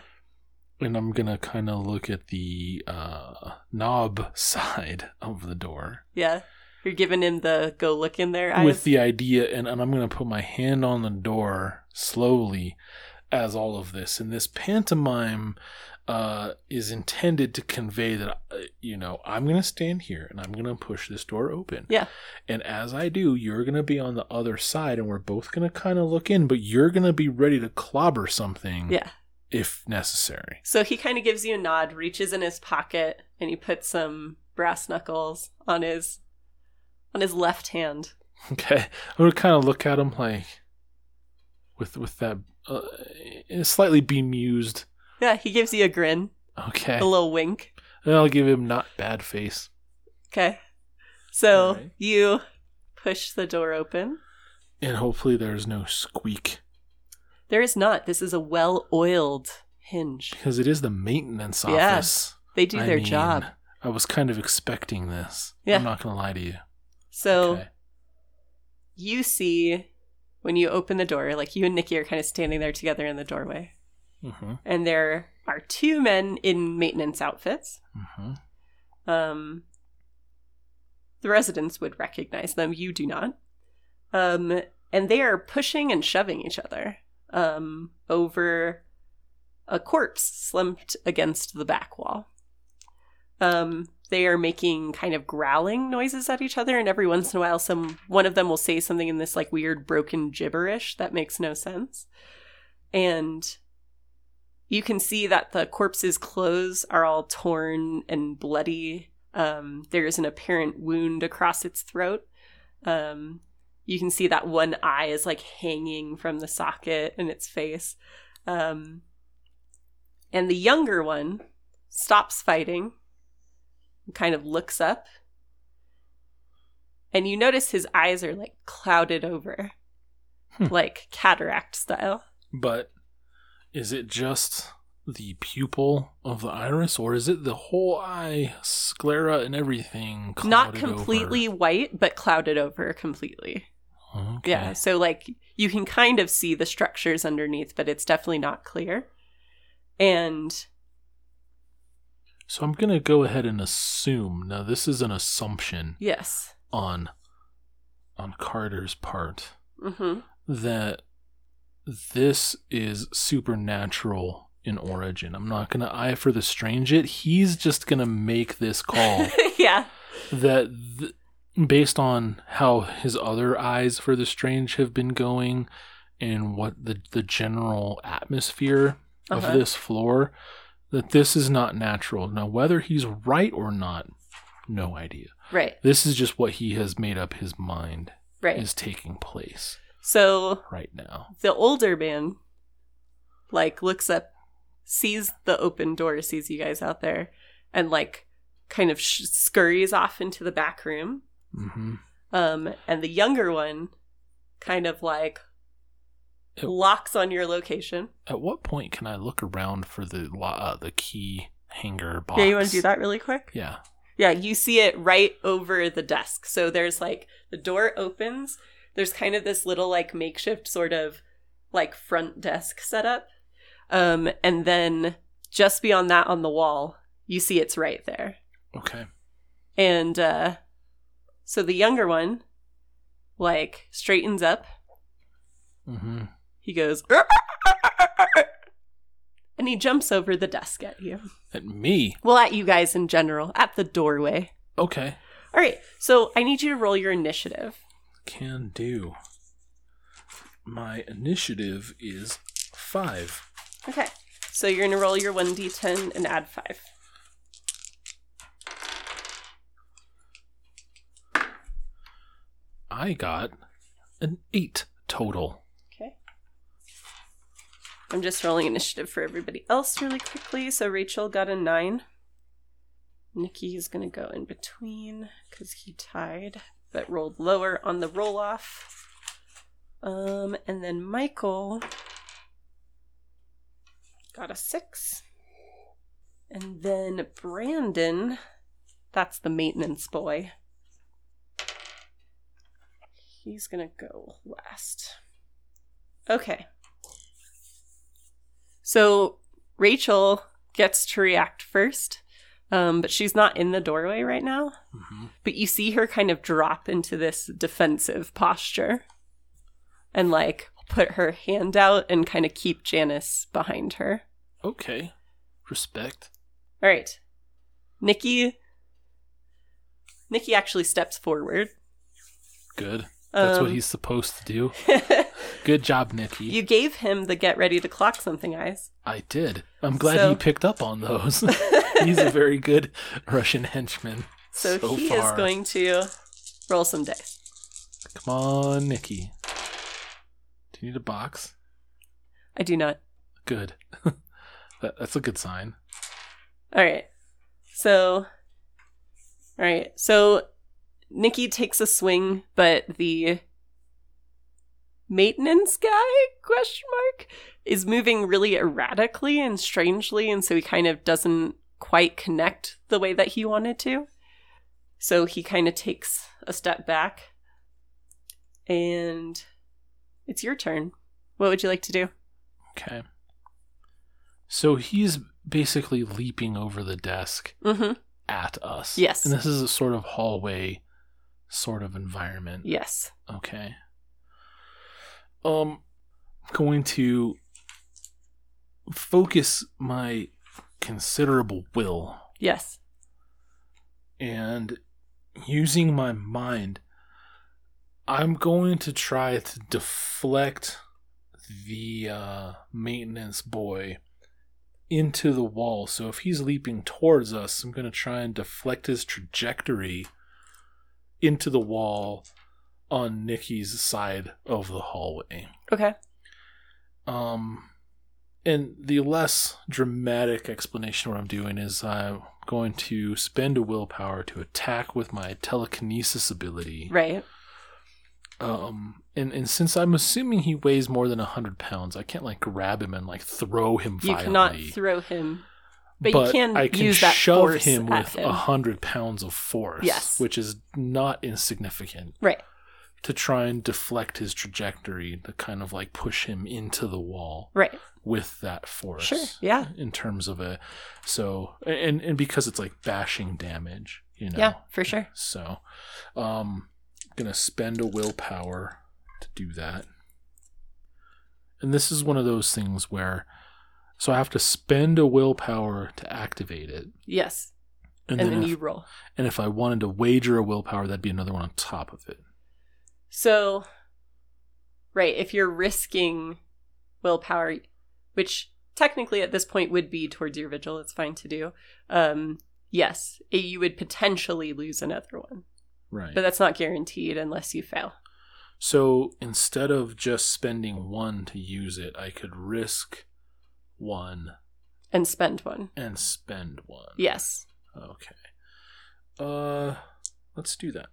and I'm gonna kind of look at the uh, knob <laughs> side of the door yeah. You're giving him the go look in there with the idea, and, and I'm gonna put my hand on the door slowly as all of this, and this pantomime uh, is intended to convey that uh, you know I'm gonna stand here and I'm gonna push this door open. Yeah. And as I do, you're gonna be on the other side, and we're both gonna kind of look in, but you're gonna be ready to clobber something yeah. if necessary. So he kind of gives you a nod, reaches in his pocket, and he puts some brass knuckles on his on his left hand. <laughs> Okay, I'm gonna kind of look at him like with with that uh, slightly bemused. Yeah, he gives you a grin, Okay, a little wink. and I'll give him not bad face. Okay. So Alright. you push the door open. And hopefully there's no squeak There is not. This is a well oiled hinge. because it is the maintenance Yeah, office. They do I their mean, job. I was kind of expecting this. Yeah. I'm not gonna lie to you. So Okay. you see when you open the door, like you and Nikki are kind of standing there together in the doorway. Mm-hmm. And there are two men in maintenance outfits. Mm-hmm. Um, the residents would recognize them. You do not. Um, and they are pushing and shoving each other um, over a corpse slumped against the back wall. Um, they are making kind of growling noises at each other, and every once in a while, some one of them will say something in this like weird broken gibberish that makes no sense. And you can see that the corpse's clothes are all torn and bloody. Um, there's an apparent wound across its throat. Um, you can see that one eye is like hanging from the socket in its face. Um, and the younger one stops fighting, kind of looks up, and you notice his eyes are like clouded over, Hmm. like cataract style. But is it just the pupil of the iris, or is it the whole eye, sclera, and everything? Not completely white, but clouded over completely. Okay. Yeah, so like you can kind of see the structures underneath, but it's definitely not clear. And So I'm gonna go ahead and assume. Now this is an assumption yes. on on Carter's part hmm that this is supernatural in Origin. I'm not gonna eye for the strange it. He's just gonna make this call <laughs> yeah. that th- based on how his other eyes for the strange have been going and what the the general atmosphere of Uh-huh. this floor that this is not natural. Now whether he's right or not, no idea. Right. This is just what he has made up his mind Right. is taking place So right now. the older man like looks up sees the open door sees you guys out there and like kind of sh- scurries off into the back room hmm um and the younger one kind of like It- locks on your location At what point can I look around for the uh, the key hanger box? yeah you want to do that really quick Yeah. yeah you see it right over the desk so there's like the door opens there's kind of this little like makeshift sort of like front desk setup um and then just beyond that on the wall you see it's right there Okay. and uh so the younger one like straightens up Mm-hmm. He goes <laughs> and he jumps over the desk at you At me. well at you guys in general at the doorway Okay. all right so i need you to roll your initiative Can do. My initiative is five. okay so you're gonna roll your 1d10 and add 5 I got an eight total. I'm just rolling initiative for everybody else really quickly. So rachel got a 9 nikki is gonna go in between because he tied but rolled lower on the roll off um and then michael got a 6 and then brandon that's the maintenance boy he's gonna go last. Okay so rachel gets to react first um, but she's not in the doorway right now Mm-hmm. but you see her kind of drop into this defensive posture and like put her hand out and kind of keep Janice behind her. Okay. Respect. All right. Nikki Nikki actually steps forward. Good. That's what Um, he's supposed to do. <laughs> Good job, Nikki. you gave him the get ready to clock something eyes. I did. I'm glad So- he picked up on those. <laughs> he's a very good Russian henchman. So, So he far. is going to roll some dice. Come on, Nikki. Do you need a box? I do not. Good. <laughs> that, that's a good sign. All right. So, all right. So, Nikki takes a swing, but the maintenance guy question mark is moving really erratically and strangely, and so he kind of doesn't quite connect the way that he wanted to. So he kind of takes a step back, and it's your turn. What would you like to do? Okay. So he's basically leaping over the desk Mm-hmm. at us. Yes. And this is a sort of hallway sort of environment. Yes. Okay. Um I'm going to focus my considerable will Yes. and using my mind I'm going to try to deflect the uh, maintenance boy into the wall. So if he's leaping towards us, I'm going to try and deflect his trajectory into the wall on Nikki's side of the hallway. Okay. Um, and the less dramatic explanation of what I'm doing is I'm going to spend a willpower to attack with my telekinesis ability. Right. Um, and, and since I'm assuming he weighs more than 100 pounds, I can't like grab him and like throw him You violently. cannot throw him, but, you can I can use that shove force him with a hundred pounds of force, Yes. which is not insignificant, Right. to try and deflect his trajectory to kind of like push him into the wall Right. with that force. Sure. Yeah. In terms of a, so and and because it's like bashing damage, you know. Yeah, for sure. So, um, gonna spend a willpower to do that. And this is one of those things where So I have to spend a willpower to activate it. Yes. And, And, then, then if, you roll. and if I wanted to wager a willpower, that'd be another one on top of it. So, right, if you're risking willpower, which technically at this point would be towards your vigil, it's fine to do. Um, yes, it- you would potentially lose another one, Right. but that's not guaranteed unless you fail. So instead of just spending one to use it, I could risk one And spend one. and spend one. Yes. Okay. Uh, let's do that.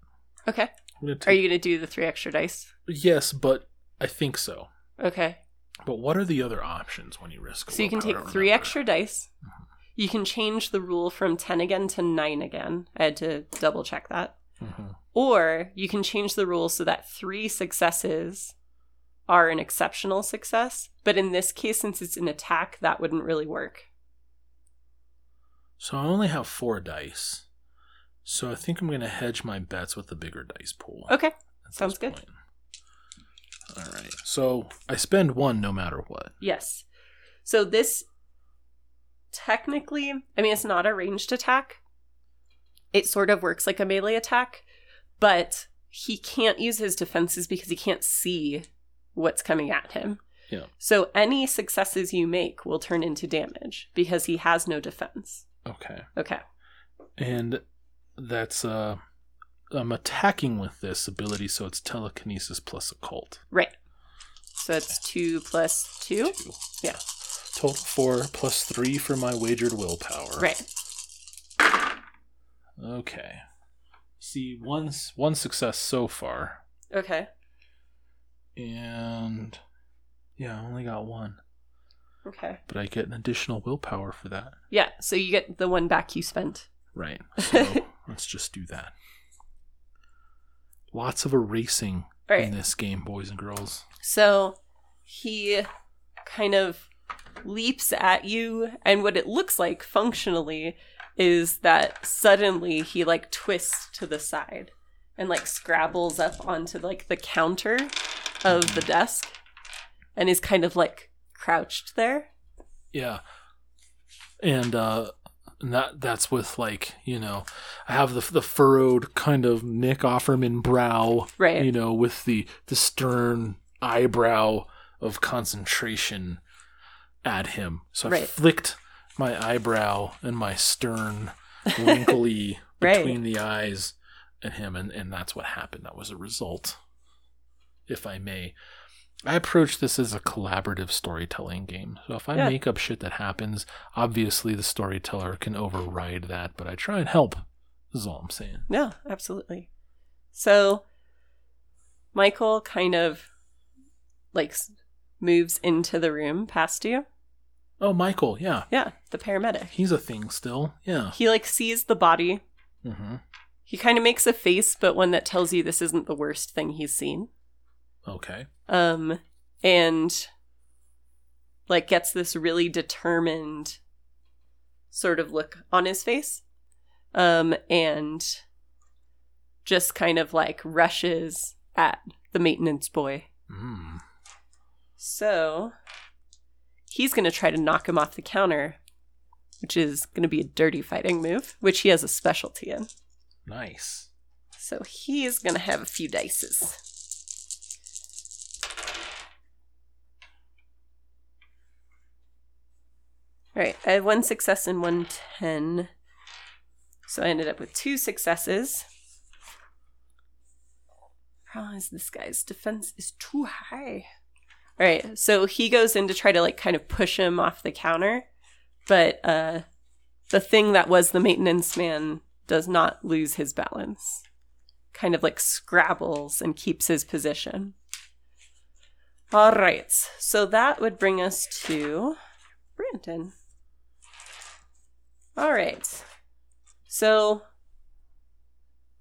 Okay. I'm Are you going to do the three extra dice? Yes, but I think so. Okay. But what are the other options when you risk? So you can take three extra dice. You can change the rule from 10 again to 9 again. I had to double check that. Mhm. Or you can change the rule so that three successes are an exceptional success. But in this case, since it's an attack, that wouldn't really work. So I only have four dice. So I think I'm going to hedge my bets with the bigger dice pool. Okay. sounds good. point. All right. So I spend one no matter what. Yes. So this technically, I mean, it's not a ranged attack. It sort of works like a melee attack, but he can't use his defenses because he can't see what's coming at him. Yeah. So any successes you make will turn into damage because he has no defense. Okay. Okay. And that's uh I'm attacking with this ability, so it's telekinesis plus occult. Right. So it's two plus two. Two. Yeah. Total four plus three for my wagered willpower. Right. Okay. See one one success so far, Okay. And yeah, I only got one, Okay. but I get an additional willpower for that. Yeah. So you get the one back you spent. Right. <laughs> So let's just do that. Lots of erasing All in this game, boys and girls. So he kind of leaps at you, and what it looks like functionally is that suddenly he like twists to the side and like scrabbles up onto like the counter of the desk and is kind of like crouched there. Yeah. And uh and that that's with like, you know, I have the the furrowed kind of Nick Offerman brow, Right. you know, with the the stern eyebrow of concentration at him. So I Right. flicked my eyebrow and my stern wrinkly <laughs> Right. between the eyes at him and and that's what happened. That was a result. If I may. I approach this as a collaborative storytelling game. So if I Yeah. make up shit that happens, obviously the storyteller can override that, but I try and help. Is all I'm saying. Yeah, absolutely. So Michael kind of like moves into the room past you. Oh, Michael, yeah. Yeah, the paramedic. He's a thing still. Yeah. He like sees the body. Mm-hmm. He kind of makes a face, but one that tells you this isn't the worst thing he's seen. Okay. Um, and like gets this really determined sort of look on his face. Um, and just kind of like rushes at the maintenance boy. Mm. So he's going to try to knock him off the counter, which is going to be a dirty fighting move, which he has a specialty in. Nice. So he is going to have a few dices. All right, I had one success and one 10. So I ended up with two successes. Problem is, this guy's defense is too high. All right, so he goes in to try to like kind of push him off the counter, but uh, the thing that was the maintenance man does not lose his balance. Kind of like scrabbles and keeps his position. All right, so that would bring us to Brandon. All right, so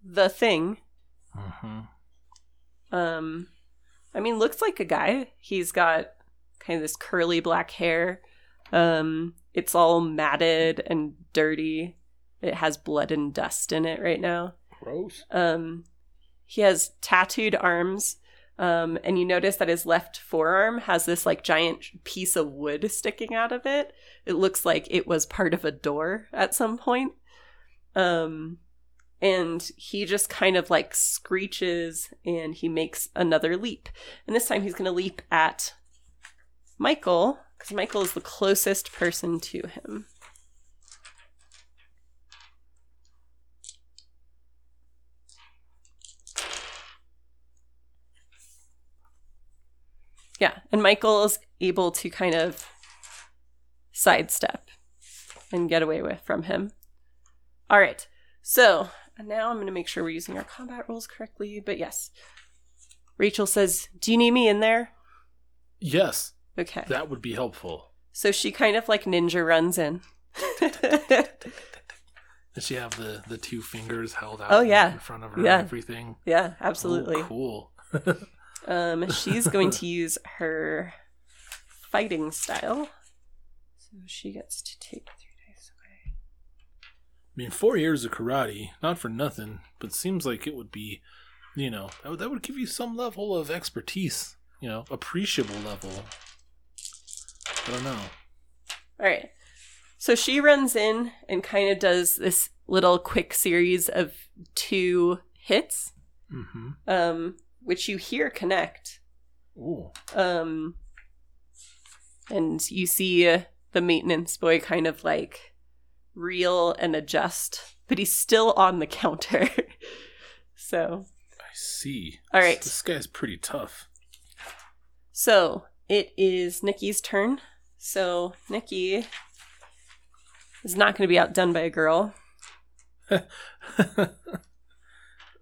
the thing Mm-hmm. um, I mean, looks like a guy. He's got kind of this curly black hair. Um, it's all matted and dirty. It has blood and dust in it right now. Gross. Um, he has tattooed arms. Um, and you notice that his left forearm has this like giant piece of wood sticking out of it. It looks like it was part of a door at some point. Um, and he just kind of like screeches and he makes another leap. And this time he's going to leap at Michael because Michael is the closest person to him. Yeah, and Michael is able to kind of sidestep and get away with from him. All right, so now I'm going to make sure we're using our combat rules correctly. But yes, Rachel says, "Do you need me in there?" Yes, Okay. that would be helpful. So she kind of like ninja runs in. <laughs> Does she have the the two fingers held out? Oh, yeah. in front of her. Yeah. and everything. yeah, Oh, absolutely. cool. <laughs> Um, she's going to use her fighting style. So she gets to take three dice away. I mean, four years of karate, not for nothing, but seems like it would be, you know, that would, that would give you some level of expertise, you know, appreciable level. I don't know. All right. So she runs in and kind of does this little quick series of two hits, Mm-hmm. um, which you hear connect. Ooh. Um, and you see uh, the maintenance boy kind of like reel and adjust, but he's still on the counter. <laughs> so, I see. All right. This guy's pretty tough. so it is Nikki's turn. So Nikki is not going to be outdone by a girl. <laughs>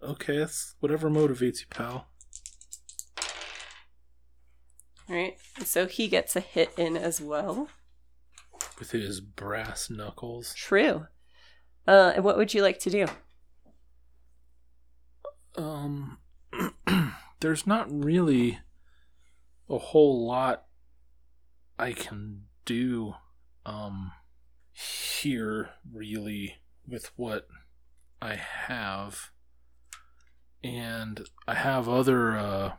okay, that's whatever motivates you, pal. Right. So he gets a hit in as well. With his brass knuckles. True. Uh, and what would you like to do? Um, <clears throat> there's not really a whole lot I can do um here really with what I have and I have other uh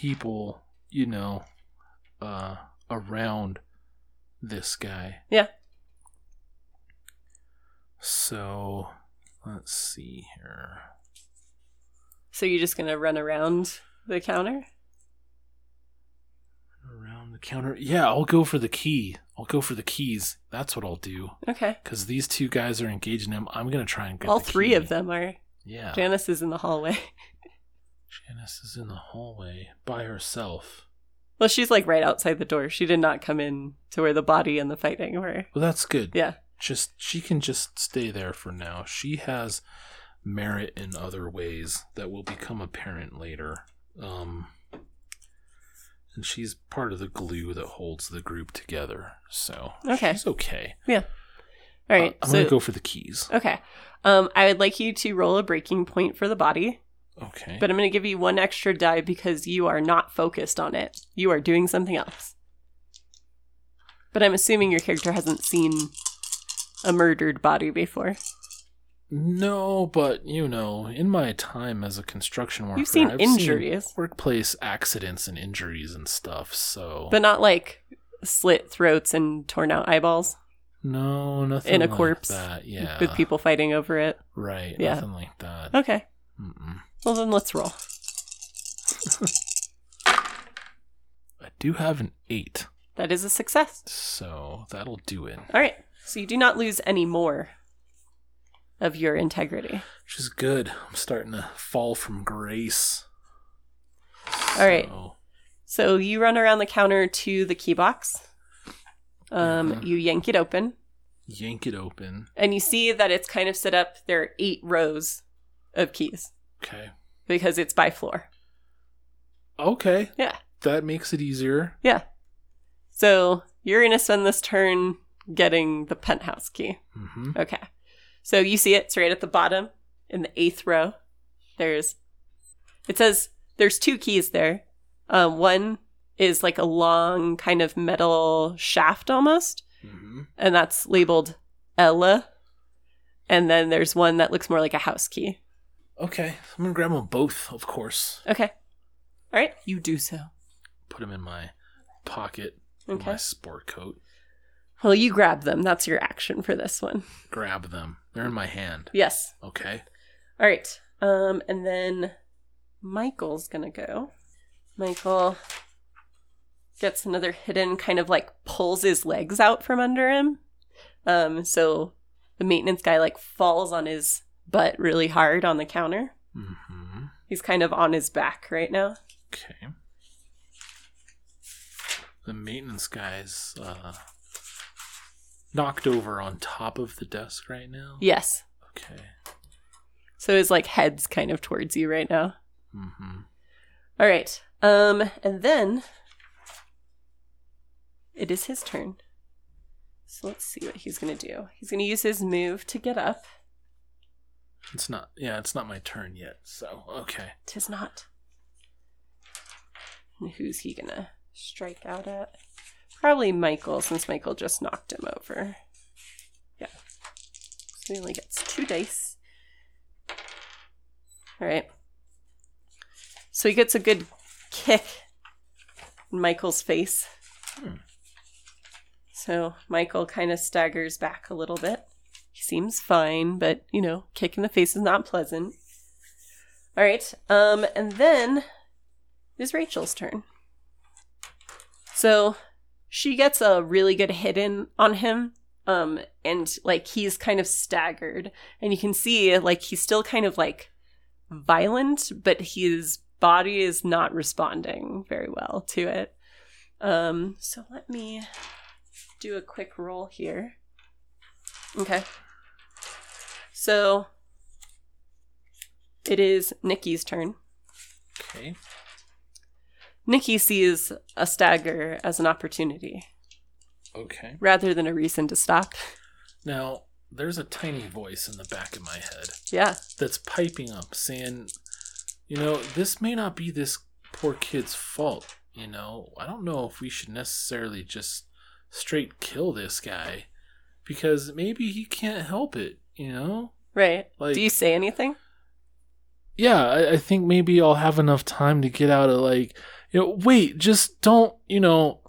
people, you know, uh around this guy. Yeah. So, let's see here. So you're just going to run around the counter? Around the counter. Yeah, I'll go for the key. I'll go for the keys. That's what I'll do. Okay. Because these two guys are engaging him. I'm going to try and get All three key. of them are. Yeah. Janice is in the hallway. <laughs> Janice is in the hallway by herself. Well, she's like right outside the door. She did not come in to where the body and the fighting were. Well, that's good. Yeah. Just she can just stay there for now. She has merit in other ways that will become apparent later. Um and she's part of the glue that holds the group together. So Okay. she's okay. Yeah. All right. Uh, I'm so gonna go for the keys. okay. Um, I would like you to roll a breaking point for the body, Okay. but I'm going to give you one extra die because you are not focused on it. You are doing something else. But I'm assuming your character hasn't seen a murdered body before. No, but you know, in my time as a construction worker, You've seen I've injuries. workplace accidents and injuries and stuff. So, But not like slit throats and torn out eyeballs no, nothing in a like corpse That. Yeah, with people fighting over it. Right. Yeah. Nothing like that. Okay. Mm-mm. Well, then let's roll. I do have an eight, That is a success. so that'll do it. All right. So you do not lose any more of your integrity. Which is good. I'm starting to fall from grace. All right. So, So you run around the counter to the key box. Um. You yank it open, yank it open. and you see that it's kind of set up. There are eight rows of keys Okay. because it's by floor. Okay. Yeah. That makes it easier. Yeah. So you're going to spend this turn getting the penthouse key. Mm-hmm. Okay. So you see it, it's right at the bottom in the eighth row. There's, it says there's two keys there. Um, one is like a long kind of metal shaft almost, Mm-hmm. and that's labeled Ella. And then there's one that looks more like a house key. Okay, I'm gonna grab them both, of course. Okay. All right, you do so. Put them in my pocket. of Okay. My sport coat. Well, you grab them. That's your action for this one. Grab them. They're in my hand. Yes. Okay. All right. Um, and then Michael's gonna go. Michael gets another hidden, kind of like pulls his legs out from under him. Um, so the maintenance guy like falls on his butt really hard on the counter. Mm-hmm. He's kind of on his back right now. Okay. The maintenance guy's uh, knocked over on top of the desk right now. Yes. Okay. So his like head's kind of towards you right now. Mm-hmm. All right. Um, and then it is his turn. So let's see what he's gonna do. He's gonna use his move to get up. It's not. Yeah, it's not my turn yet. So okay. Tis not. And who's he gonna strike out at? Probably Michael, since Michael just knocked him over. Yeah. So he only gets two dice. Alright. So he gets a good kick in Michael's face. Hmm. So Michael kind of staggers back a little bit. He seems fine, but you know, kick in the face is not pleasant. All right. Um, and then it is Rachel's turn. So she gets a really good hit in on him. Um, and like he's kind of staggered, and you can see like he's still kind of like violent, but his body is not responding very well to it. Um, so let me do a quick roll here. Okay. So it is Nikki's turn. Okay. Nikki sees a stagger as an opportunity Okay. rather than a reason to stop. Now there's a tiny voice in the back of my head Yeah. that's piping up, saying, "You know, this may not be this poor kid's fault. You know, I don't know if we should necessarily just straight kill this guy because maybe he can't help it. You know." Right. Like- Do you say anything? yeah, I, I think maybe I'll have enough time to get out of like, you know, wait, just don't, you know,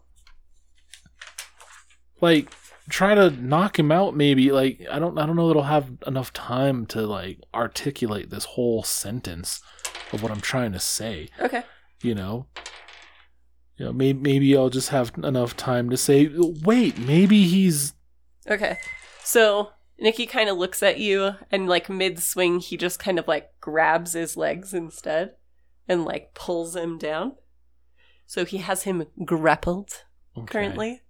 like try to knock him out. Maybe like I don't, I don't know that I'll have enough time to like articulate this whole sentence of what I'm trying to say. Okay. You know, you know, maybe maybe I'll just have enough time to say, wait, maybe he's Okay. So Nikki kind of looks at you and like mid swing he just kind of like grabs his legs instead and like pulls him down. So he has him grappled okay. currently.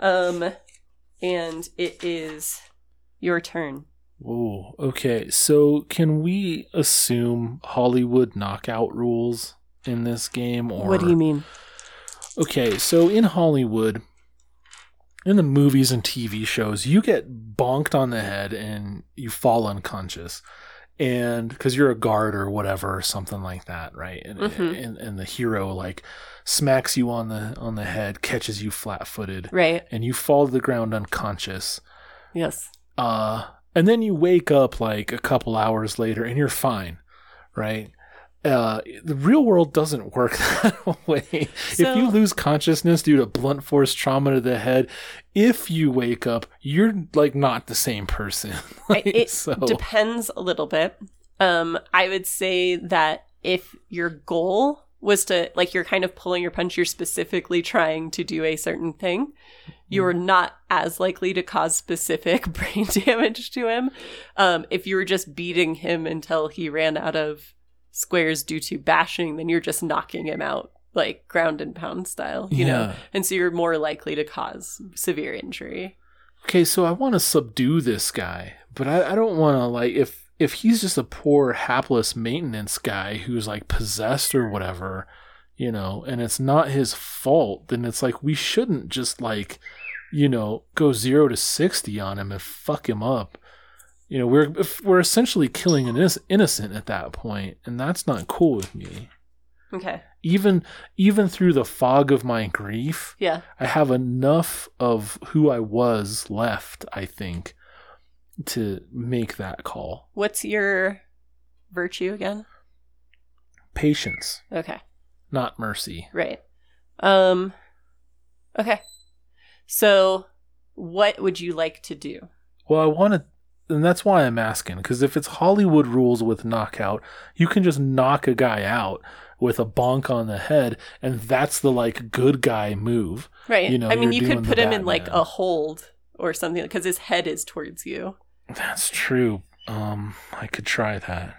Um and it is your turn. Oh, okay. So can we assume Hollywood knockout rules in this game or What do you mean? Okay, so in Hollywood in the movies and TV shows, you get bonked on the head and you fall unconscious. And cuz you're a guard or whatever or something like that, right? And, Mhm. and and the hero like smacks you on the on the head, catches you flat-footed, Right. and you fall to the ground unconscious Yes. uh and then you wake up like a couple hours later and you're fine right uh the real world doesn't work <laughs> that way if you lose consciousness due to blunt force trauma to the head if you wake up you're like not the same person <laughs> Like, it so depends a little bit. Um, I would say that if your goal was to like you're kind of pulling your punch, you're specifically trying to do a certain thing, you're not as likely to cause specific <laughs> brain damage to him. Um, if you were just beating him until he ran out of squares due to bashing, then you're just knocking him out like ground and pound style, you know? And so you're more likely to cause severe injury. okay so i want to subdue this guy but i, I don't want to like if if he's just a poor hapless maintenance guy who's like possessed or whatever you know and it's not his fault then it's like we shouldn't just like you know go 0 to 60 on him and fuck him up you know we're we're essentially killing an innocent at that point and that's not cool with me Okay. even even through the fog of my grief Yeah. I have enough of who I was left, I think, to make that call. What's your virtue again? Patience, Okay. not mercy. Right. Um okay. So what would you like to do? Well, I want to, and that's why I'm asking. Because if it's Hollywood rules with knockout, you can just knock a guy out with a bonk on the head, and that's the like good guy move. Right. You know, I mean, you could put him in like a hold or something because his head is towards you That's true. Um, I could try that.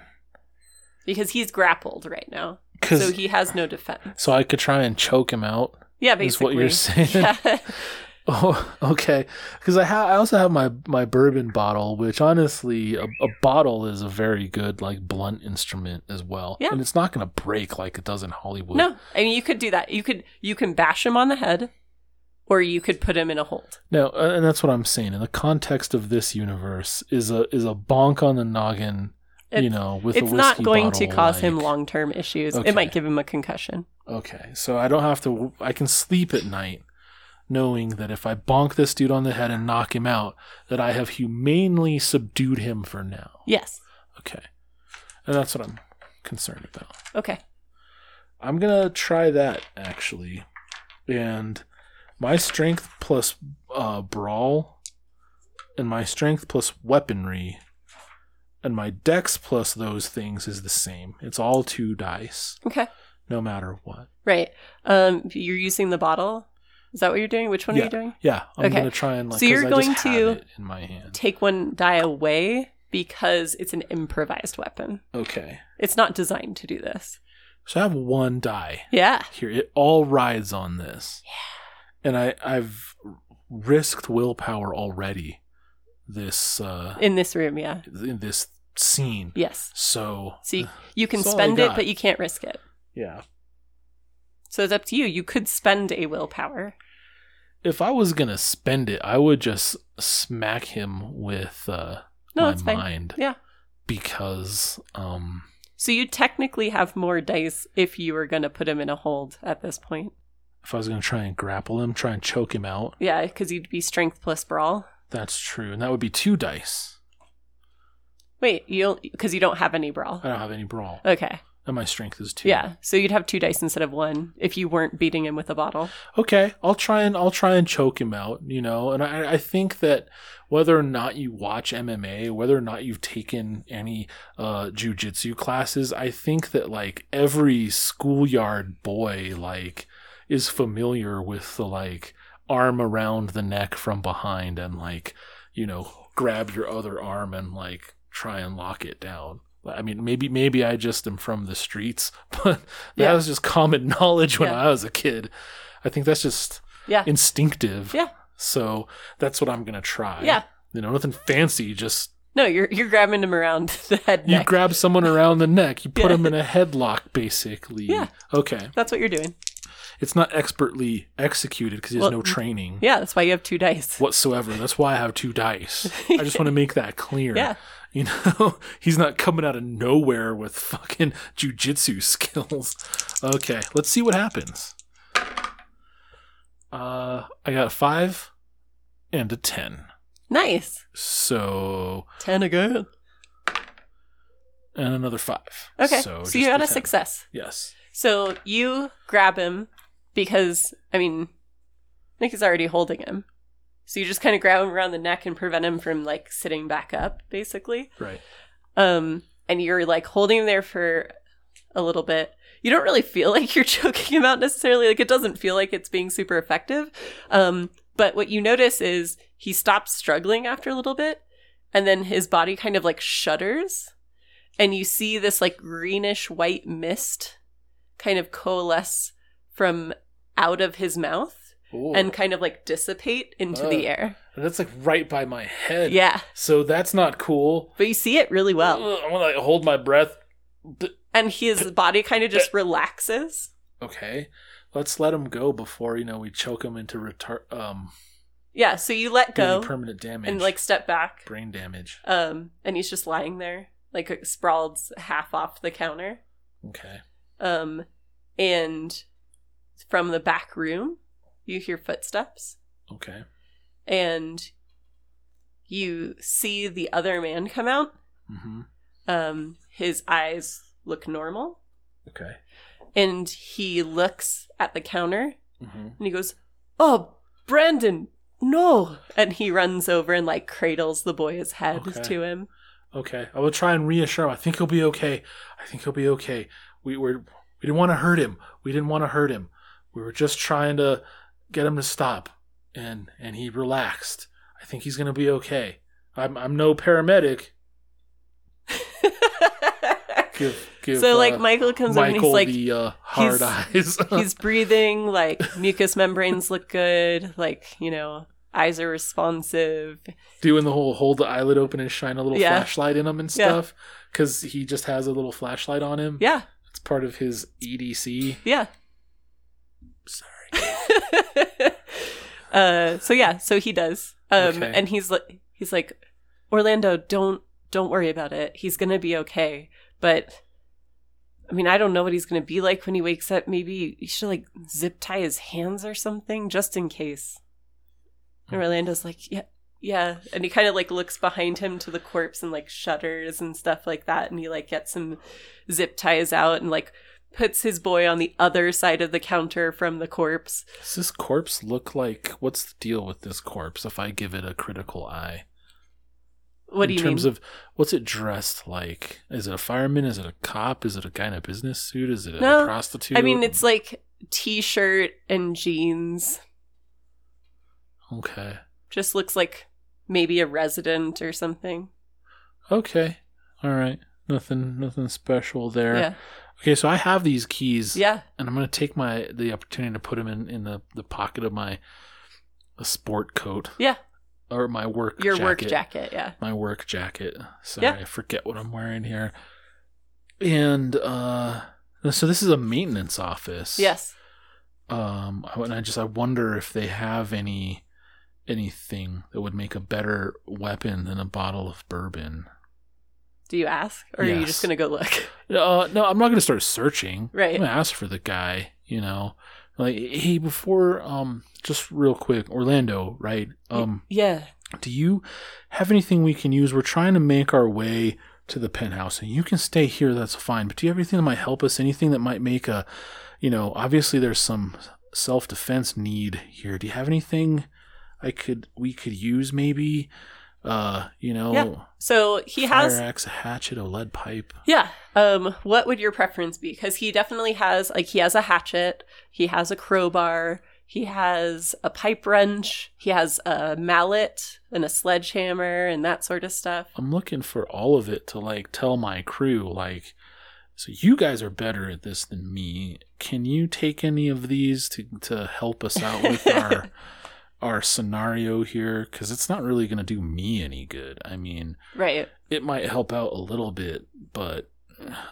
because he's grappled right now. So he has no defense. so I could try and choke him out. Yeah, Is basically. what you're saying? <laughs> Yeah. <laughs> Oh, <laughs> okay. Because I ha- I also have my my bourbon bottle, which honestly, a, a bottle is a very good like blunt instrument as well. Yeah. and it's not going to break like it does in Hollywood. no, I mean you could do that. You could you can bash him on the head, or you could put him in a hold. No, uh, and that's what I'm saying. In the context of this universe, is a is a bonk on the noggin. you know, with a It's not going to bottle, cause him long term issues. Okay. It might give him a concussion. Okay, so I don't have to. I can sleep at night, knowing that if I bonk this dude on the head and knock him out, that I have humanely subdued him for now. Yes. Okay, and that's what I'm concerned about. Okay. I'm gonna try that actually, and my strength plus uh, brawl, and my strength plus weaponry, and my dex plus those things is the same. It's all two dice, Okay. no matter what. Right. Um, you're using the bottle. Is that what you're doing? Which one are you doing? Yeah, I'm Okay. gonna try and like. So you're going to- in my hand. Take one die away because it's an improvised weapon. Okay, It's not designed to do this. so I have one die Yeah. here. It all rides on this. Yeah, and I I've risked willpower already. This uh In this room, yeah. in this scene. Yes. So So you, <sighs> you can That's all I spend it, but you can't risk it. yeah, So it's up to you. You could spend a willpower. If I was gonna spend it, I would just smack him with uh, No, my that's fine. mind Yeah. because um So you technically have more dice if you were going to put him in a hold at this point. if I was gonna try and grapple him, try and choke him out, Yeah, because you'd be strength plus brawl. that's true, and that would be two dice. Wait, you because you don't have any brawl. I don't have any brawl, Okay. And my strength is two. Yeah. So you'd have two dice instead of one if you weren't beating him with a bottle. okay i'll try and i'll try and choke him out you know and i i think that whether or not you watch mma whether or not you've taken any uh jujitsu classes i think that like every schoolyard boy like is familiar with the like arm around the neck from behind and like you know grab your other arm and like try and lock it down I mean, maybe maybe I just am from the streets, <laughs> but that Yeah. was just common <laughs> knowledge when Yeah. I was a kid. I think that's just Yeah. instinctive. Yeah. So that's what I'm gonna try. Yeah. You know, nothing fancy. Just No, you're you're grabbing him around <laughs> the head. you neck. grab someone around the neck, you put Yeah. them in a headlock, basically. Yeah. Okay. That's what you're doing. It's not expertly executed because he has Well, no training Yeah, that's why you have two dice. whatsoever. That's why I have two dice. I just want to make that clear. Yeah. You know, <laughs> he's not coming out of nowhere with fucking jujitsu skills. <laughs> Okay, let's see what happens. Uh, I got a five and a ten. Nice. So Ten again. and another five. Okay. So, So, you got a 10. success. Yes. So you grab him because I mean Nick is already holding him. So you just kind of grab him around the neck and prevent him from like sitting back up, basically. Right. Um, and you're like holding him there for a little bit. You don't really feel <laughs> like you're choking him out necessarily. Like it doesn't feel like it's being super effective. Um, but what you notice is he stops struggling after a little bit, and then his body kind of like shudders, and you see this like greenish white mist kind of coalesce from out of his mouth Ooh. and kind of like dissipate into the Oh. air. And that's like right by my head. Yeah, So that's not cool. but you see it really well. I'm gonna like hold my breath. And his body kind of just relaxes. Okay. Let's let him go before you know we choke him into retar- um Yeah, so you let go permanent damage and like step back. brain damage. Um, and he's just lying there, like sprawled half off the counter. Okay. Um, and from the back room, you hear footsteps, Okay. and you see the other man come out, Mm-hmm. Um, his eyes look normal, Okay. and he looks at the counter Mm-hmm. and he goes, "Oh, Brandon, no!" And he runs over and like cradles the boy's head Okay. to him. Okay. I will try and reassure him. I think he'll be okay. I think he'll be okay. We were we didn't want to hurt him. We didn't want to hurt him. We were just trying to get him to stop. And and he relaxed. I think he's gonna be okay. I'm I'm no paramedic. <laughs> Give give so like uh, Michael comes over and he's like, the uh, hard eyes. <laughs> he's breathing, like mucous membranes look good, like you know, eyes are responsive. doing the whole hold the eyelid open and shine a little Yeah. flashlight in him and Yeah. stuff. Because he just has a little flashlight on him. Yeah, It's part of his EDC. yeah. Sorry. <laughs> uh, so yeah, so he does, um, Okay. and he's like, he's like, Orlando, don't don't worry about it. He's gonna be okay. But I mean, I don't know what he's gonna be like when he wakes up. Maybe you should like zip tie his hands or something, just in case. And Orlando's like, yeah. Yeah, and he kind of like looks behind him to the corpse and like shudders and stuff like that, and he like gets some zip ties out and like puts his boy on the other side of the counter from the corpse. Does this corpse look like? What's the deal with this corpse? If I give it a critical eye, What in do you In terms mean? of what's it dressed like? Is it a fireman? Is it a cop? Is it a guy in a business suit? Is it a prostitute? I mean, it's like t-shirt and jeans. okay. Just looks like maybe a resident or something. Okay. All right. Nothing. Nothing special there. Yeah, Okay. So I have these keys. yeah, and I'm gonna take my the opportunity to put them in in the the pocket of my a sport coat yeah. or my work Your jacket, work jacket. Yeah, my work jacket. Sorry, Yeah. I forget what I'm wearing here. And uh, so this is a maintenance office. yes. Um, and I just I wonder if they have any anything that would make a better weapon than a bottle of bourbon. Do you ask, or are you just gonna go look? <laughs> Uh, no, I'm not gonna start searching. Right. I'm gonna ask for the guy. You know, like hey, before um, just real quick, Orlando, right? Um, yeah, do you have anything we can use? We're trying to make our way to the penthouse, and you can stay here. That's fine. But do you have anything that might help us? Anything that might make a, you know, obviously there's some self defense need here. Do you have anything I could we could use? Maybe, uh, you know, Yeah. So he has axe, a hatchet, a lead pipe. Yeah. Um, what would your preference be? Because he definitely has like he has a hatchet, he has a crowbar, he has a pipe wrench, he has a mallet and a sledgehammer and that sort of stuff. I'm looking for all of it to like tell my crew like so you guys are better at this than me. Can you take any of these to to help us out with <laughs> our our scenario here cuz it's not really going to do me any good. I mean, Right. it might help out a little bit, but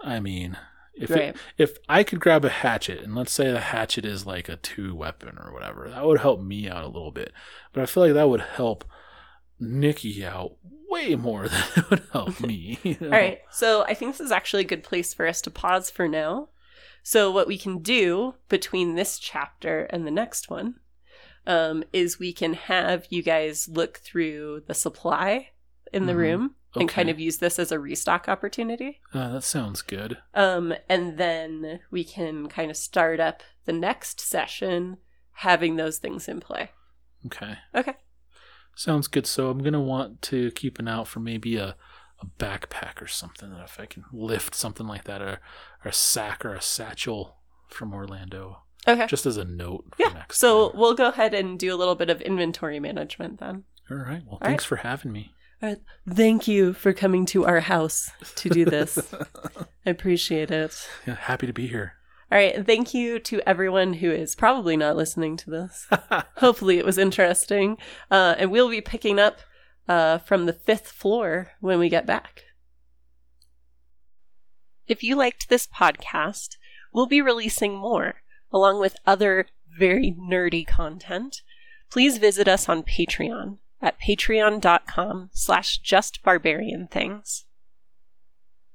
I mean, if Right. it, if I could grab a hatchet and let's say the hatchet is like a two weapon or whatever, that would help me out a little bit. But I feel like that would help Nikki out way more <laughs> than it would help <laughs> me. you know? All right. So I think this is actually a good place for us to pause for now. So what we can do between this chapter and the next one um, is we can have you guys look through the supply in the Mhm. room and kind of use this as a restock opportunity. Uh, that sounds good. Um, and then we can kind of start up the next session having those things in play. Okay. Okay. Sounds good. So I'm gonna want to keep an eye out for maybe a, a backpack or something that if I can lift something like that or, or a sack or a satchel from Orlando. Okay. Just as a note for yeah. next So time. we'll go ahead and do a little bit of inventory management then. All right. Well, All thanks for having me. All right. Thank you for coming to our house to do this. <laughs> I appreciate it. Yeah, happy to be here. All right. Thank you to everyone who is probably not listening to this. <laughs> Hopefully, it was interesting. Uh, and we'll be picking up uh, from the fifth floor when we get back. If you liked this podcast, we'll be releasing more, along with other very nerdy content. Please visit us on Patreon at patreon.com slash justbarbarianthings.